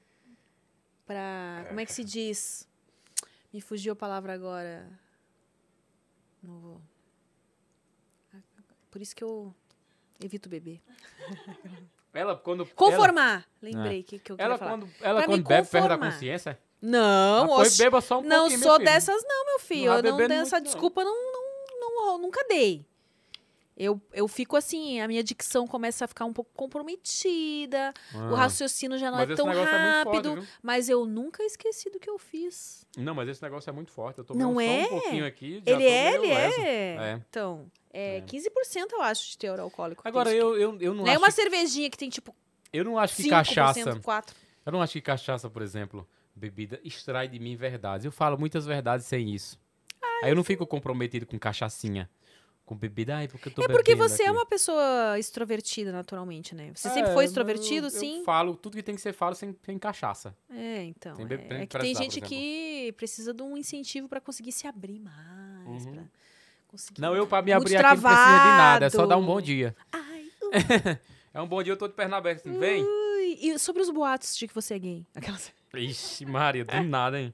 Pra. Como é que se diz? Me fugiu a palavra agora. Não vou. Por isso que eu evito beber. Ela, quando. Conformar! Lembrei que, que eu Ela, queria ela falar. quando, ela Pra quando bebe, perde a consciência. Não, pois oxe, beba só um não sou dessas, não, meu filho. vai eu não tenho essa não. desculpa, não, não, não, nunca dei. Eu, eu fico assim, a minha dicção começa a ficar um pouco comprometida, o Ah. raciocínio já não Mas é tão é forte, rápido, viu? mas eu nunca esqueci do que eu fiz. Não, mas esse negócio é muito forte. Eu tomei Não um, é? só um pouquinho aqui. já Ele tô é, ele é. É. Então, é, É. 15% eu acho de teor alcoólico. Agora, eu, eu, eu não. Não é acho... uma cervejinha que tem tipo Eu não acho que 5%, cachaça... 4%. Eu não acho que cachaça, por exemplo, bebida, extrai de mim verdades. Eu falo muitas verdades sem isso. Aí eu não fico comprometido com cachaçinha. Com bebida. Ai, porque eu tô É porque você é aqui. uma pessoa extrovertida, naturalmente, né? Você É, sempre foi extrovertido, eu, sim? Eu falo tudo que tem que ser falo sem, sem cachaça. É, então. Sem é, é que tem gente que precisa de um incentivo pra conseguir se abrir mais. Uhum. pra Não, eu pra me Muito abrir aqui não precisa de nada. É só dar um bom travado. dia. Ai, É um bom dia, eu tô de perna aberta assim. Vem. ui. E sobre os boatos de que você é gay? Aquelas... Ixi, Maria, do nada, hein?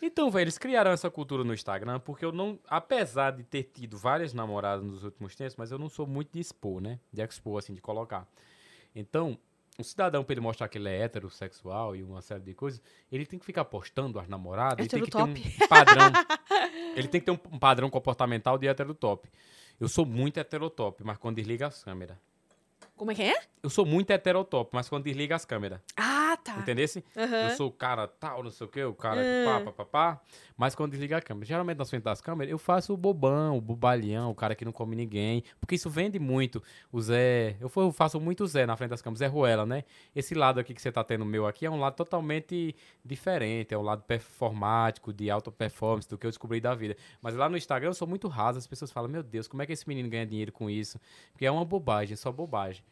Então, velho, eles criaram essa cultura no Instagram porque eu não, apesar de ter tido várias namoradas nos últimos tempos, mas eu não sou muito de expor, né? De expor, assim, de colocar. Então, o cidadão, pra ele mostrar que ele é heterossexual e uma série de coisas, ele tem que ficar postando as namoradas, ele tem que ter um padrão. ele tem que ter um, um padrão comportamental de heterotop. Eu sou muito heterotop, mas quando desliga as câmeras. Como é que é? Eu sou muito heterotop, mas quando desliga as câmeras. Ah, tá. Entendesse? Aham. Eu sou o cara tal, não sei o quê, o cara que pá, pá, pá, pá. Mas quando desliga a câmera, geralmente na frente das câmeras, eu faço o bobão, o bobalhão, o cara que não come ninguém. Porque isso vende muito. O Zé. Eu fa- eu faço muito o Zé na frente das câmeras, Zé Ruela, né? Esse lado aqui que você tá tendo meu aqui é um lado totalmente diferente. É um lado performático, de alta performance, do que eu descobri da vida. Mas lá no Instagram eu sou muito raso. As pessoas falam, meu Deus, como é que esse menino ganha dinheiro com isso? Porque é uma bobagem, só bobagem.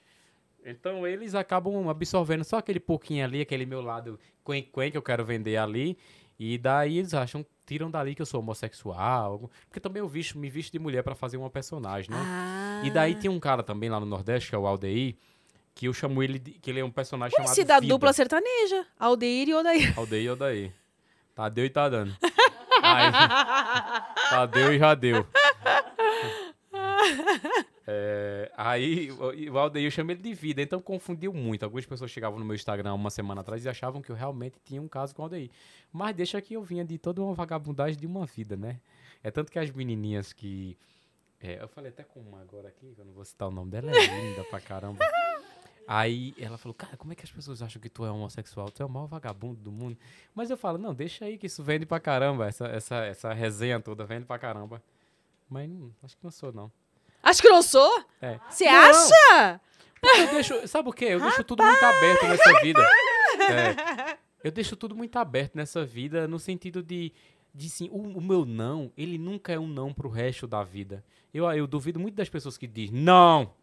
Então eles acabam absorvendo só aquele pouquinho ali, aquele meu lado quen quen que eu quero vender ali. E daí eles acham tiram dali que eu sou homossexual. Porque também eu visto, me visto de mulher pra fazer uma personagem, né? Ah. E daí tem um cara também lá no Nordeste, que é o Aldeir, que eu chamo ele de, que ele é um personagem chamado Esse da Vida. dupla sertaneja. Aldeir e Odair. Aldeir, Aldeir. Tadeu e tá dando. Aí, Tadeu e já deu. É, aí o- Aldeir eu chamei ele de vida, então confundiu muito. Algumas pessoas chegavam no meu Instagram uma semana atrás e achavam que eu realmente tinha um caso com o Aldeir. Mas deixa que eu vinha de toda uma vagabundagem de uma vida, né? É tanto que as menininhas que. é, eu falei até com uma agora aqui, que eu não vou citar o nome dela, é linda pra caramba. Aí ela falou, cara, como é que as pessoas acham que tu é homossexual? Tu é o maior vagabundo do mundo. Mas eu falo, não, deixa aí que isso vende pra caramba. Essa, essa, essa resenha toda vende pra caramba. Mas não, acho que não sou, não. Acho que não sou? É. Você Não. acha? Porque eu deixo, sabe o quê? Eu deixo tudo muito aberto nessa vida. É. eu deixo tudo muito aberto nessa vida, no sentido de, de sim, o, o meu não, ele nunca é um não pro resto da vida. Eu, eu duvido muito das pessoas que dizem não.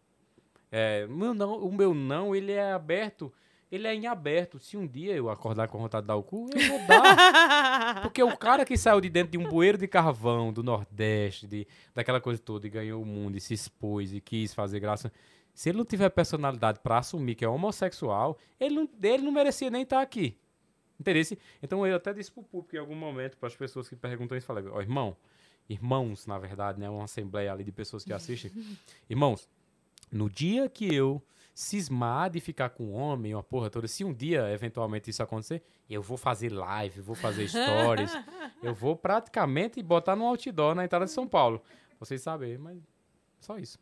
É, meu não, o meu não, ele é aberto, ele é em aberto. Se um dia eu acordar com vontade de dar o cu, eu vou dar. Porque o cara que saiu de dentro de um bueiro de carvão do Nordeste, de, daquela coisa toda, e ganhou o mundo, e se expôs, e quis fazer graça. Se ele não tiver personalidade pra assumir que é homossexual, ele não, ele não merecia nem estar aqui. Interesse? Então eu até disse pro público em algum momento, para as pessoas que perguntam isso, falei, ó, irmão, irmãos, na verdade, né? Uma assembleia ali de pessoas que assistem. Irmãos, no dia que eu cismar de ficar com um homem, uma porra toda, se um dia eventualmente isso acontecer, eu vou fazer live, vou fazer stories, eu vou praticamente botar no outdoor na entrada de São Paulo. Vocês sabem, mas só isso.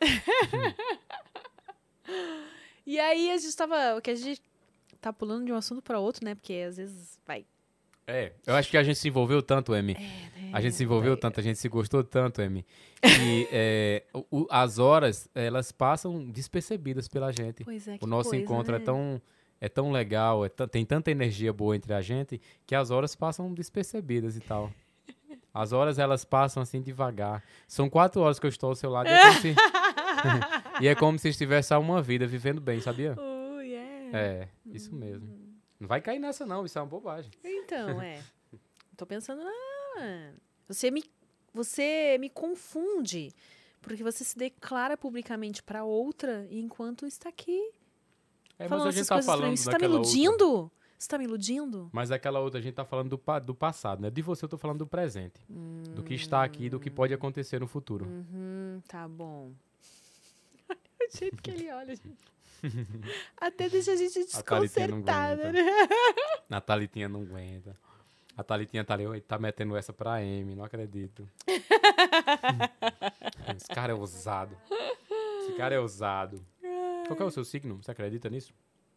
E aí a gente tava. O que a gente tá pulando de um assunto pra outro, né? Porque às vezes vai. É, eu acho que a gente se envolveu tanto, Emi. A gente se envolveu vai. tanto, a gente se gostou tanto, Emi. Que é, o- as horas, elas passam despercebidas pela gente. Pois é, que O nosso coisa, encontro é né? tão é tão legal, é tem tanta energia boa entre a gente que as horas passam despercebidas e tal. As horas elas passam assim devagar. São quatro horas que eu estou ao seu lado e é como se, e é como se estivesse há uma vida vivendo bem, sabia? Oh, yeah. É, isso mesmo. Não vai cair nessa não, isso é uma bobagem. Então, é. Tô pensando, ah, você me, você me confunde. Porque você se declara publicamente pra outra enquanto está aqui É, mas falando a gente tá falando. Você tá me daquela outra. iludindo? Você tá me iludindo? Mas aquela outra, a gente tá falando do, do passado, né? De você eu tô falando do presente. Do que está aqui e do que pode acontecer no futuro. Hum, tá bom. o jeito que ele olha, gente. Até deixa a gente A desconcertada, aguenta. né? A Thalitinha não aguenta. A Thalitinha tá ali, "Oi, tá metendo essa pra Amy, não acredito. Esse cara é ousado. Esse cara é ousado. Qual é o seu signo? Você acredita nisso?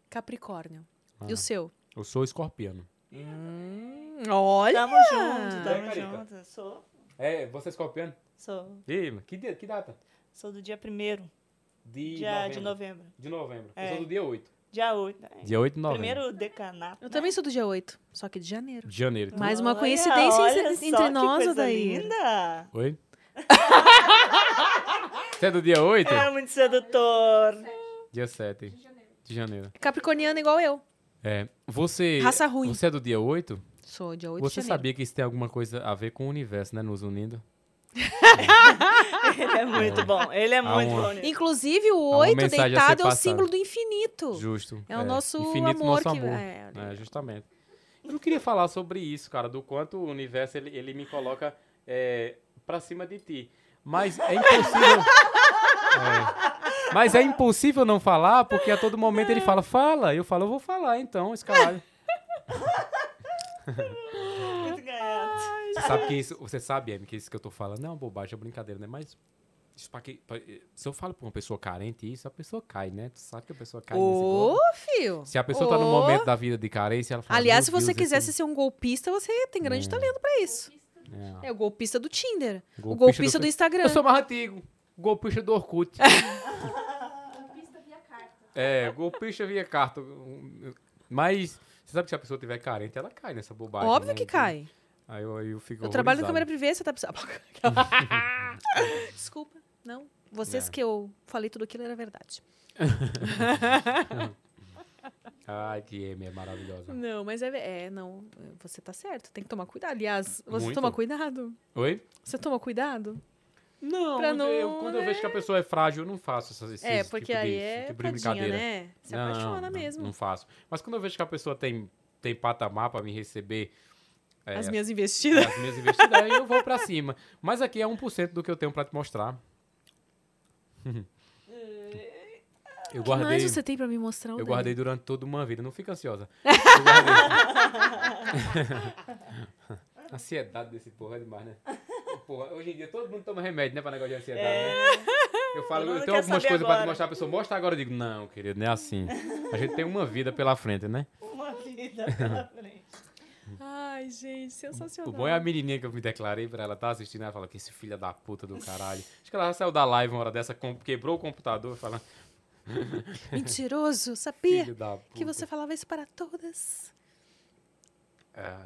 Capricórnio. Ah. E o seu? Eu sou escorpiano. Hum, olha! Tamo junto, É, tamo Carica? junto. Sou, É, você é escorpiano? sou, Ih, que, dia, que data? sou do dia 1 De dia novembro. de novembro. De novembro. É. Eu sou do dia 8. Dia 8. Dia 8 de novembro. Primeiro decanato. Eu também sou do dia 8, só que de janeiro. De janeiro. Mais uma Olha, coincidência olha entre só que nós, coisa Odair. linda. Oi? Você é do dia 8? É muito sedutor. Dia 7 de janeiro. Capricorniano igual eu. É, você... Raça ruim. Você é do dia 8? Sou dia 8 Você de janeiro. sabia que isso tem alguma coisa a ver com o universo, né? Nos unindo? Ele é muito bom. Ele é muito uma- bom. nisso. Inclusive, o uma 8 mensagem a ser deitado é o símbolo do infinito. Justo. É o nosso Infinito amor nosso que- amor. é, É, justamente. Eu não queria falar sobre isso, cara, do quanto o universo ele, ele me coloca é, pra cima de ti. Mas é impossível. É. Mas é impossível não falar, porque a todo momento ele fala, fala. Eu falo, eu vou falar então, esse caralho. Muito ganhado. Você sabe que isso, você sabe, Amy, que isso que eu tô falando não é uma bobagem, é brincadeira, né? Mas isso pra que, pra- se eu falo pra uma pessoa carente isso, a pessoa cai, né? Tu sabe que a pessoa cai nesse Ô, fio. Se a pessoa tá no Ô. momento da vida de carência, ela fala. Aliás, se "Meu você Deus, quisesse esse- ser um golpista, você tem grande talento pra isso. É. É o golpista do Tinder. o Golpista golpista do do, Instagram. Eu sou mais antigo. Golpista do Orkut. Golpista via carta. é, golpista via carta. Mas você sabe que se a pessoa tiver carente, ela cai nessa bobagem. Óbvio né? que cai. Aí eu, aí eu fico Eu trabalho no câmera privê, você tá precisando. Desculpa. Não. Vocês É. que eu falei tudo aquilo era verdade. Ai, que Amy é maravilhosa. Não, mas é, é, não, você tá certo, tem que tomar cuidado. Aliás, você Muito. toma cuidado? Oi? Você toma cuidado? Não, Pra eu- eu- não, quando eu vejo que a pessoa é frágil, eu não faço essas, esses é, porque tipo de, aí é tipo de tadinha, brincadeira. né? Se Não, apaixona não, mesmo. Não faço. Mas quando eu vejo que a pessoa tem, tem patamar pra me receber é, As minhas investidas. as minhas investidas, aí eu vou pra cima. Mas aqui é 1% do que eu tenho pra te mostrar. Eu O que mais guardei, você tem pra me mostrar? eu Dani? guardei durante toda uma vida. Não fica ansiosa. Eu guardei. Ansiedade desse porra é demais, né? Porra, hoje em dia todo mundo toma remédio, né? Pra negócio de ansiedade, né? Eu falo, eu tenho algumas coisas pra te agora. mostrar, a pessoa mostra agora, eu digo, não, querido, não é assim. A gente tem uma vida pela frente, né? Uma vida pela frente. Ai, gente, sensacional. O bom é a menininha que eu me declarei pra ela, tá assistindo, ela fala que esse filho da puta do caralho. Acho que ela já saiu da live uma hora dessa, com- quebrou o computador, fala, Mentiroso, sabia que você falava isso para todas. Ah,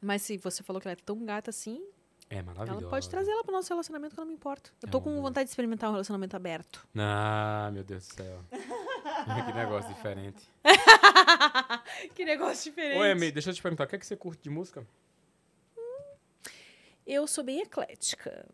Mas se você falou que ela é tão gata assim, é maravilhoso. ela pode trazer ela pro nosso relacionamento que eu não me importo. Eu tô É com um- vontade de experimentar um relacionamento aberto. Ah, meu Deus do céu. que negócio diferente. que negócio diferente. Oi, Amy, deixa eu te perguntar, o que, é que você curte de música? Eu sou bem eclética.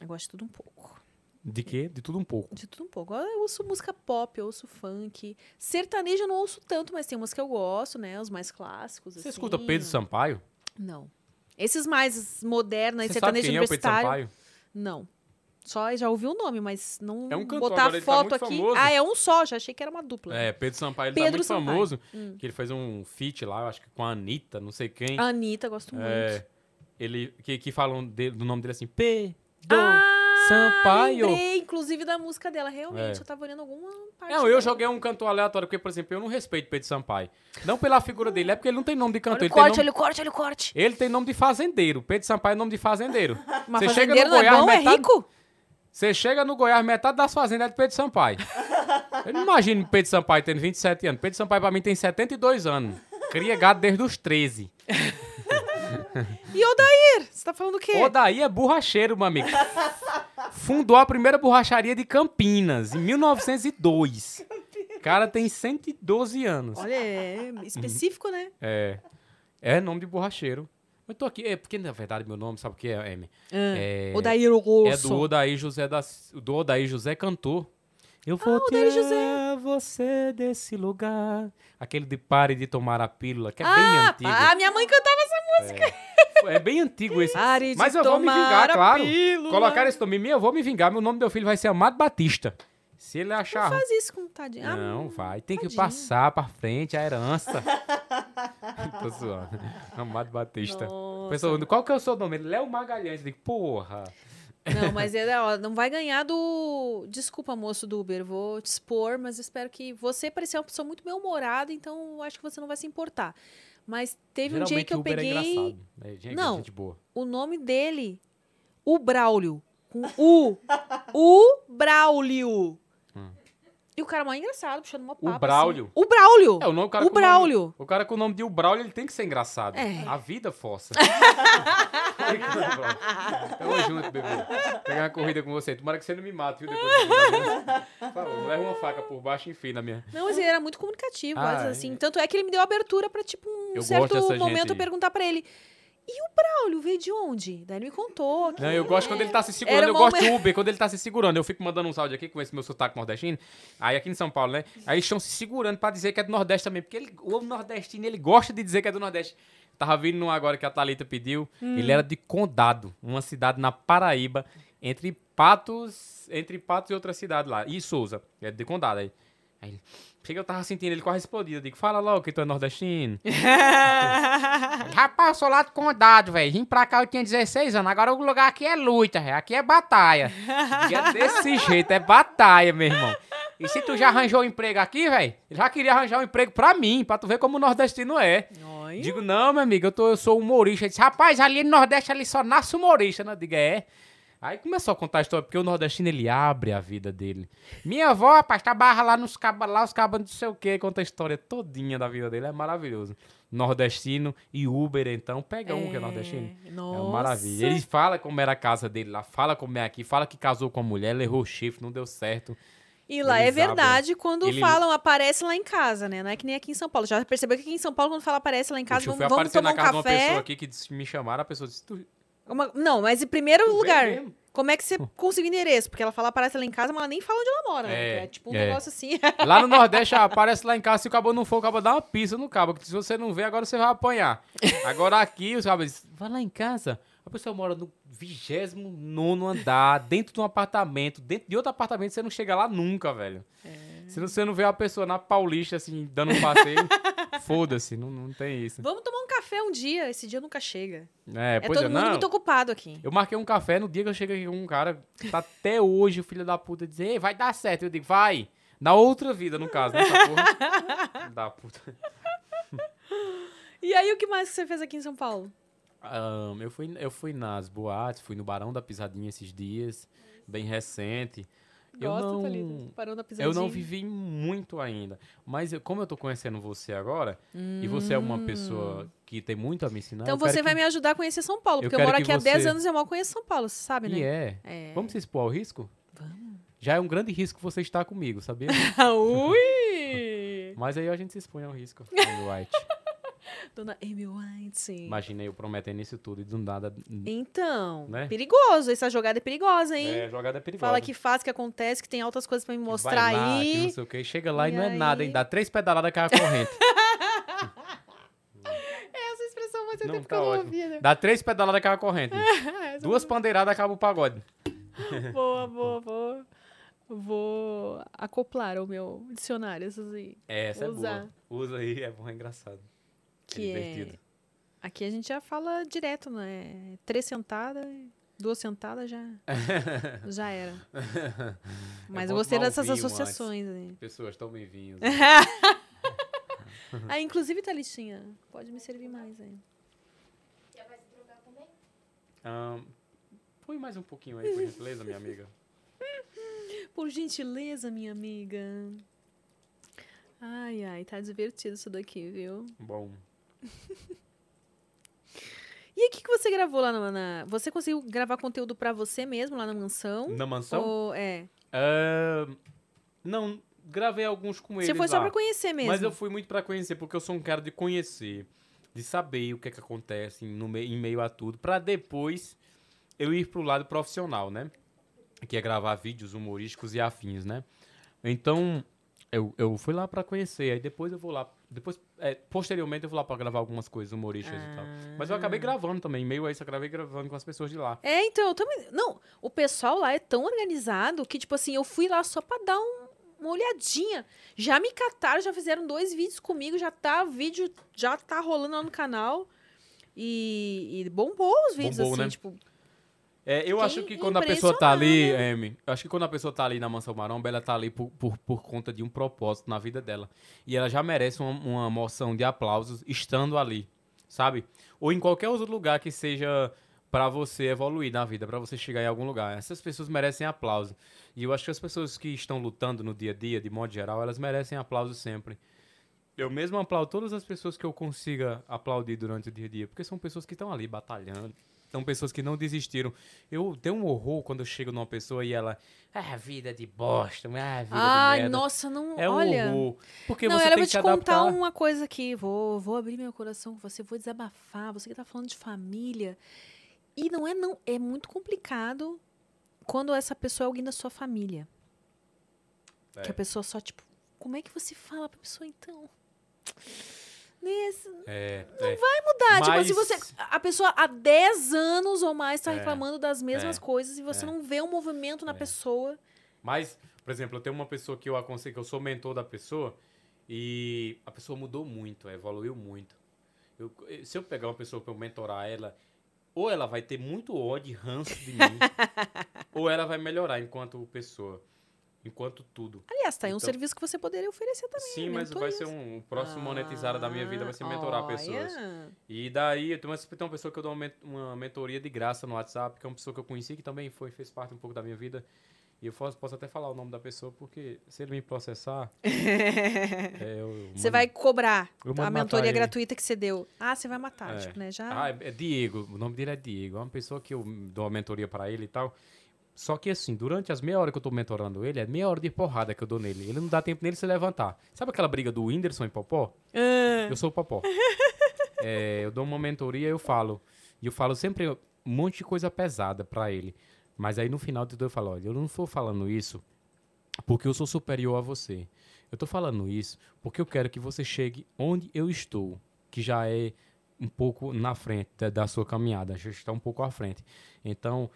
Eu gosto de tudo um pouco. De quê? De tudo um pouco. De tudo um pouco. Eu ouço música pop, eu ouço funk. Sertanejo eu não ouço tanto, mas tem umas que eu gosto, né? Os mais clássicos. Você assim. escuta Pedro Sampaio? Não. Esses mais modernos, Você sabe sertanejo quem é o Pedro universitário. Sampaio? Não. Só já ouvi o nome, mas não É um cantor, botar agora ele tá foto muito aqui. famoso. Ah, é um só, já achei que era uma dupla. É, Pedro Sampaio, ele Pedro tá muito Sampaio. famoso, Hum. que ele fez um feat lá, eu acho que com a Anitta, não sei quem. A Anitta, gosto muito. É, ele, que, que falam dele- do nome dele assim, Pedro Ah, Sampaio. lembrei, inclusive, da música dela. Realmente, É. eu tava olhando alguma parte. Não, eu dela. joguei um cantor aleatório, porque, por exemplo, eu não respeito Pedro Sampaio. Não pela figura dele, é porque ele não tem nome de cantor. Olha Ele corte, nome, olha corte, olha o corte. ele tem nome de fazendeiro. Pedro Sampaio é nome de fazendeiro. Mas Você chega fazendeiro no não é Goiás, bom, é metade- rico? Você chega no Goiás, metade das fazendas é de Pedro Sampaio. Eu não imagino Pedro Sampaio tendo 27 anos. Pedro Sampaio, pra mim, tem 72 anos. Cria gado desde os 13. E Odair? Você tá falando o quê? O daí é borracheiro, meu amigo. Fundou a primeira borracharia de Campinas, em 1902. O cara tem 112 anos. Olha, é específico, né? É. É nome de borracheiro. Eu tô aqui, é porque na verdade meu nome, sabe o que é, Amy? É, Odair é Rosso. do Odaí José da, do Odaí José cantor. Eu vou Odair tirar José. você desse lugar. Aquele de pare de tomar a pílula, que é bem Ah, antigo. ah, minha mãe cantava essa música. É bem antigo esse. Pare de Mas eu vou me vingar, claro. Colocar esse nome em mim, eu vou me vingar. Meu nome do meu filho vai ser Amado Batista. Se ele achar. Faz isso com tadinho. Ah, Não, vai. Tem que tadinho. passar pra frente a herança. Tô zoando. Amado Batista. Nossa. Pessoa, qual que é o seu nome? Ele, Léo Magalhães. Eu digo, porra. Não, mas ele ó, não vai ganhar do. Desculpa, moço do Uber, vou te expor, mas espero que você parecer uma pessoa muito bem-humorada, então eu acho que você não vai se importar. Mas teve um dia Geralmente que eu Uber é peguei engraçado. É, gente, Não. gente o nome dele, o Braulio, com U. o Braulio. E o cara mais engraçado, puxando uma O papa. Braulio? assim. O Braulio. É, o, nome, o, cara O com nome- Braulio. o cara com o nome de o Braulio, ele tem que ser engraçado. É. A vida força. Tamo junto, bebê. Pegar uma corrida com você. Tomara que você não me mate, viu? Depois leva uma faca por baixo e enfia na minha. Não, mas ele era muito comunicativo, Ah, mas, é. assim. Tanto é que ele me deu abertura pra, tipo, um Eu certo momento gente- eu perguntar pra ele. E o Braulio veio de onde? Daí ele me contou. Que Não, eu gosto quando ele tá se segurando. Era Eu gosto do Uber, quando ele tá se segurando. Eu fico mandando uns áudios aqui com esse meu sotaque nordestino. Aí aqui em São Paulo, né? Aí eles estão se segurando pra dizer que é do Nordeste também. Porque ele, o nordestino, ele gosta de dizer que é do Nordeste. Tava vindo um agora que a Thalita pediu. Hum. Ele era de Condado, uma cidade na Paraíba, entre Patos, entre Patos e outra cidade lá. E Souza, é de Condado aí. Aí ele, chega, eu tava sentindo ele quase explodido. Eu digo, fala logo que tu é nordestino. Rapaz, eu sou lá do condado, velho. Vim pra cá, eu tinha 16 anos. Agora o lugar aqui é luta, velho. Aqui é batalha. E é desse jeito, é batalha, meu irmão. E se tu já arranjou um emprego aqui, velho? Ele já queria arranjar um emprego pra mim, pra tu ver como o nordestino é. Olha. Digo, não, meu amigo, eu, tô, eu sou humorista. Ele disse, rapaz, ali no Nordeste ali só nasce humorista, né? Eu digo, é. Aí começou a contar a história, porque o nordestino ele abre a vida dele. Minha avó, rapaz, trabalha lá nos cabas, lá os cabas não sei o que, conta a história todinha da vida dele, é maravilhoso. Nordestino e Uber, então, pega um que é nordestino. É Nossa. uma maravilha. Ele fala como era a casa dele lá, fala como é aqui, fala que casou com a mulher, errou o chifre, não deu certo. E lá é Eles abrem. verdade quando Ele- falam aparece lá em casa, né? Não é que nem aqui em São Paulo. Já percebeu que aqui em São Paulo, quando fala aparece lá em casa, eu vamos, fui vamos aparecer tomar na um casa de uma pessoa café. aqui que me chamaram, a pessoa disse, tu, Uma- Não, mas em primeiro tu lugar, como é que você conseguiu o endereço? Porque ela fala aparece lá em casa, mas ela nem fala onde ela mora, né? É, É tipo um é. negócio assim. Lá no Nordeste, ah, aparece lá em casa, se o cabo não for, o cabo dá uma pista no cabo. Que se você não vê, agora você vai apanhar. Agora aqui, os cabos dizem, vai lá em casa. A pessoa mora no 29 andar, dentro de um apartamento, dentro de outro apartamento, você não chega lá nunca, velho. Se você não vê uma pessoa na Paulista, assim, dando um passeio, foda-se, não, não tem isso. Vamos tomar um café um dia. Esse dia nunca chega. É, É, pois todo é, mundo não. muito ocupado aqui. Eu marquei um café no dia que eu cheguei aqui com um cara, que tá até hoje, o filho da puta, dizer, Ei, vai dar certo. Eu digo, vai. Na outra vida, no caso, nessa porra. da puta. E aí, o que mais que você fez aqui em São Paulo? Ahn, eu, fui, eu fui nas boates, fui no Barão da Pisadinha esses dias, bem recente. Eu Gosto, não, Thalita? Parou na pisadinha. eu não vivi muito ainda. Mas eu- como eu tô conhecendo você agora, e você é uma pessoa que tem muito a me ensinar. Então eu você vai que- me ajudar a conhecer São Paulo. eu Porque eu, quero moro aqui há 10 você- anos e eu mal conheço São Paulo, você sabe, né? E é. É. Vamos se expor ao risco? Vamos. Já é um grande risco você estar comigo, sabia? Ui! Mas aí a gente se expõe ao risco. White. Dona Amy sim. Imaginei eu prometendo isso tudo e do nada. Então, Né? perigoso. Essa jogada é perigosa, hein? É, jogada é perigosa. Fala que faz, que acontece, que tem altas coisas pra me Que mostrar vai lá, que aí. não sei o que. Chega lá e, E não é nada, hein? Dá três pedaladas cai a corrente. Essa expressão faz Não, tempo que tá eu não ótimo. né? Dá três pedaladas cai a corrente. Duas pandeiradas acaba o pagode. Boa, boa, boa. Vou acoplar ao meu dicionário essas aí. É, essa Usar. é boa. Usa aí, é bom, é engraçado. Que é é... divertido. Aqui a gente já fala direto, né? Três sentadas, duas sentadas já, já era. Mas eu gostei um dessas associações aí. Pessoas tomem vinhos. Ah, inclusive, Thalitinha, pode me servir mais aí. Já vai se drogar também? Ahn, põe mais um pouquinho aí, por gentileza, minha amiga. Por gentileza, minha amiga. Ai, ai, tá divertido isso daqui, viu? Bom. E aí, o que, que você gravou lá na, na- Você conseguiu gravar conteúdo pra você mesmo lá na mansão? Na mansão? Ou, é. Ahn, não, gravei alguns com eles Você foi só lá. pra conhecer mesmo. Mas eu fui muito pra conhecer, porque eu sou um cara de conhecer, de saber o que é que acontece no em meio a tudo, pra depois eu ir pro lado profissional, né? Que é gravar vídeos humorísticos e afins, né? Então, eu, eu fui lá pra conhecer, aí depois eu vou lá, depois, é, posteriormente eu vou lá pra gravar algumas coisas humorísticas e tal. Mas eu Ah. acabei gravando também, meio a isso eu acabei gravando com as pessoas de lá. É, então, eu também. Não, o pessoal lá é tão organizado que, tipo assim, eu fui lá só pra dar um- uma olhadinha. Já me cataram, já fizeram dois vídeos comigo, já tá, vídeo já tá rolando lá no canal. E, e bombou os vídeos, Bombou, assim, né? tipo. É, eu Fiquei acho que quando a pessoa tá ali, impressionada. Amy, eu acho que quando a pessoa tá ali na Mansão Maromba, ela tá ali por, por, por conta de um propósito na vida dela. E ela já merece uma, uma moção de aplausos estando ali, sabe? Ou em qualquer outro lugar que seja pra você evoluir na vida, pra você chegar em algum lugar. Essas pessoas merecem aplauso. E eu acho que as pessoas que estão lutando no dia a dia, de modo geral, elas merecem aplauso sempre. Eu mesmo aplaudo todas as pessoas que eu consiga aplaudir durante o dia a dia, porque são pessoas que estão ali batalhando. São pessoas que não desistiram. Eu tenho um horror quando eu chego numa pessoa e ela. Ah, vida de bosta, ah, vida Ai, de merda. nossa, não. É um olha. horror. Porque Não, você ela tem que te se contar adaptar. uma coisa aqui. Vou, vou abrir meu coração com você, vou desabafar. Você que tá falando de família. E não é não, é muito complicado quando essa pessoa é alguém da sua família. Que É. a pessoa só, tipo, como é que você fala pra pessoa então? Nesse, É, é. mudar. Tipo assim, Mas- você. A pessoa há 10 anos ou mais tá É, reclamando das mesmas é, coisas e você é. não vê um movimento na É. pessoa. Mas, por exemplo, eu tenho uma pessoa que eu aconselho, que eu sou mentor da pessoa, e a pessoa mudou muito, evoluiu muito. Eu- se eu pegar uma pessoa para eu mentorar ela, ou ela vai ter muito ódio e ranço de mim, ou ela vai melhorar enquanto pessoa, enquanto tudo. Aliás, tá aí um Então- serviço que você poderia oferecer também. Sim, mas vai ser um, o próximo monetizado da minha vida vai ser mentorar Ah, pessoas. olha. E daí, eu tenho uma, tem uma pessoa que eu dou uma, uma mentoria de graça no WhatsApp, que é uma pessoa que eu conheci, que também foi, fez parte um pouco da minha vida. E eu posso, posso até falar o nome da pessoa, porque se ele me processar, é, eu Você mando- vai cobrar a mentoria ele. gratuita que você deu. Ah, você vai matar, É. tipo, né? Já. Ah, é é Diego, o nome dele é Diego. É uma pessoa que eu dou uma mentoria pra ele e tal. Só que assim, durante as meia hora que eu tô mentorando ele, é meia hora de porrada que eu dou nele. Ele não dá tempo nele se levantar. Sabe aquela briga do Whindersson e Popó? Eu sou o Popó. É, eu dou uma mentoria e eu falo. E eu falo sempre um monte de coisa pesada pra ele. Mas aí no final de tudo eu falo, olha, eu não estou falando isso porque eu sou superior a você. Eu tô falando isso porque eu quero que você chegue onde eu estou, que já é um pouco na frente da, da sua caminhada, já está um pouco à frente. Então,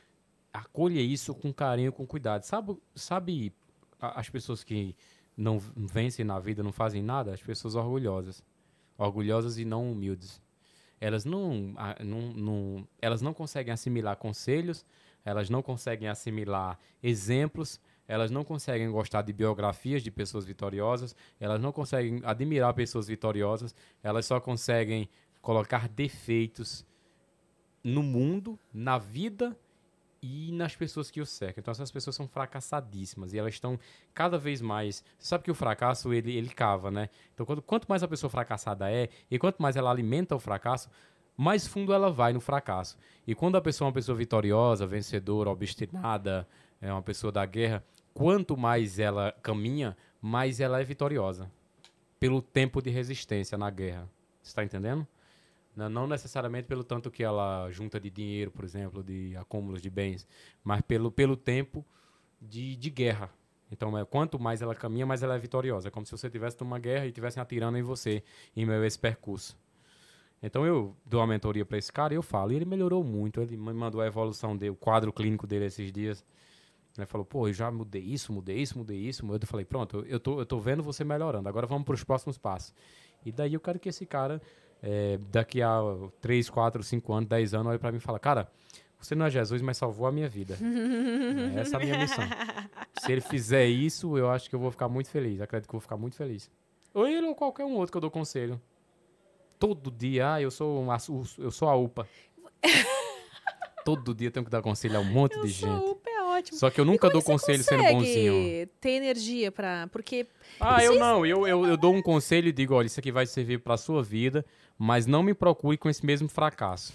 acolha isso com carinho, com cuidado. Sabe, sabe as pessoas que não vencem na vida, não fazem nada? As pessoas orgulhosas. Orgulhosas e não humildes. Elas não, não, não, elas não conseguem assimilar conselhos, elas não conseguem assimilar exemplos, elas não conseguem gostar de biografias de pessoas vitoriosas, elas não conseguem admirar pessoas vitoriosas, elas só conseguem colocar defeitos no mundo, na vida e nas pessoas que o cercam. Então essas pessoas são fracassadíssimas e elas estão cada vez mais. Você sabe que o fracasso ele, ele cava, né? Então quando, quanto mais a pessoa fracassada é e quanto mais ela alimenta o fracasso, mais fundo ela vai no fracasso. E quando a pessoa é uma pessoa vitoriosa, vencedora, obstinada, é uma pessoa da guerra, quanto mais ela caminha, mais ela é vitoriosa. Pelo tempo de resistência na guerra. Você está entendendo? Não, não necessariamente pelo tanto que ela junta de dinheiro, por exemplo, de acúmulos de bens, mas pelo, pelo tempo de, de guerra. Então, é, quanto mais ela caminha, mais ela é vitoriosa. É como se você estivesse numa guerra e estivessem atirando em você, em meio a esse percurso. Então, eu dou uma mentoria para esse cara e eu falo. E ele melhorou muito. Ele me mandou a evolução dele, o quadro clínico dele esses dias. Ele falou, pô, eu já mudei isso, mudei isso, mudei isso. Eu falei, pronto, eu tô, eu tô vendo você melhorando. Agora vamos para os próximos passos. E daí eu quero que esse cara, é, daqui a 3, 4, 5 anos, 10 anos, olhe para mim e fala, cara, você não é Jesus, mas salvou a minha vida. É Essa é a minha missão. Se ele fizer isso, eu acho que eu vou ficar muito feliz. Acredito que eu vou ficar muito feliz. Ou ele ou qualquer um outro que eu dou conselho. Todo dia, ah, eu sou, uma, eu sou a UPA. Todo dia eu tenho que dar conselho a um monte Eu de gente. UPA, é ótimo. Só que eu nunca dou conselho sendo bonzinho. ter energia pra... Porque Ah, eu não. Eu, eu, eu dou um conselho e digo, olha, isso aqui vai servir pra sua vida, mas não me procure com esse mesmo fracasso.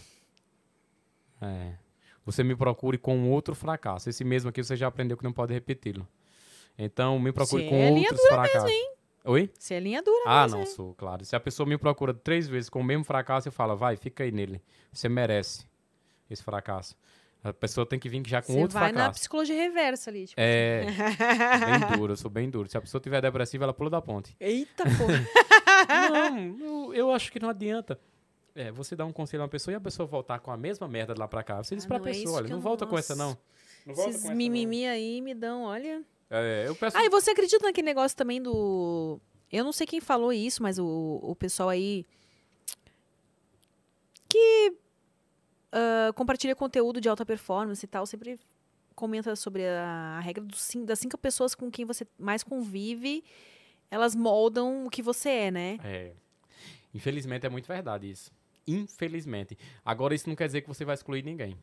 É. Você me procure com outro fracasso. Esse mesmo aqui você já aprendeu que não pode repeti-lo. Então, me procure Você com é linha outros fracassos. Oi? se é linha dura Ah, mesmo, não hein? sou, claro. Se a pessoa me procura três vezes com o mesmo fracasso, eu falo, vai, fica aí nele. Você merece esse fracasso. A pessoa tem que vir já com Você outro vai na psicologia reversa ali. Tipo, É, bem duro, eu sou bem duro. Se a pessoa tiver depressiva, ela pula da ponte. Eita, pô. Não, eu, eu acho que não adianta. É, você dá um conselho a uma pessoa e a pessoa voltar com a mesma merda lá pra cá. Você diz Ah, pra não é pessoa, olha, que não volta com essa não. Não volta Esses com essa, não. mimimi aí me dão, olha... É, eu peço... Ah, e você acredita naquele negócio também do. Eu não sei quem falou isso, mas o, o pessoal aí. Que ah, compartilha conteúdo de alta performance e tal, sempre comenta sobre a, a regra dos cin- das cinco pessoas com quem você mais convive, elas moldam o que você é, né? É. Infelizmente é muito verdade isso. Infelizmente. Agora isso não quer dizer que você vai excluir ninguém.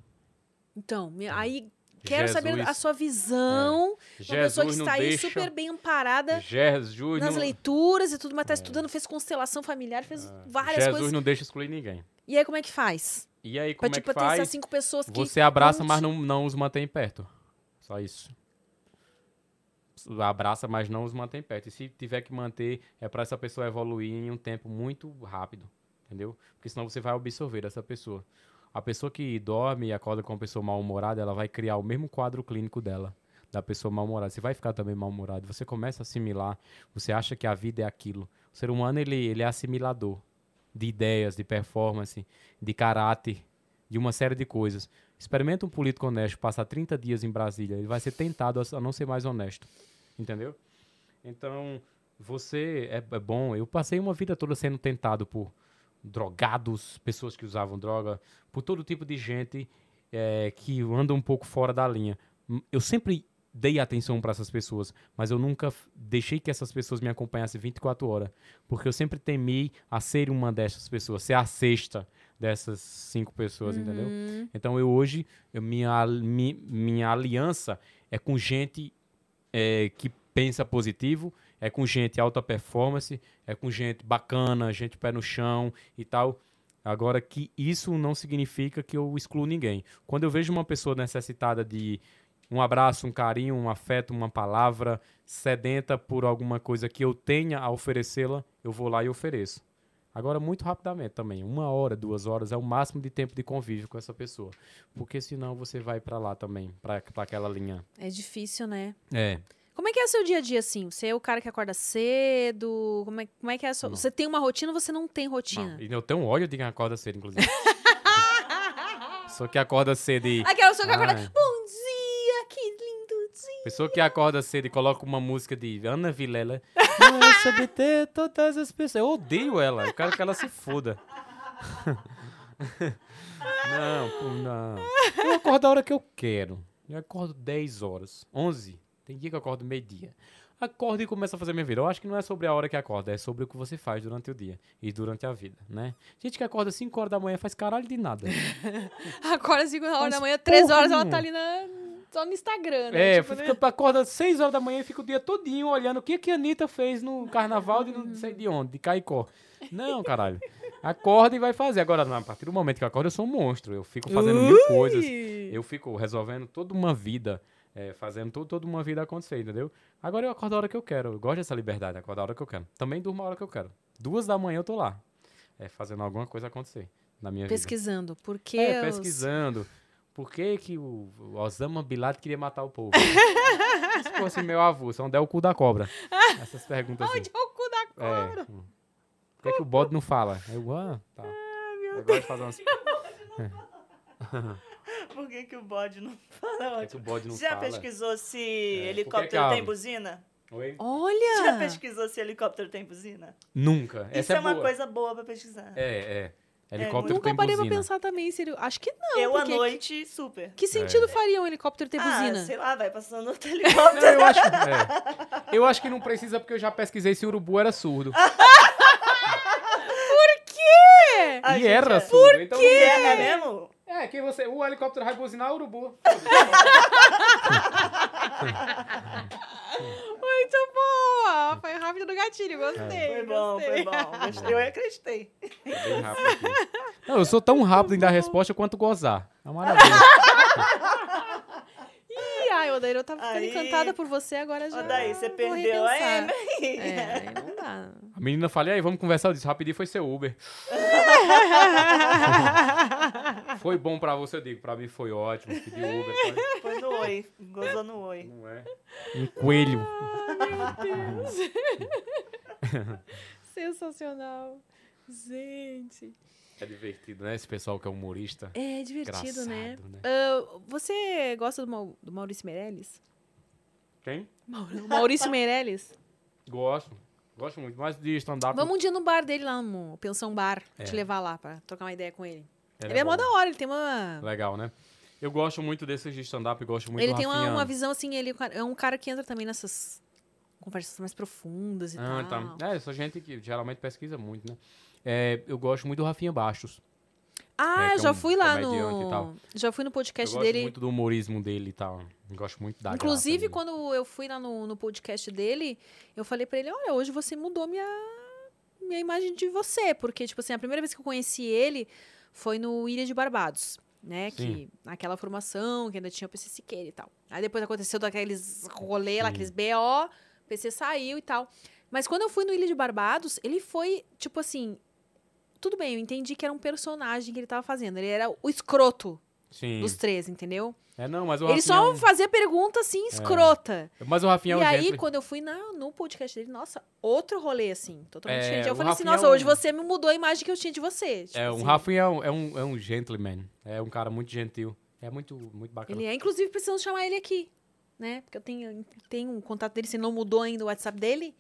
Então, aí quero saber Jesus- a sua visão. Uma pessoa que Jesus está aí deixa... super bem amparada Jesus nas não... leituras e tudo, mas tá estudando, fez constelação familiar, fez várias Jesus coisas. não deixa excluir ninguém. E aí, como é que faz? E aí, Pra, como é tipo, que ter essas faz? cinco pessoas que. Você abraça, mas não, não os mantém perto. Só isso. Abraça, mas não os mantém perto. E se tiver que manter, é para essa pessoa evoluir em um tempo muito rápido. Entendeu? Porque senão você vai absorver essa pessoa. A pessoa que dorme e acorda com uma pessoa mal-humorada, ela vai criar o mesmo quadro clínico dela. Da pessoa mal-humorada. Você vai ficar também mal-humorado. Você começa a assimilar. Você acha que a vida é aquilo. O ser humano, ele, ele é assimilador. De ideias, de performance, de caráter de uma série de coisas. Experimenta um político honesto, passar 30 dias em Brasília, ele vai ser tentado a a não ser mais honesto. Entendeu? Então, você é, é bom. Eu passei uma vida toda sendo tentado por drogados, pessoas que usavam droga, por todo tipo de gente é, que anda um pouco fora da linha. Eu sempre dei atenção para essas pessoas, mas eu nunca deixei que essas pessoas me acompanhassem 24 horas, porque eu sempre temi a ser uma dessas pessoas, ser a sexta dessas cinco pessoas, entendeu? Uhum. Então eu hoje, eu- minha, al- mi- minha aliança é com gente é, que pensa positivo, é com gente alta performance, é com gente bacana, gente pé no chão e tal. Agora que isso não significa que eu excluo ninguém. Quando eu vejo uma pessoa necessitada de um abraço, um carinho, um afeto, uma palavra, sedenta por alguma coisa que eu tenha a oferecê-la, eu vou lá e ofereço. Agora, muito rapidamente também, uma hora, duas horas é o máximo de tempo de convívio com essa pessoa. Porque senão você vai pra lá também, pra pra aquela linha. É difícil, né? É. Como é que é o seu dia a dia, assim? Você é o cara que acorda cedo? Como é, como é que é a sua... Não. Você tem uma rotina ou você não tem rotina? Não, e eu tenho ódio de quem acorda cedo, inclusive. Pessoa que acorda cedo e. Aquela pessoa que acorda... Ai. Bom dia, que lindo dia. Pessoa que acorda cedo e coloca uma música de Ana Vilela. Não sobre ter todas as pessoas. Eu odeio ela. Eu quero que ela se foda. não, não. Eu acordo a hora que eu quero. Eu acordo 10 horas. 11. Tem dia que eu acordo meio-dia. Acordo e começo a fazer minha vida. Eu acho que não é sobre a hora que acorda, é sobre o que você faz durante o dia e durante a vida, né? Gente que acorda 5 horas da manhã faz caralho de nada. Acorda às 5 horas da manhã, 3 porra horas ela tá ali na... só no Instagram, né? É, Tipo, né? fica, acorda 6 horas da manhã e fica o dia todinho olhando o que, que a Anitta fez no carnaval de não sei de onde, de Caicó. Não, caralho. Acorda e vai fazer. Agora, a partir do momento que eu acordo, eu sou um monstro. Eu fico fazendo mil coisas. Eu fico resolvendo toda uma vida, é, fazendo to- toda uma vida acontecer, entendeu? Agora eu acordo a hora que eu quero. Eu gosto dessa liberdade, acordo a hora que eu quero. Também durmo a hora que eu quero. Duas da manhã eu tô lá, é, fazendo alguma coisa acontecer na minha vida. Pesquisando. Porque É, os- pesquisando. Por que, que o Osama Bin Laden queria matar o povo? Se fosse meu avô, se onde é o cu da cobra? Essas perguntas assim. Onde é o cu da É. hum. Por que, que o bode não fala? Eu, ah, tá. Eu gosto de fazer umas... Por que, que o bode não fala? Por que, que o bode não Você já fala? pesquisou se É, helicóptero tem buzina? Oi? Olha! Já pesquisou se helicóptero tem buzina? Nunca. Isso Essa é, é, uma boa. coisa boa pra pesquisar. É, é. Helicóptero Nunca tem parei pra buzina. pensar também, seria... Acho que não, Eu à noite, super. Que sentido É. faria um helicóptero ter Ah, buzina? sei lá, vai passando outro helicóptero. Não, eu acho, é. eu acho que não precisa porque eu já pesquisei se o urubu era surdo. É. A e era é- surdo. então É, precisa. é mesmo? É, que você, o helicóptero vai buzinar o urubu. Muito boa! Foi rápido no gatilho, gostei. Foi bom, gostei. foi bom. Gostei, Eu acreditei. Bem rápido. Não, eu sou tão rápido em dar resposta quanto gozar. É uma maravilha. Ih, ai, Odair, eu tava ficando Aí- encantada por você, agora já daí, você vou perdeu a repensar. Emily. É, aí não dá. A menina falei, aí, vamos conversar. Eu disse, rapidinho foi seu Uber. Foi bom pra você, eu digo. Pra mim foi ótimo. Pedi Uber. Foi, oi. Gozou no oi. não é? Um coelho. Sensacional. Gente. É divertido, né? Esse pessoal que é humorista. É divertido, né? Engraçado, né? Ah, você gosta do, Mau- do Maurício Meirelles? Quem? Maurício Meirelles? Gosto. Gosto muito. Mais de stand-up. Vamos um dia no bar dele lá, no Pensão Bar. É. Te levar lá pra trocar uma ideia com ele. Ele Ele, é, mó bom. da hora, ele tem uma. Legal, né? Eu gosto muito desses de stand-up. Gosto muito ele do tem uma, Rafinha. uma visão assim, ele é um cara que entra também nessas conversas mais profundas e Ah, tal. tá. É, essa gente que geralmente pesquisa muito, né? É, eu gosto muito do Rafinha Bastos. Ah, É, que eu é já um fui lá comediante e tal. no. Já fui no Eu podcast gosto dele. muito do humorismo dele e tal. Eu gosto muito da Inclusive, graça dele. quando eu fui lá no, no podcast dele, eu falei pra ele: olha, hoje você mudou minha, minha imagem de você. Porque, tipo assim, a primeira vez que eu conheci ele foi no Ilha de Barbados. Né, Sim. que naquela formação, que ainda tinha o PC Siqueira e tal. Aí depois aconteceu daqueles rolê lá, Sim. aqueles BO, o PC saiu e tal. Mas quando eu fui no Ilha de Barbados, ele foi, tipo assim. Tudo bem, eu entendi que era um personagem que ele tava fazendo. Ele era o escroto Sim. dos três, entendeu? É, não, mas o Ele Rafinha... só é fazia pergunta assim, escrota. Mas o Rafinha é um e aí, gentleman. quando eu fui na, no podcast dele, nossa, outro rolê, assim, totalmente É, diferente. Eu falei assim, Rafinha nossa, é um- hoje você me mudou a imagem que eu tinha de você. Tipo É, um assim. Rafinha é um, é, um, é um gentleman. É um cara muito gentil. É muito, muito bacana. Ele é, inclusive, precisamos chamar ele aqui, né? Porque eu tenho, tenho um contato dele, se não mudou ainda o WhatsApp dele,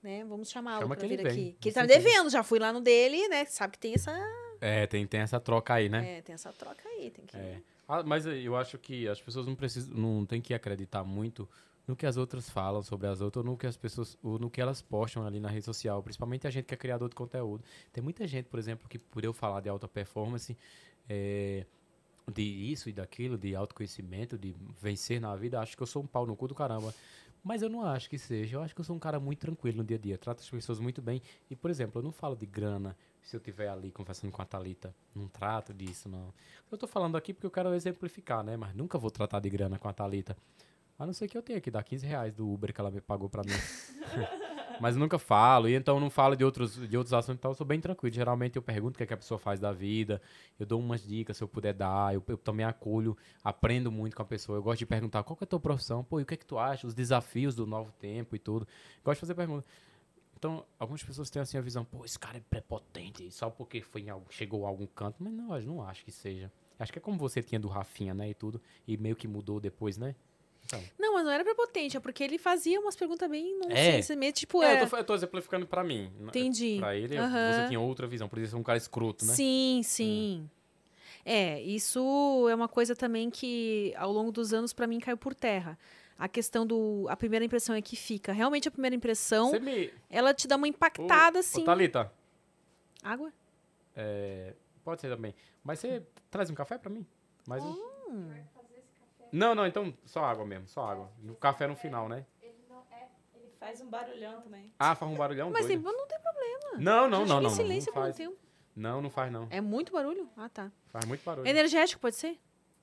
né? Vamos chamá-lo Chama pra vir aqui. Que ele tá me devendo, já fui lá no dele, né? Sabe que tem essa, É, tem, tem essa troca aí, né? é, tem essa troca aí, tem que... É. Ah, mas eu acho que as pessoas não precisam, não tem que acreditar muito no que as outras falam sobre as outras, ou no que as pessoas, ou no que elas postam ali na rede social, principalmente a gente que é criador de conteúdo. Tem muita gente, por exemplo, que por eu falar de alta performance, é, de isso e daquilo, de autoconhecimento, de vencer na vida, acho que eu sou um pau no cu do caramba. Mas eu não acho que seja. Eu acho que eu sou um cara muito tranquilo no dia a dia. Trato as pessoas muito bem. E, por exemplo, eu não falo de grana se eu estiver ali conversando com a Thalita. Não trato disso, não. Eu tô falando aqui porque eu quero exemplificar, né? Mas nunca vou tratar de grana com a Thalita. A não ser que eu tenha que dar 15 reais do Uber que ela me pagou pra mim. Mas nunca falo, e então não falo de outros, de outros assuntos, então eu sou bem tranquilo. Geralmente eu pergunto o que, é que a pessoa faz da vida, eu dou umas dicas se eu puder dar, eu, eu também acolho, aprendo muito com a pessoa. Eu gosto de perguntar qual é a tua profissão, pô, e o que é que tu acha, os desafios do novo tempo e tudo. Gosto de fazer perguntas. Então, algumas pessoas têm assim a visão, pô, esse cara é prepotente, só porque foi algum, chegou a algum canto, mas não, eu não acho que seja. Acho que é como você tinha do Rafinha, né, e tudo, e meio que mudou depois, né? Então, Não, mas não era prepotente, é porque ele fazia umas perguntas bem É. nonsense mesmo, tipo, é, é, eu, tô, eu tô exemplificando pra mim. Entendi. Pra ele, você tinha outra visão, por isso é um cara escroto, né? Sim, sim. É, isso é uma coisa também que ao longo dos anos pra mim caiu por terra. A questão do a primeira impressão é que fica. Realmente a primeira impressão, Você me... ela te dá uma impactada Ô, assim. Ô, Thalita, Água? é, pode ser também. Mas você traz um café pra mim? Mais um? Não, não, então só água mesmo, só água. O café no final, né? Ele faz um barulhão também. Ah, faz um barulhão Mas doido. não tem problema. Não, não, não, não. em Não, silêncio não por um faz. tempo. Não, não faz não. É muito barulho? Ah, tá. Faz muito barulho. Energético pode ser?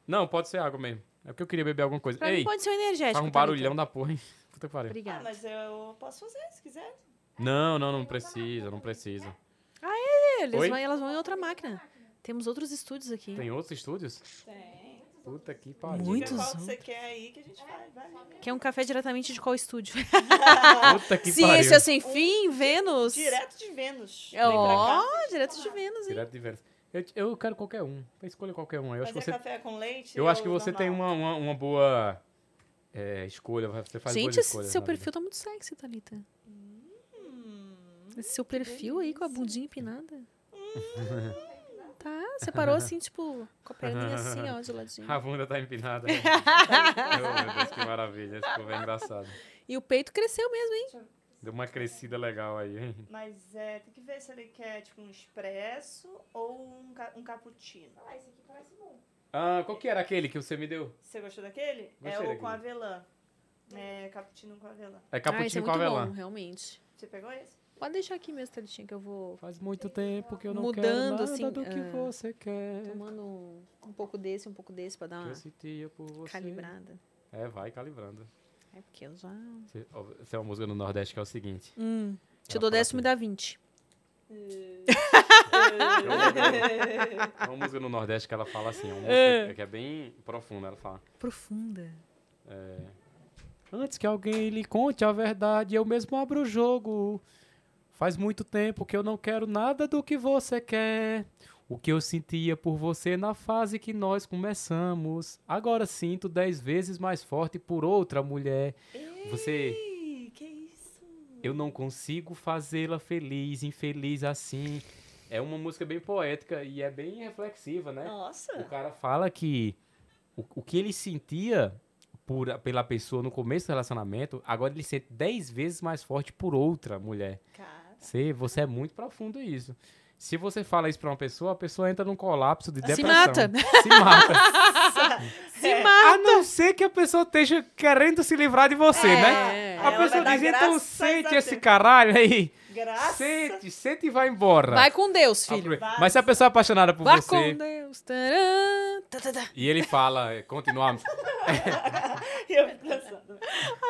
Não, pode ser água mesmo. É porque eu queria beber alguma coisa. Pra mim Ei, pode ser um energético. faz um Thalita. barulhão da porra, hein? Puta que pariu. Ah, Obrigada. mas eu posso fazer se quiser. Não, não, não precisa, não precisa. Eles Oi? vão, elas vão em outra máquina. Temos outros estúdios aqui. Tem outros estúdios? Tem. Puta que pariu. Muitos Diga qual que você quer aí que a gente faz. Vai. Quer um café diretamente de qual estúdio? Puta que Ciência pariu. sem fim, Vênus. Direto de Vênus. É, Vem pra cá. Ó, direto de Vênus, hein? Direto de Vênus. Eu, eu quero qualquer um. Escolha qualquer um. Eu acho Mas que é você, café com leite eu acho que você tem normal? uma, uma, uma boa é, escolha. Você faz Gente, boas escolhas seu vida. perfil tá muito sexy, Thalita. Hum, Esse seu perfil aí com a bundinha empinada. Tá, você parou assim, tipo, com a perninha assim, ó, de ladinho. A bunda tá empinada. oh, meu Deus, que maravilha. Esse povo é engraçado. E o peito cresceu mesmo, hein? Deu uma crescida legal aí, hein? Mas é, tem que ver se ele quer tipo um expresso ou um, ca um cappuccino. Ah, esse aqui parece bom. Ah, qual que era aquele que você me deu? Você gostou daquele? é Gostei o com daquele. avelã. É cappuccino com avelã. É ah, esse é cappuccino com muito avelã. bom, realmente. Você pegou esse? Pode deixar aqui mesmo, Thalitinha, que eu vou Faz muito tempo que eu não Mudando, quero nada assim, do que ah, você quer. tomando um, um pouco desse, um pouco desse, pra dar uma calibrada. É, vai calibrando. É porque eu já... Essa é uma música no Nordeste que é o seguinte. Hum, te dou fala 10, tu me assim. dá 20. É uma música no Nordeste que ela fala assim, é uma É. música que é bem profunda. Ela fala. Profunda. Antes que alguém lhe conte a verdade, eu mesmo abro o jogo. Faz muito tempo que eu não quero nada do que você quer. O que eu sentia por você na fase que nós começamos. Agora sinto dez vezes mais forte por outra mulher. Você. Ih, que isso? Eu não consigo fazê-la feliz, infeliz assim. É uma música bem poética e é bem reflexiva, né? O Nossa. cara fala que o, o que ele sentia por, pela pessoa no começo do relacionamento, agora ele sente 10 vezes mais forte por outra mulher. Cara. Você, você é muito profundo isso. Se você fala isso pra uma pessoa, a pessoa entra num colapso de Se depressão. mata. Se mata. Se É. mata. A não ser que a pessoa esteja querendo se livrar de você, né? É. A pessoa vai diz, então sente a esse Deus." caralho aí. Graças. Sente, sente e vai embora. Vai com Deus, filho. Apro- Mas se a pessoa é apaixonada por Vai você com Deus. Tcharam. Tá, tá, tá. e ele fala, é, continuamos, E eu fico pensando.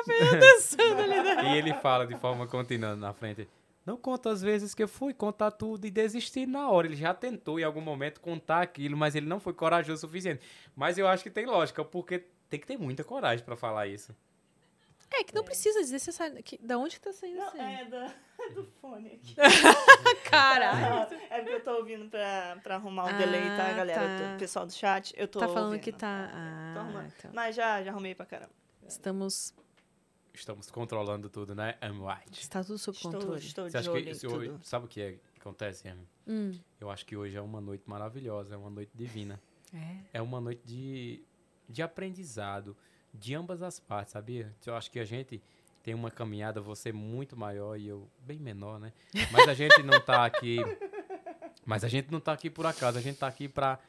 e ele fala de forma contínua na frente. Não conta as vezes que eu fui contar tudo e desistir na hora. Ele já tentou em algum momento contar aquilo, mas ele não foi corajoso o suficiente. Mas eu acho que tem lógica, porque tem que ter muita coragem pra falar isso. É que não precisa desnecessário. Que, da onde que tá saindo Não, isso? é da, do fone aqui. Caralho. É porque eu tô ouvindo pra, pra arrumar o Ah, delay, tá, galera? tá. O pessoal do chat, eu tô Tá falando ouvindo. que tá. Tô Ah, arrumando. então. Mas já, já arrumei pra caramba. Estamos. Estamos controlando tudo, né? I'm white. Está tudo sob Estou, controle. estou Você de acha olho que se hoje- tudo. sabe o que, é, que acontece, Amy? Hum. Eu acho que hoje é uma noite maravilhosa, é uma noite divina. É. É uma noite de, de aprendizado de ambas as partes, sabia? Eu acho que a gente tem uma caminhada, você muito maior e eu bem menor, né? Mas a gente não tá aqui. Mas a gente não tá aqui por acaso, a gente tá aqui pra,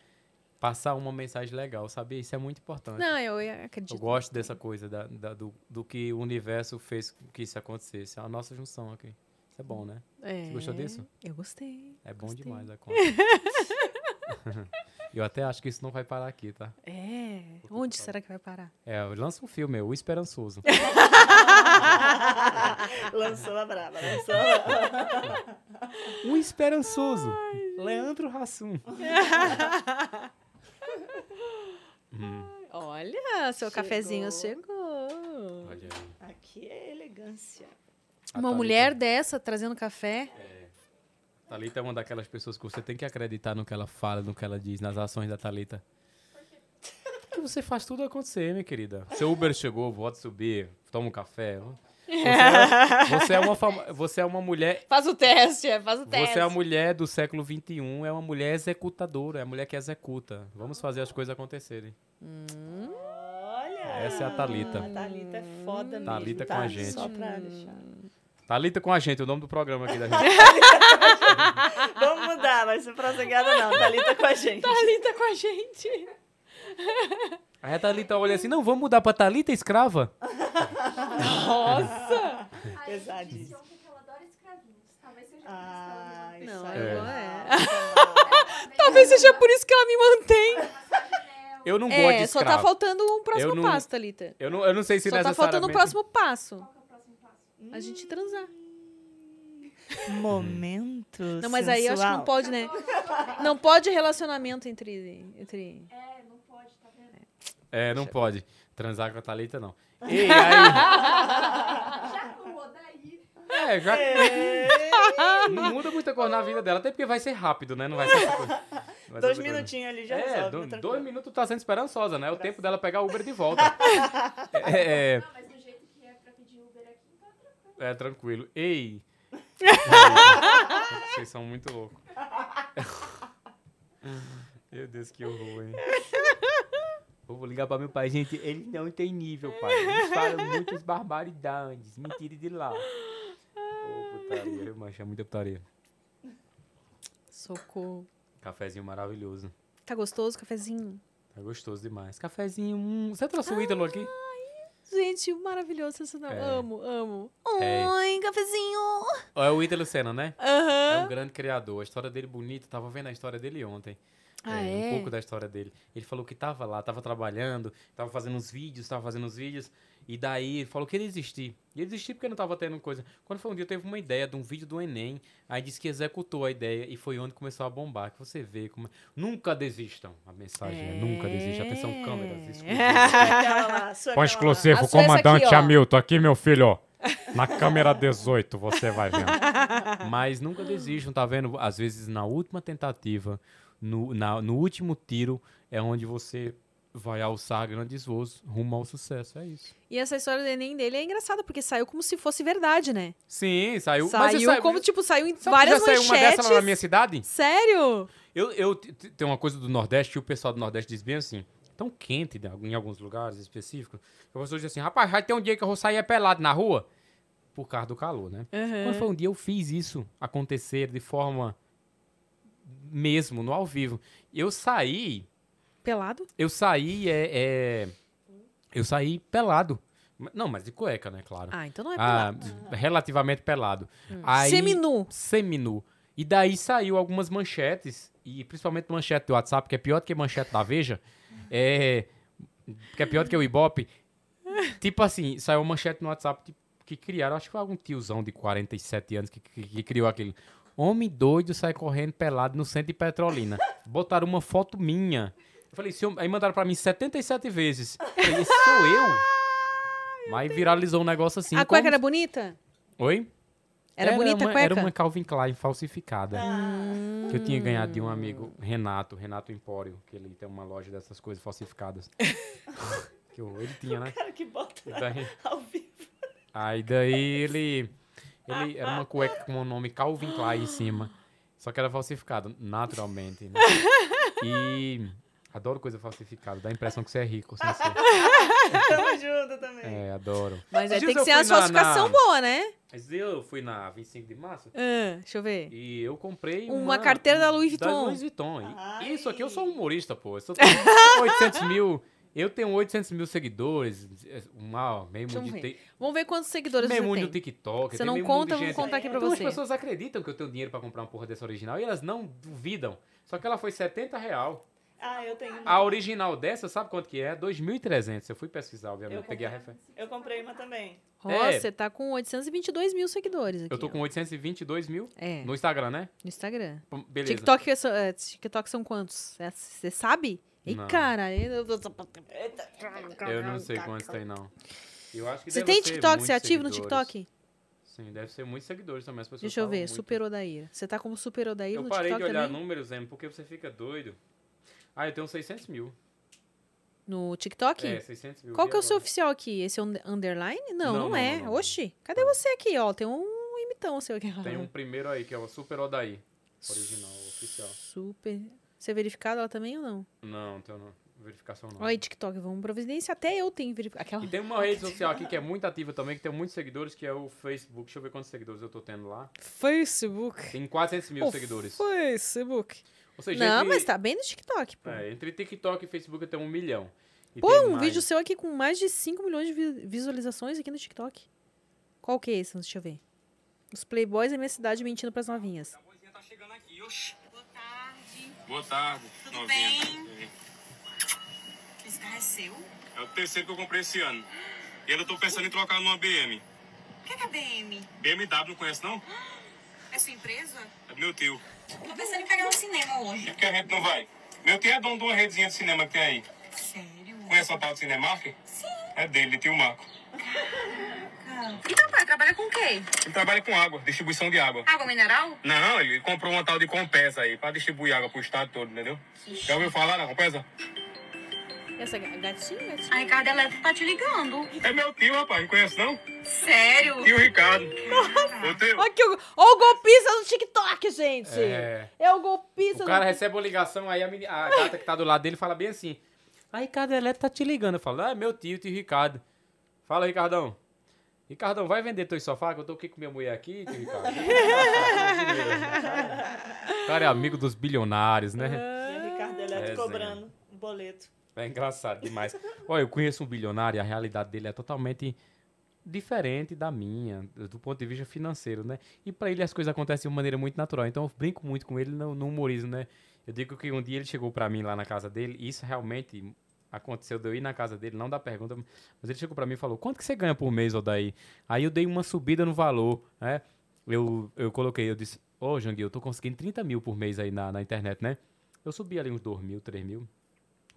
passar uma mensagem legal, sabia? Isso é muito importante. Não, eu eu Eu acredito. gosto dessa coisa, da, da- do, do que o universo fez com que isso acontecesse. É a nossa junção aqui. Isso é bom, né? É, Você gostou disso? Eu gostei. É bom gostei. demais a conta. eu até acho que isso não vai parar aqui, tá? É. Onde será que vai parar? É, lança um filme, O Esperançoso. Lançou a brava, lançou a brava. o Esperançoso. Leandro Hassum. Hum, Olha, seu Chegou. cafezinho chegou. olha aí. Aqui é elegância. A Uma Thalita- mulher dessa trazendo café. Thalita é uma daquelas pessoas que você tem que acreditar no que ela fala, no que ela diz, nas ações da Thalita. Porque você faz tudo acontecer, minha querida. Seu Uber chegou, pode subir, toma um café. Você é, você é uma, fama- você é uma mulher Faz o teste, é, faz o teste. Você é a mulher do século XXI, é uma mulher executadora, é a mulher que executa. Vamos fazer as coisas acontecerem. Olha! Essa é a Thalita. A Thalita é foda mesmo. Thalita com tá? a gente. Só pra deixar. Thalita com a gente, o nome do programa aqui da gente. Vamos mudar, vai ser prosseguida não. Thalita com a gente. Thalita com a gente. Aí a Thalita olha assim, não, vamos mudar pra Thalita escrava? Nossa! Pesadíssimo. diziam que ela adora escravinhos. Talvez seja Ah, por isso Não, É. é. Que ela Talvez seja por isso que ela me mantém. Eu não gosto de É, só escravo. tá faltando um próximo Eu não- passo, Thalita. Eu não, eu não sei se Só tá necessariamente... faltando um próximo passo. Qual que é o próximo passo? A gente transar. Momento Não, mas aí eu acho que não sensual. pode, né? Não pode relacionamento entre. entre... É, não pode, tá vendo? É, não pode. Transar com a Thalita, não. E aí... É, já... Não muda muita coisa na vida dela, até porque vai ser rápido, né? Não vai ser... vai ser Dois minutinhos ali já É, resolve. do- dois minutos tá sendo esperançosa, né? É o tempo dela pegar o Uber de volta. é, é, Não, mas do jeito que é pra pedir Uber aqui, tá tranquilo. é, tranquilo. Ei! Vocês são muito loucos. Meu Deus, que horror, hein? Eu vou ligar pra meu pai. Gente, ele não tem nível, pai. Eles falam muitas barbaridades. Me tire de lá. Ô, putaria. Mancha muita putaria. Socorro. Cafezinho maravilhoso. Tá gostoso, cafezinho? É gostoso demais. Cafezinho. Hum. Você trouxe o Ítalo aqui? Gente, maravilhoso esse não. É. Amo, amo. É. Oi, cafezinho. É o Ítalo Senna, né? É Aham. um grande criador. A história dele bonita. Tava vendo a história dele ontem. Ah, Um é? pouco da história dele. Ele falou que tava lá, tava trabalhando, tava fazendo uns vídeos, tava fazendo uns vídeos. E daí ele falou que ele desistir. E ele desistiu porque não tava tendo coisa. Quando foi um dia, teve uma ideia de um vídeo do Enem. Aí disse que executou a ideia e foi onde começou a bombar. Que você vê como. Nunca desistam. A mensagem é, nunca desistam. Atenção, câmeras. sua Põe exclusivo, A sua é essa comandante aqui. Hamilton, aqui, meu filho, ó. Na câmera 18, você vai vendo. Mas nunca desistam, tá vendo? Às vezes na última tentativa, no, na- no último tiro, é onde você vai alçar grandes voos rumo ao sucesso. É isso. E essa história do Enem dele é engraçada, porque saiu como se fosse verdade, né? Sim, saiu. Saiu você sabe- como, tipo, saiu em que várias já saiu uma dessa lá na minha cidade? Sério? Eu, eu t- t- tem uma coisa do Nordeste, e o pessoal do Nordeste diz bem assim, tão quente em alguns lugares específicos, que a pessoa diz assim, rapaz, vai ter um dia que eu vou sair pelado na rua, por causa do calor, né? Uhum. Quando foi um dia eu fiz isso acontecer de forma mesmo, no ao vivo. Eu saí, Pelado? eu saí, é, é, eu saí pelado. Não, mas de cueca, né, claro. Ah, então não é Ah, pelado. relativamente pelado. Aí- Seminu. seminu. E daí saiu algumas manchetes, e principalmente manchete do WhatsApp, que é pior do que manchete da Veja, é, que é pior do que o Ibope. tipo assim, saiu uma manchete no WhatsApp tipo, que criaram, acho que foi algum tiozão de 47 anos que, que, que criou aquele. Homem doido sai correndo pelado no centro de Petrolina. Botaram uma foto minha. Eu falei, "Se eu-" aí mandaram pra mim 77 vezes. Eu falei, esse sou eu? Mas viralizou um negócio assim. a cueca como- era bonita? Oi? Era, bonita uma, a cueca? Era uma Calvin Klein falsificada. Hum. Que eu tinha ganhado de um amigo, Renato, Renato Empório, que ele tem uma loja dessas coisas falsificadas. que eu- ele tinha, né? Cara que bota daí- ao vivo. aí daí ele. Ele era uma cueca com o nome Calvin Klein em cima. Só que era falsificada, naturalmente. Né? E. Adoro coisa falsificada, dá a impressão que você é rico, sem ser. Tamo junto também. É, adoro. Mas aí tem que ser uma na- falsificação na- boa, né? Mas eu fui na 25 de março Ah, deixa eu ver. e eu comprei Uma carteira da Louis Da Vuitton. Louis Vuitton. E Ai. Isso aqui eu sou humorista, pô. Eu sou 800 mil. Eu tenho 800 mil seguidores, uma, meio Deixa mundo de, Vamos ver quantos seguidores meio você mundo tem. do TikTok. Você não mundo conta, gente. contar aqui pra Então as você. pessoas acreditam que eu tenho dinheiro pra comprar uma porra dessa original e elas não duvidam. Só que ela foi 70 real. Ah, eu tenho uma. A original dessa, sabe quanto que é? 2.300. Eu fui pesquisar, obviamente. Eu peguei a comprei. referência. Eu comprei uma também. Ó, É. você tá com 822 mil seguidores aqui. Eu tô ó. com 822 mil É, no Instagram, né? no Instagram. Beleza. TikTok, é é, TikTok são quantos? É, Você sabe? Ei, Não. cara. eu- Eu não sei quantos tem, não. Eu acho que Você tem TikTok? Você é ativo no. TikTok? Sim, deve ser muitos seguidores também. As pessoas Deixa eu ver. muito. Super Odaíra. Você tá como Super Odaíra Eu no parei TikTok de olhar também? números, Em, porque você fica doido. Ah, eu tenho 600 mil. No TikTok? É, 600 mil. Qual que é o seu oficial aqui? Esse un- underline? Não, não, Não, é. não, não. Oxi, cadê você aqui, ó? Tem um imitão seu aqui. Tem um primeiro aí, que é o Super Odaí. Original, oficial. Super. Você é verificado ela também ou não? Não, tenho não. Verificação não. Olha aí, TikTok, vamos providenciar. Até eu tenho verificado. Aquela... E tem uma rede social aqui que é muito ativa também, que tem muitos seguidores, que é o Facebook. Deixa eu ver quantos seguidores eu tô tendo lá. Facebook. Tem 400 mil O seguidores. Facebook. Ou seja, Não, entre, mas tá bem no TikTok, pô. é, entre TikTok e Facebook eu tenho um milhão. E Pô, tem um mais. vídeo seu aqui com mais de 5 milhões de vi- visualizações aqui no TikTok. Qual que é esse? Deixa eu ver. Os playboys da minha cidade mentindo pras novinhas. Boa tá chegando aqui, oxi. Boa tarde. Boa tarde, Tudo novinha. bem? Esse carro é seu? É o terceiro que eu comprei esse ano. E eu tô pensando em trocar numa BM. O que é, que é BM? BMW não conhece não? É sua empresa? É do meu tio. Tô pensando em pegar no cinema hoje. por que a gente não vai? Meu tio é dono de uma redezinha de cinema que tem aí. Sério? Conhece o tal de Cinemark? Sim. É dele, de tio Marco. Cara. E teu pai trabalha com o quê? Ele trabalha com água, distribuição de água. Água mineral? Não, ele comprou uma tal de Compesa aí, pra distribuir água pro estado todo, entendeu? Já ouviu falar na Compesa? Essa ga- gatinha, gatinha. A Ricardo Elétrico tá te ligando. É meu tio, rapaz, não conhece não? Sério? Ricardo. Tio. Olha, que o... Olha o golpista do TikTok, gente. É, É. o golpista O do cara recebe uma ligação, aí a, meni- a gata que tá do lado dele fala bem assim: A Ricardo Eletro tá te ligando. Eu falo: Ah, é meu tio, tio Ricardo. Fala, Ricardão. Ricardão, vai vender teu sofá? Que eu tô aqui com minha mulher aqui, tio Ricardo. o cara é amigo dos bilionários, né? E a Ricardo Eletro Resenha. cobrando um boleto. É engraçado demais. Olha, eu conheço um bilionário e a realidade dele é totalmente diferente da minha, do ponto de vista financeiro, né? E pra ele as coisas acontecem de uma maneira muito natural. Então eu brinco muito com ele no, no humorismo, né? Eu digo que um dia ele chegou pra mim lá na casa dele, e isso realmente aconteceu de eu ir na casa dele, não da pergunta, mas ele chegou pra mim e falou: "Quanto que você ganha por mês, Odaí?" Aí eu dei uma subida no valor, né? Eu, eu coloquei, eu disse: "Ô, Janguil, eu tô conseguindo 30 mil por mês aí na, na internet, né?" Eu subi ali uns 2 mil, 3 mil.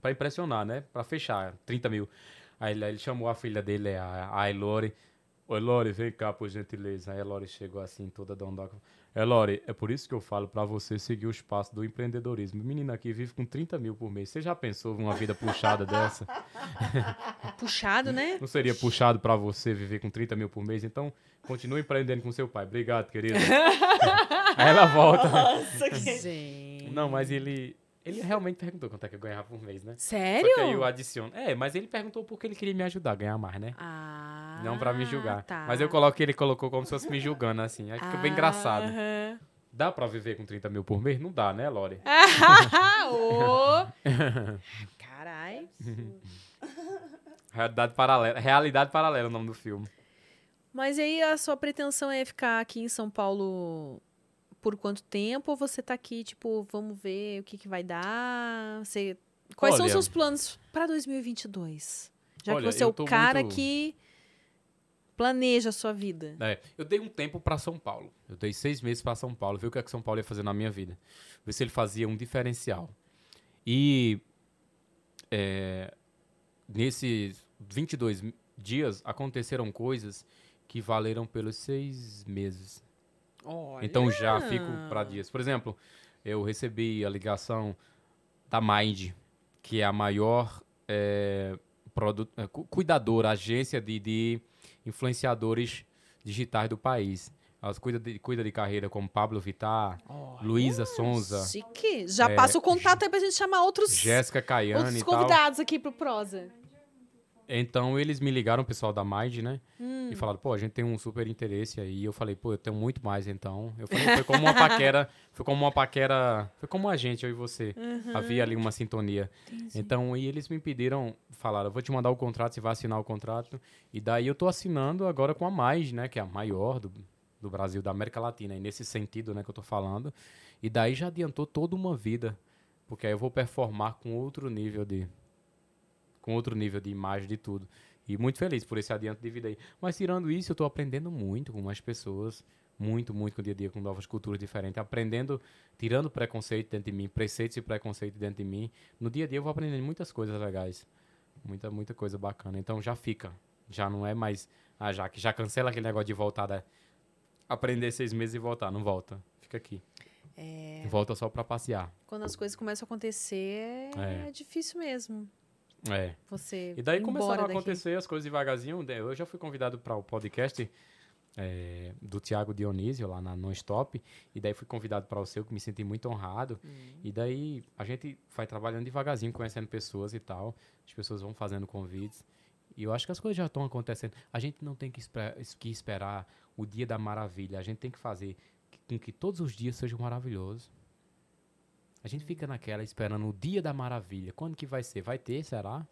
Pra impressionar, né? Pra fechar, 30 mil. Aí ele, ele chamou a filha dele, a, a Elore. Oi, Lore, vem cá, por gentileza. Aí a Lore chegou assim, toda dondoca. É, Lore, é por isso que eu falo pra você seguir os passos do empreendedorismo. Menina aqui vive com 30 mil por mês. Você já pensou uma vida puxada dessa? Puxado, né? Não seria puxado pra você viver com 30 mil por mês? Então, continue empreendendo com seu pai. Obrigado, querida. Aí ela volta. Nossa, que... Não, mas ele... Ele realmente perguntou quanto é que eu ganhava por mês, né? Sério? Só que aí eu adiciono. É, mas ele perguntou porque ele queria me ajudar a ganhar mais, né? Ah, Não pra me julgar. tá. Mas eu coloco que ele colocou como se fosse me julgando, assim. Aí fica bem engraçado. Aham. Dá pra viver com 30 mil por mês? Não dá, né, Lore? Ô. Carai. Realidade paralela. Realidade paralela é o nome do filme. Mas aí a sua pretensão é ficar aqui em São Paulo por quanto tempo? Ou você tá aqui, tipo, vamos ver o que, que vai dar? Você... Quais são os Olha- seus planos pra 2022? Já Olha, que você é o cara muito- que planeja a sua vida. É, eu dei um tempo pra São Paulo. Eu dei seis meses pra São Paulo. Ver o que, é que São Paulo ia fazer na minha vida. Ver se ele fazia um diferencial. E é, nesses 22 dias aconteceram coisas que valeram pelos seis meses. Então já fico para dias. Por exemplo, eu recebi a ligação da Mind, que é a maior é, é, cu- cuidadora, agência de, de influenciadores digitais do país. Elas cuidam de, cuida de carreira como Pablo Vittar, Luísa Sonza, Chique. Já É, passa o contato aí pra gente chamar outros, Jéssica Caiane outros convidados aqui pro Prosa. Então eles me ligaram, o pessoal da Mind, né? Hum. E falaram, pô, a gente tem um super interesse aí. E eu falei, pô, eu tenho muito mais, então. Eu falei, foi como uma paquera, foi como uma paquera, foi como a gente, eu e você. Havia ali uma sintonia. Então, e eles me pediram, falaram, eu vou te mandar o contrato, você vai assinar o contrato. E daí eu tô assinando agora com a Mais, né, que é a maior do, do Brasil, da América Latina, e nesse sentido, né, que eu tô falando. E daí já adiantou toda uma vida, porque aí eu vou performar com outro nível de com outro nível de imagem de tudo. E muito feliz por esse adianto de vida aí. Mas tirando isso, eu tô aprendendo muito com mais pessoas, muito, muito com o dia a dia, com novas culturas diferentes, aprendendo, tirando preconceito dentro de mim, preceitos e preconceito dentro de mim. No dia a dia eu vou aprendendo muitas coisas legais. Muita, muita coisa bacana. Então já fica. Já não é mais. Ah, já que já cancela aquele negócio de voltar da. Aprender seis meses e voltar. Não volta. Fica aqui. É, Volta só pra passear. quando as coisas começam a acontecer, é, É. difícil mesmo. É. Você. E daí começaram a daqui. acontecer as coisas devagarzinho. Eu já fui convidado para o podcast é, do Tiago Dionísio, lá na Non-Stop. E daí fui convidado para o seu, que me senti muito honrado. E daí a gente vai trabalhando devagarzinho, conhecendo pessoas e tal. As pessoas vão fazendo convites. E eu acho que as coisas já estão acontecendo. A gente não tem que, espe- que esperar o dia da maravilha. A gente tem que fazer com que todos os dias sejam maravilhosos. A gente fica naquela esperando o dia da maravilha. Quando que vai ser? Vai ter, será?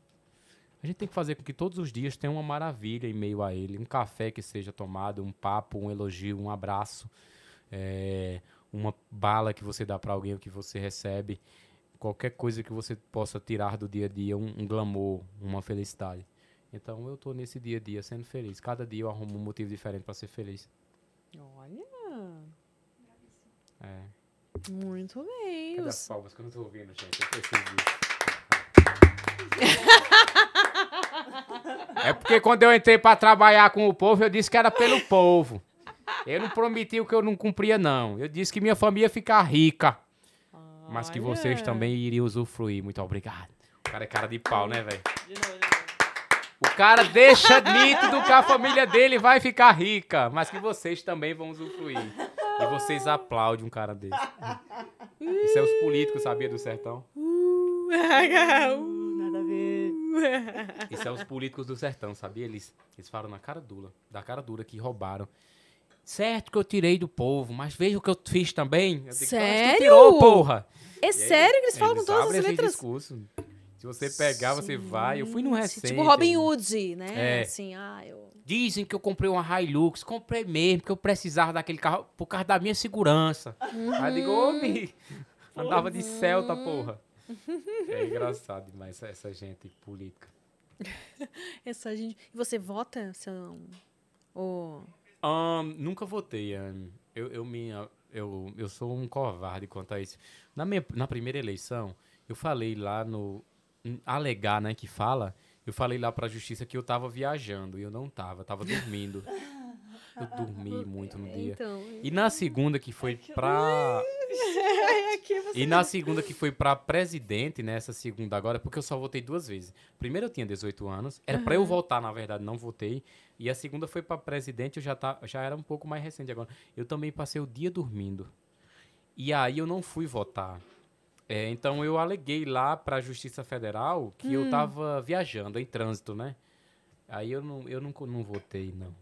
A gente tem que fazer com que todos os dias tenha uma maravilha em meio a ele. Um café que seja tomado, um papo, um elogio, um abraço, é, uma bala que você dá para alguém ou que você recebe. Qualquer coisa que você possa tirar do dia a dia, um, um glamour, uma felicidade. Então eu tô nesse dia a dia sendo feliz. Cada dia eu arrumo um motivo diferente para ser feliz. Olha. É. Muito bem. Cadê Os- as palmas que eu não tô ouvindo, gente? Eu preciso. É porque quando eu entrei pra trabalhar com o povo, eu disse que era pelo povo. Eu não prometi o que eu não cumpria, não. Eu disse que minha família ia ficar rica. Mas que vocês também iriam usufruir. Muito obrigado. O cara é cara de pau, né, velho? O cara deixa nítido que a família dele vai ficar rica, mas que vocês também vão usufruir. E vocês aplaudem um cara desse. Isso é os políticos, sabia, do sertão? Nada a ver. Isso é os políticos do sertão, sabia? Eles, eles falam na cara dura, da cara dura que roubaram. Certo que eu tirei do povo, mas veja o que eu fiz também. Eu digo, "Mas Sério? Tu tirou, porra! É sério que eles falam com todas as esse letras? discurso. Se você pegar, você vai. Eu fui num Gente, recente. Tipo Robin Hood, né? É. Assim, ah, eu. Dizem que eu comprei uma Hilux. Comprei mesmo, porque eu precisava daquele carro por causa da minha segurança. Aí eu digo, ô, mi, andava de Celta, porra. É engraçado demais essa, gente política. Essa gente. E você vota? Seu... Ou... Ahn, nunca votei. ahn. eu, eu, me, eu, eu sou um covarde quanto a isso. Na, minha, na primeira eleição, eu falei lá no. Alegar, né, que fala. Eu falei lá pra justiça que eu tava viajando e eu não tava, eu tava dormindo. Eu dormi muito no dia. Então. E na segunda que foi pra. E na segunda que foi pra presidente, nessa segunda agora, porque eu só votei duas vezes. Primeiro eu tinha 18 anos, era pra eu votar, na verdade, não votei. E a segunda foi pra presidente, eu já, tá, já era um pouco mais recente agora. Eu também passei o dia dormindo. E aí eu não fui votar. É, então eu aleguei lá pra Justiça Federal que eu tava viajando em trânsito, né? Aí eu não, eu nunca não votei, não.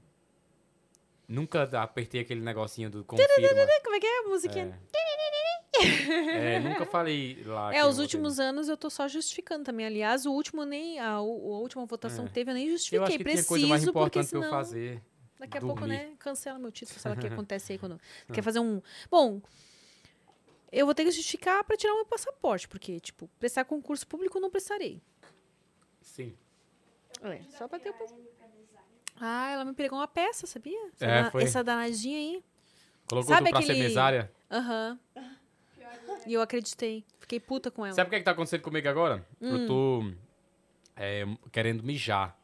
Nunca apertei aquele negocinho do confirma. Como é que é a musiquinha? É, nunca falei lá. É, eu os votei. últimos anos eu tô só justificando também. Aliás, o último nem. A, a última votação É. que teve, eu nem Eu justifiquei. acho que tinha Preciso, coisa mais porque importante senão. eu fazer. Daqui a pouco, dormir. né? Cancela meu título. Sabe o que acontece aí quando. Quer fazer um. Bom. Eu vou ter que justificar pra tirar o meu passaporte, porque, tipo, prestar concurso público eu não prestarei. Sim. É, só pra ter o pass- Ah, ela me pregou uma peça, sabia? Essa, É, foi. essa danadinha aí. Colocou Sabe tu pra ser aquele- mesária? Aham. E eu acreditei. Fiquei puta com ela. Sabe o que, é que tá acontecendo comigo agora? Hum. Eu tô é, querendo mijar.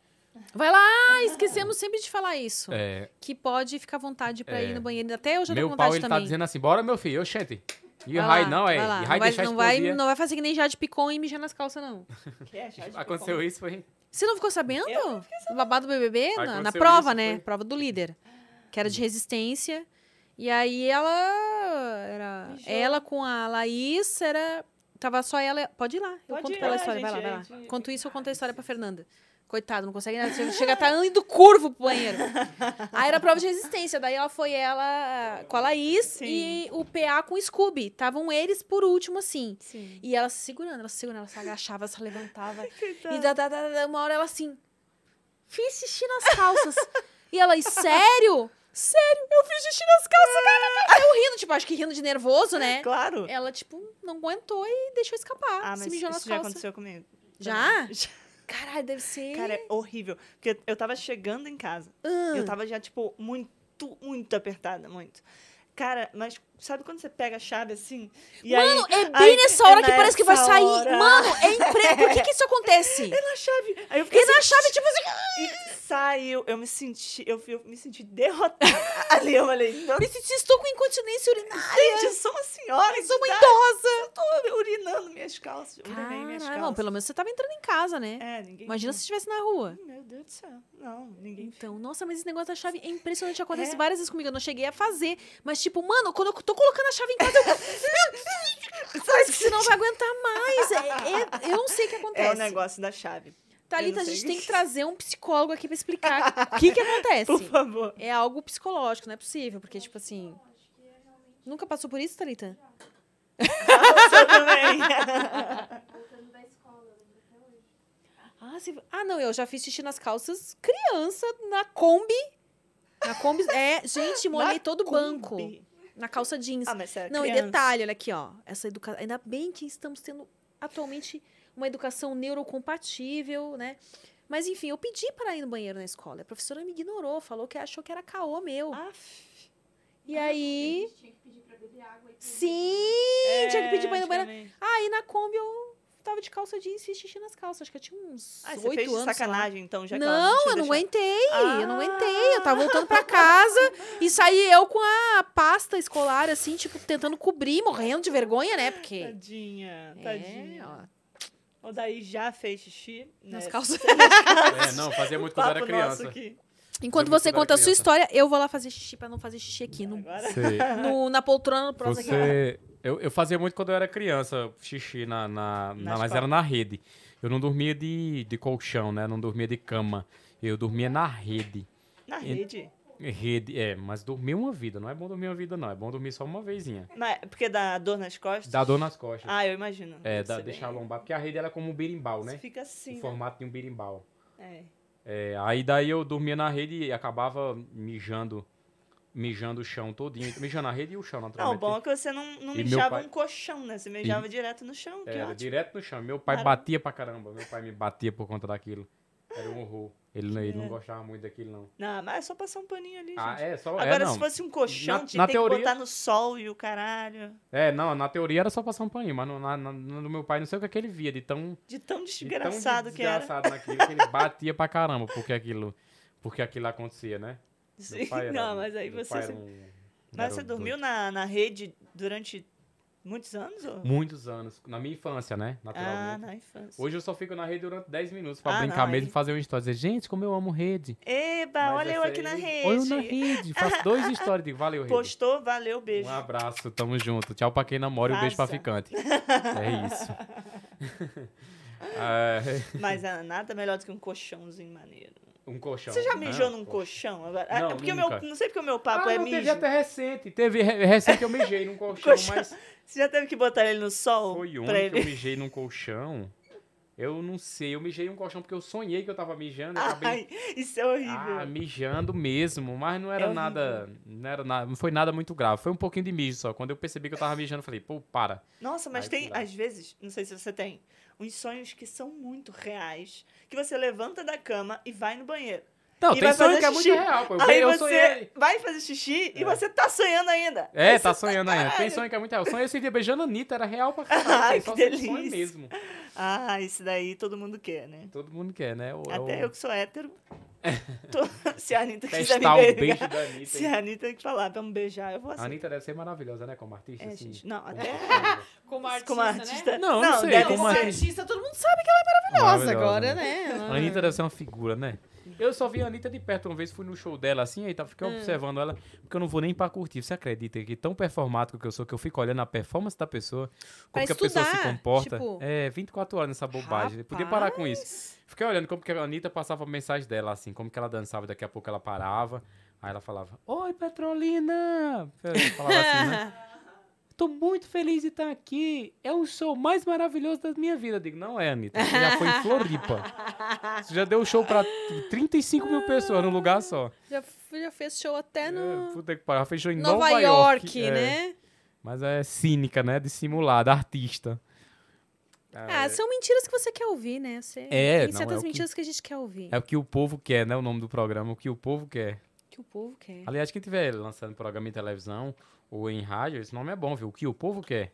Vai lá! Esquecemos sempre de falar isso. É, Que pode ficar à vontade pra É. ir no banheiro. Até eu já tô meu pau, vontade ele tá também. dizendo assim, bora meu filho, oxente. E Vai rai lá, não, é. vai lá. E Não vai, deixar não, vai, não vai fazer que nem Jade Picon e mijar nas calças, não. Que é, já de Aconteceu isso, foi? Você não ficou sabendo? O babado do BBB? Na, na prova, isso, né? foi. Prova do líder. Que era de resistência. E aí ela. Era. Mijou. Ela com a Laís era. Tava só ela. Pode ir lá. Eu Pode conto ir pela lá, história. vai lá, gente, vai lá. gente. Enquanto isso, eu conto a história pra Fernanda. Coitado, não consegue nada. Chega- estar indo curvo pro banheiro. Aí era prova de resistência. Daí ela foi ela com a Laís Sim. e o PA com o Scooby. Estavam eles por último, assim. Sim. E ela se segurando, ela se segurando, ela se agachava, se levantava. E da, da, da, da- uma hora ela assim. Fiz xixi nas calças. e ela, e sério? Sério, eu fiz xixi nas calças, cara. Eu rindo, tipo, acho que rindo de nervoso, né? Claro. Ela, tipo, não aguentou e deixou escapar. Ah, se mas mijou nas isso já calças. aconteceu comigo. Já? Também. Caralho, deve ser. Cara, é horrível. Porque eu tava chegando em casa. Ah. Eu tava já, tipo, muito, muito apertada, muito. Cara, mas sabe quando você pega a chave assim? Mano, aí, é bem aí, nessa hora que nessa parece que vai sair. hora- Mano, é impre... Por que que isso acontece? na chave. Aí eu fiquei E na chave, tipo assim. Saiu. Eu me senti. Eu, eu me senti derrotada. Ali eu falei, não, Me senti, estou com incontinência urinária. gente, eu sou uma senhora. Eu sou uma de idade, idosa. Eu tô urinando minhas calças. Urinei minhas calças. não, pelo menos você tava entrando em casa, né? É, ninguém. Imagina se estivesse na rua. Meu Deus do céu. Não, ninguém. Então, nossa, mas esse negócio da chave é impressionante. Acontece É. várias vezes comigo. Eu não cheguei a fazer. Mas, tipo, mano, quando eu tô colocando a chave em casa, eu. Parece que você não vai aguentar mais. É- é- eu não sei o que acontece. É o negócio da chave. Thalita, a gente tem que trazer um psicólogo aqui pra explicar o que que acontece. Por favor. É algo psicológico, não é possível. Porque, tipo assim. Nunca passou por isso, Thalita? Você também. Ah, você- ah, não, eu já fiz xixi nas calças criança, na Kombi. Na Kombi. É, gente, molhei Na todo o banco. Kombi. Na calça jeans. Ah, mas era Não, e criança. detalhe, olha aqui, ó. Essa educação. Ainda bem que estamos tendo atualmente uma educação neurocompatível, né? Mas enfim, eu pedi para ir no banheiro na escola. A professora me ignorou, falou que achou que era caô meu. Aff. e aí. Sim! É, tinha que pedir pra ir no banheiro. Aí na Kombi eu tava de calça jeans e fiz xixi nas calças. Acho que eu tinha uns Ah, você oito fez anos. sacanagem, então, já que Não, eu não aguentei, eu não Ah. aguentei. Eu tava voltando pra casa e saí eu com a pasta escolar, assim, tipo, tentando cobrir, morrendo de vergonha, né? Porque. Tadinha, É, tadinha. ó, O daí já fez xixi. nas né? calças. É, não, fazia muito quando eu era criança. aqui. Enquanto você conta a sua história, eu vou lá fazer xixi pra não fazer xixi aqui no, no- na poltrona aqui. Você. Eu, eu fazia muito quando eu era criança, xixi na. na, na- mas era na rede. Eu não dormia de, de colchão, né? Não dormia de cama. Eu dormia na rede. Na rede. Rede, é, mas dormir uma vida. Não é bom dormir uma vida, não. É bom dormir só uma vezinha. Mas, porque dá dor nas costas? Dá dor nas costas. Ah, eu imagino. é, dá, deixar bem- lombar. Porque a rede ela é como um birimbau, Você né? fica assim, O né? formato de um birimbau. É. É, aí daí eu dormia na rede e acabava mijando, mijando o chão todinho. Mijando a rede e o chão, Não, o naturalmente. bom é que você não, não E mijava pai- um colchão, né? Você mijava direto no chão, que Era ótimo. direto no chão. Meu pai batia pra caramba. Meu pai me batia por conta daquilo. Era um horror. Ele, ele não É. gostava muito daquilo, não. Não, mas é só passar um paninho ali, Ah, gente. é, só é, Agora, não. se fosse um colchão, Na- tinha na que teoria- botar no sol e o caralho. É, não, na teoria era só passar um paninho, mas no, na, na- no meu pai não sei o que, é que ele via, de tão, De tão de tão desgraçado que era. desgraçado naquilo, que ele batia pra caramba porque aquilo, porque aquilo acontecia, né? Sim, era- não, mas aí você. se- um- Mas você dormiu doido. na, na rede durante muitos anos? Ou... Muitos anos, na minha infância, né? Ah, Naturalmente. na infância. Hoje eu só fico na rede durante 10 minutos pra Ah, brincar não, mesmo e fazer uma história. Dizer, gente, como eu amo rede. Eba, Mas olha eu aqui na aí- rede. Olha eu na rede. Faço dois stories. Digo, valeu, rede. Postou, valeu, beijo. Um abraço, tamo junto. Tchau pra quem namora e um beijo pra ficante. É isso. É, Mas ah, nada melhor do que um colchãozinho maneiro. Um colchão. Você já né? mijou num Colchão. Agora? Ah, Não, porque o nunca. meu, não sei porque o meu papo Ah, é não, mijo. teve até recente. Teve re- recente eu mijei num colchão, Colchão. mas Você já teve que botar ele no sol? foi um que ele... eu mijei num colchão. Eu não sei, eu mijei um colchão porque eu sonhei que eu tava mijando e acabei Ai, isso é horrível. ah, mijando mesmo, mas não era É nada, não era nada, não foi nada muito grave. Foi um pouquinho de mijo só. Quando eu percebi que eu tava mijando, eu falei, pô, para. Nossa, mas tem, às vezes, não sei se você tem, uns sonhos que são muito reais, que você levanta da cama e vai no banheiro. Não, E tem vai sonho que é muito real, pô. Eu, Aí eu você sonhei. vai fazer xixi e É. você tá sonhando ainda. É, Aí tá sonhando ainda. Tem sonho que é muito real. Sonhei esse dia beijando a Anitta, era real pra caralho. Só que se sonho delícia. mesmo. Ah, isso daí todo mundo quer, né? Todo mundo quer, né? O, é Até o... eu que sou hétero. Se a Anitta quiser testar me o beijar. beijo da Anitta. Se a Anitta tem que falar pra me beijar, eu vou A aceitar. Anitta deve ser maravilhosa, né? Como artista, É, assim. gente, não, até Como artista, como artista. Não, não sei, deve como artista. todo mundo sabe que ela é maravilhosa, Maravilhosa, agora, né? né? A Anitta deve ser uma figura, né? Eu só vi a Anitta de perto uma vez, fui no show dela assim, aí tava, fiquei Hum. observando ela, porque eu não vou nem pra curtir. Você acredita que tão performático que eu sou, que eu fico olhando a performance da pessoa, como que a pessoa se comporta? tipo- É, 24 horas nessa bobagem. Podia parar com isso. Fiquei olhando como que a Anitta passava a mensagem dela, assim, como que ela dançava, daqui a pouco ela parava. Aí ela falava, Oi, Petrolina! Falava assim, né? Tô muito feliz de estar aqui. É o show mais maravilhoso da minha vida. Eu digo, não é, Anitta. Você já foi em Floripa. Você já deu show pra 35 mil pessoas num lugar só. Já, já fez show até É, no puta que pariu. Ela fechou em Nova, Nova, York, é. né? Mas é cínica, né? Dissimulada, artista. Ah, são mentiras que você quer ouvir, né? Você, É, tem não, certas é o que- mentiras que... a gente quer ouvir. É o que o povo quer, né? O nome do programa, o que o povo quer. Que o povo quer. Aliás, quem estiver lançando programa em televisão ou em rádio, esse nome é bom, viu? O que o povo quer.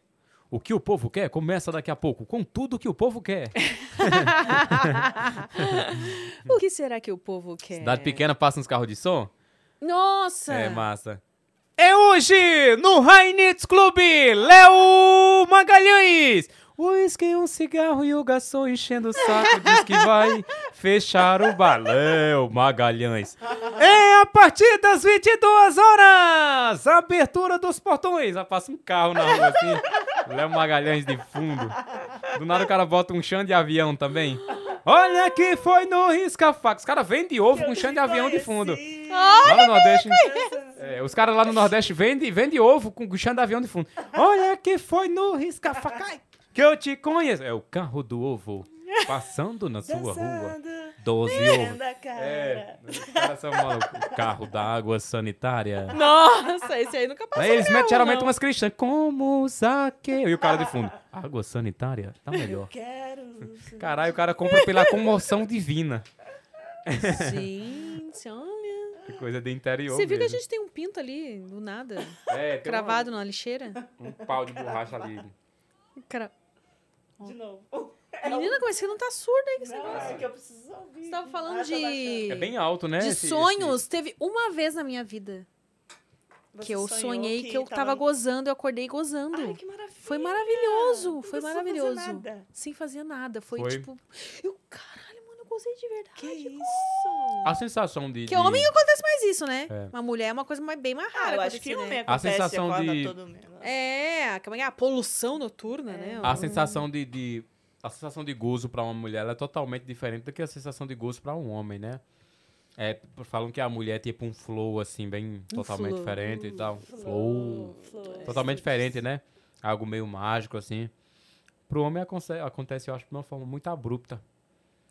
O que o povo quer começa daqui a pouco, com tudo que o povo quer. o que será que o povo quer? Cidade pequena passa uns carros de som? Nossa! É massa. É hoje, no Rainitz Clube, Léo Magalhães. Whisky, um cigarro e o garçom enchendo o saco diz que vai fechar o bar. Léo Magalhães. É a partir das 22 horas, abertura dos portões. Ah, passa um carro na rua assim, Léo Magalhães de fundo. Do nada o cara bota um chão de avião também. Olha que foi no risca-faca. Os caras vendem ovo com chão de avião de fundo. Lá no Nordeste. É, os caras lá no Nordeste vendem vende ovo com guichando avião de fundo. Olha que foi no risca-faca que eu te conheço. É o carro do ovo passando na sua rua. Doze ovos. Da cara. É, os caras são malucos. Carro da água sanitária. Nossa, esse aí nunca passou. Aí eles metem geralmente não. umas cristãs. Como Zaqueu. E o cara de fundo. Água sanitária? Tá melhor. Quero. Caralho, o cara compra pela comoção divina. Gente, olha. Que coisa de interior Você viu que a gente tem um pinto ali, do nada, É, tem cravado na lixeira? Um, um pau de borracha ali. Cra... De novo. Menina, como é que você não tá surda aí com esse Não, negócio? é que eu preciso ouvir. Você tava falando Ah, tá de... É bem alto, né? De esse- sonhos. Teve uma vez na minha vida Você que eu sonhei que, eu tava gozando, eu acordei gozando. Ai, que maravilha. Foi maravilhoso, Não foi maravilhoso. fazer nada. Sem fazer nada. Foi, Foi. tipo. Eu, caralho, de verdade. Que isso? A sensação de. Que de- homem acontece mais isso, né? É. Uma mulher é uma coisa mais, bem mais rara. Ah, eu acho que acontecer, homem né? A acontece, sensação acorda de- todo mundo. É, é que é? a poluição noturna, né? A sensação de, de- A sensação de gozo pra uma mulher ela é totalmente diferente do que a sensação de gozo pra um homem, né? É, falam que a mulher é tipo um flow, assim, bem totalmente flow. diferente e tal. Flow. Flor. Totalmente diferente, né? Algo meio mágico, assim. Pro homem aconte- acontece, eu acho, de uma forma muito abrupta.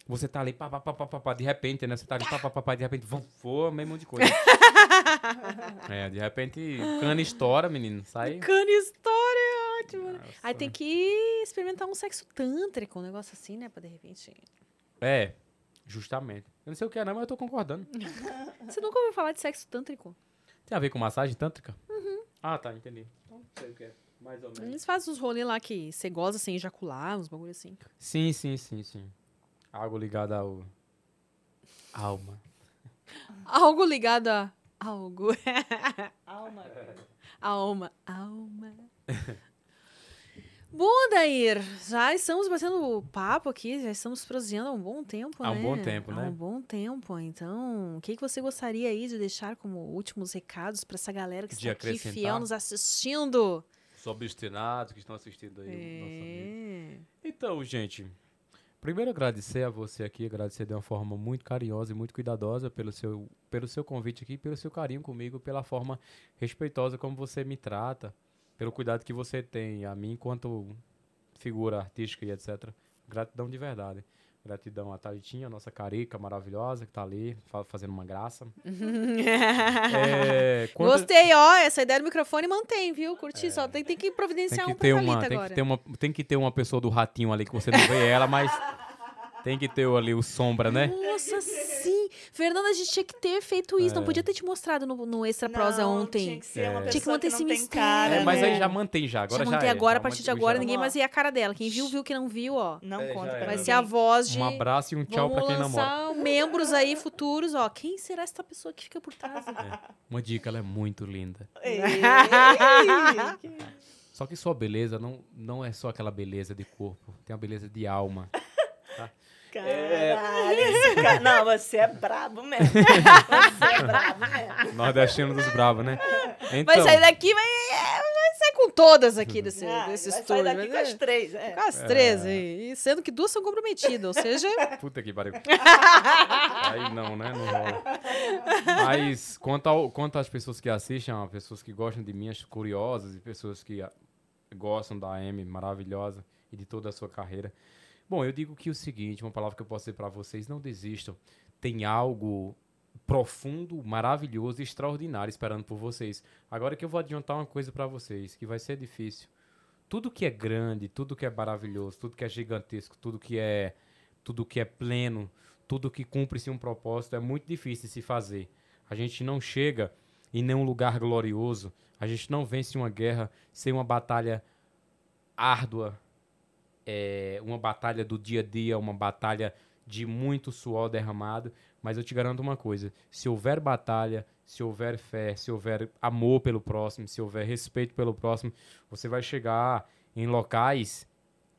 Você tá ali, pá, pá, pá, pá, pá, de repente, né? Você tá ali, pá, pá, pá, pá, de repente, vão, voa, meio monte de coisa. é, de repente, cana estoura, menino, sai. Cana história, é ótimo. né? Aí Nossa. tem que experimentar um sexo tântrico, um negócio assim, né? Pra de repente. É, justamente. Eu não sei o que é, não, mas eu tô concordando. Você nunca ouviu falar de sexo tântrico? Tem a ver com massagem tântrica? Ah, tá, entendi. Então, não sei o que é. Mais ou menos. Eles fazem uns rolês lá que você goza sem ejacular, uns bagulho assim. Sim, sim, sim, sim. Algo ligado ao. Alma. Algo ligado a algo. Alma. alma, alma. Bom, Dair, já estamos batendo papo aqui, já estamos proseando há um bom tempo, Há um né? bom tempo, Há né? um bom tempo. Então, o que, que você gostaria aí de deixar como últimos recados para essa galera que De está aqui fiel nos assistindo? Os obstinados que estão assistindo aí o nosso vídeo. É. Então, gente, primeiro agradecer a você aqui, agradecer de uma forma muito carinhosa e muito cuidadosa pelo seu, pelo seu convite aqui, pelo seu carinho comigo, pela forma respeitosa como você me trata, pelo cuidado que você tem a mim enquanto figura artística e etc. Gratidão de verdade. Gratidão a Thalitinha, nossa carica maravilhosa, que tá ali fa- fazendo uma graça. É, quanto- Gostei, ó. Essa ideia do microfone mantém, viu? Curti. Só tem, tem que Tem providenciar que, um ter uma, tem, agora. que ter uma, tem que ter uma pessoa do ratinho ali que você não vê ela, mas tem que ter ali o sombra, né? Nossa, sim. Fernanda, a gente tinha que ter feito isso. Não É. podia ter te mostrado no, no Extra Prosa Não, ontem. Tinha que ser uma É. pessoa Tinha que manter não esse mistério. cara, É, mas né? aí já mantém já, agora já já mantém é, agora, já a partir de agora, já- ninguém mais vê a cara dela. Quem viu, viu. Quem não viu, ó. Não É, conta Vai ser a voz de... Um abraço e um tchau Vamos pra quem namora. lançar membros aí futuros, ó. Quem será essa pessoa que fica por trás? Uma dica, ela é muito linda. Ei, que- Só que sua beleza não, não é só aquela beleza de corpo, tem a beleza de alma. Caralho, esse cara... Não, você é brabo mesmo. Você é brabo mesmo. Nordestino dos bravos, né? Então, Vai sair daqui, vai, é, vai sair com todas aqui desse, Ah, desse vai estúdio. sair daqui com as é. três. É. Com as três, e, e sendo que duas são comprometidas, ou seja... Puta que pariu. Aí não, né? Não rola. Mas quanto, ao, quanto às pessoas que assistem, ó, pessoas que gostam de mim, as curiosas e pessoas que ah, gostam da Amy maravilhosa e de toda a sua carreira. Bom, eu digo que o seguinte, uma palavra que eu posso dizer para vocês, não desistam. Tem algo profundo, maravilhoso e extraordinário esperando por vocês. Agora que eu vou adiantar uma coisa para vocês, que vai ser difícil. Tudo que é grande, tudo que é maravilhoso, tudo que é gigantesco, tudo que é tudo que é pleno, tudo que cumpre-se um propósito é muito difícil de se fazer. A gente não chega em nenhum lugar glorioso, a gente não vence uma guerra sem uma batalha árdua, é, uma batalha do dia a dia, uma batalha de muito suor derramado. Mas eu te garanto uma coisa: se houver batalha, se houver fé, se houver amor pelo próximo, se houver respeito pelo próximo, você vai chegar em locais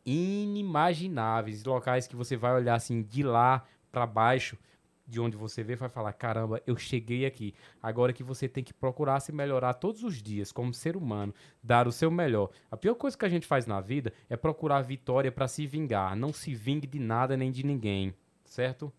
inimagináveis, locais que você vai olhar assim de lá para baixo, de onde você vê, vai falar: caramba, eu cheguei aqui. Agora que você tem que procurar se melhorar todos os dias como ser humano, dar o seu melhor. A pior coisa que a gente faz na vida é procurar vitória para se vingar. Não se vingue de nada nem de ninguém, certo?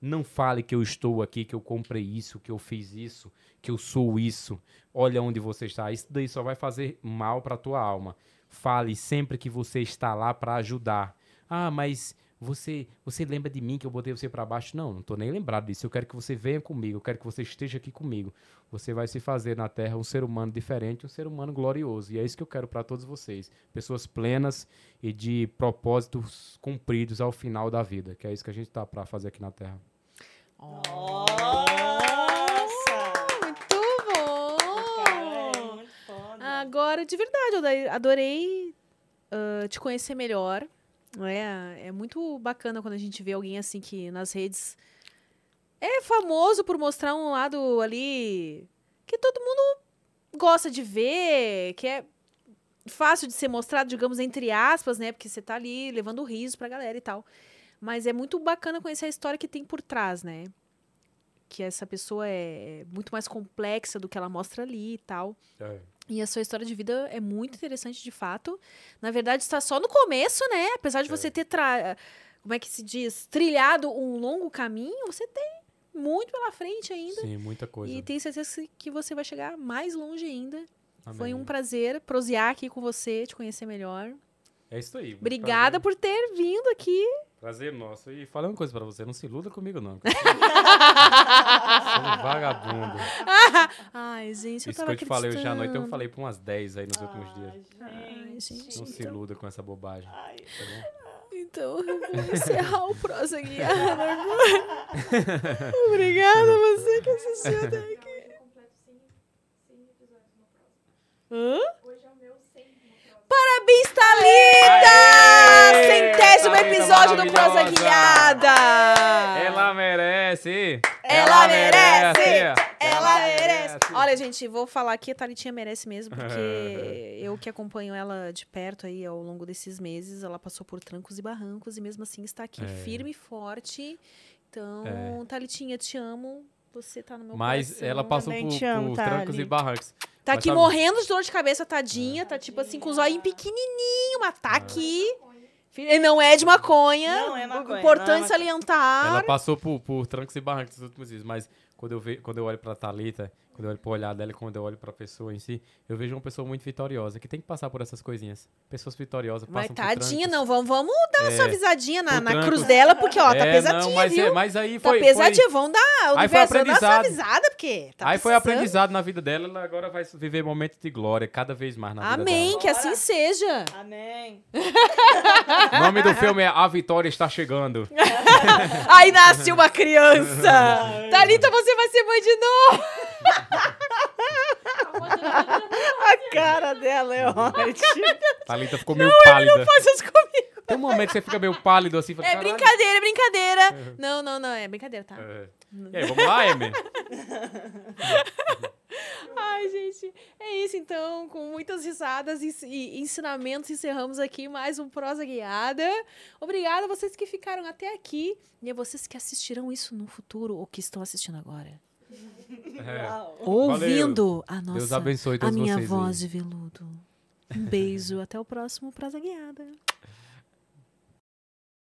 Não fale que eu estou aqui, que eu comprei isso, que eu fiz isso, que eu sou isso. Olha onde você está. Isso daí só vai fazer mal para tua alma. Fale sempre que você está lá para ajudar. Ah, mas você, você lembra de mim que eu botei você para baixo? Não, não tô nem lembrado disso. Eu quero que você venha comigo, eu quero que você esteja aqui comigo. Você vai se fazer na Terra um ser humano diferente, um ser humano glorioso. E é isso que eu quero para todos vocês. Pessoas plenas e de propósitos cumpridos ao final da vida, que é isso que a gente tá para fazer aqui na Terra. Nossa! Muito Cara, é bom! muito foda. Agora, de verdade, eu adorei ah, te conhecer melhor. É, é muito bacana quando a gente vê alguém assim que nas redes é famoso por mostrar um lado ali que todo mundo gosta de ver, que é fácil de ser mostrado, digamos, entre aspas, né? Porque você tá ali levando riso pra galera e tal. Mas é muito bacana conhecer a história que tem por trás, né? Que essa pessoa é muito mais complexa do que ela mostra ali e tal. E a sua história de vida é muito interessante, de fato. Na verdade, está só no começo, né? Apesar de você ter, tra... como é que se diz? Trilhado um longo caminho, você tem muito pela frente ainda. Sim, muita coisa. E tenho certeza que você vai chegar mais longe ainda. Foi Amém. um prazer prosear aqui com você, te conhecer melhor. É isso aí. Obrigada por ter vindo aqui. Prazer nosso. E falei uma coisa pra você, não se iluda comigo, não. É um vagabundo. Ai, gente, eu Isso que tava eu te falei hoje à noite, eu falei por umas 10 aí nos últimos dias. Ai, gente. Não se iluda com essa bobagem. Ai, Tá bom? Então, eu vou encerrar o Prosa Guiada agora. Obrigada a você que assistiu até aqui. Hã? Parabéns, Thalita! Aê! Centésimo Thalita episódio do Prosa! Guiada! Ela merece! Ela merece! Ela merece! Olha, gente, vou falar aqui, a Thalitinha merece mesmo, porque eu que acompanho ela de perto aí ao longo desses meses, ela passou por trancos e barrancos e mesmo assim está aqui É. firme e forte. Então, É. Thalitinha, te amo. Você tá no meu Mas coração. ela passou Também por, te amo, por trancos e barrancos. Tá Mas aqui sabe- morrendo de dor de cabeça, tadinha. Tá tipo assim, com os olhinhos pequenininho, mas tá aqui. Filha, Não é de maconha. Não é maconha, Importante não é maconha. salientar. Ela passou por, por trancos e barrancos nos últimos dias, mas quando eu, ve, quando eu olho pra Thalita, quando eu olho pro olhar dela, quando eu olho pra pessoa em si, eu vejo uma pessoa muito vitoriosa, que tem que passar por essas coisinhas. Pessoas vitoriosas Mas passam por tadinha, não. Vamos, vamos dar uma É, suavizadinha na, na cruz dela, porque, ó, tá É, pesadinha, não, mas, viu? é- mas aí Tá foi... pesadinha. foi Vamos dar o Aí foi universo, dá uma aprendizado. suavizada, porque tá aí foi precisando. aprendizado na vida dela, ela agora vai viver momentos de glória cada vez mais na vida Amém, dela. que assim seja. Amém. O nome do filme é A Vitória Está Chegando. Aí nasce uma criança. Thalita, você vai ser mãe de novo. A cara dela é ótima. Thalita ficou meio pálida. Faz isso comigo. Tem um momento que você fica meio pálido assim. fala, É "Caralho". brincadeira, é brincadeira. Não, não, não, é brincadeira, tá? É. E aí, vamos lá, Amy? Ai, gente, é isso então. Com muitas risadas e, e ensinamentos, encerramos aqui mais um Prosa Guiada. Obrigada a vocês que ficaram até aqui e a vocês que assistirão isso no futuro ou que estão assistindo agora. É. Ouvindo a nossa, Deus abençoe a minha vocês. aí. voz de veludo. Um beijo, até o próximo Prosa Guiada.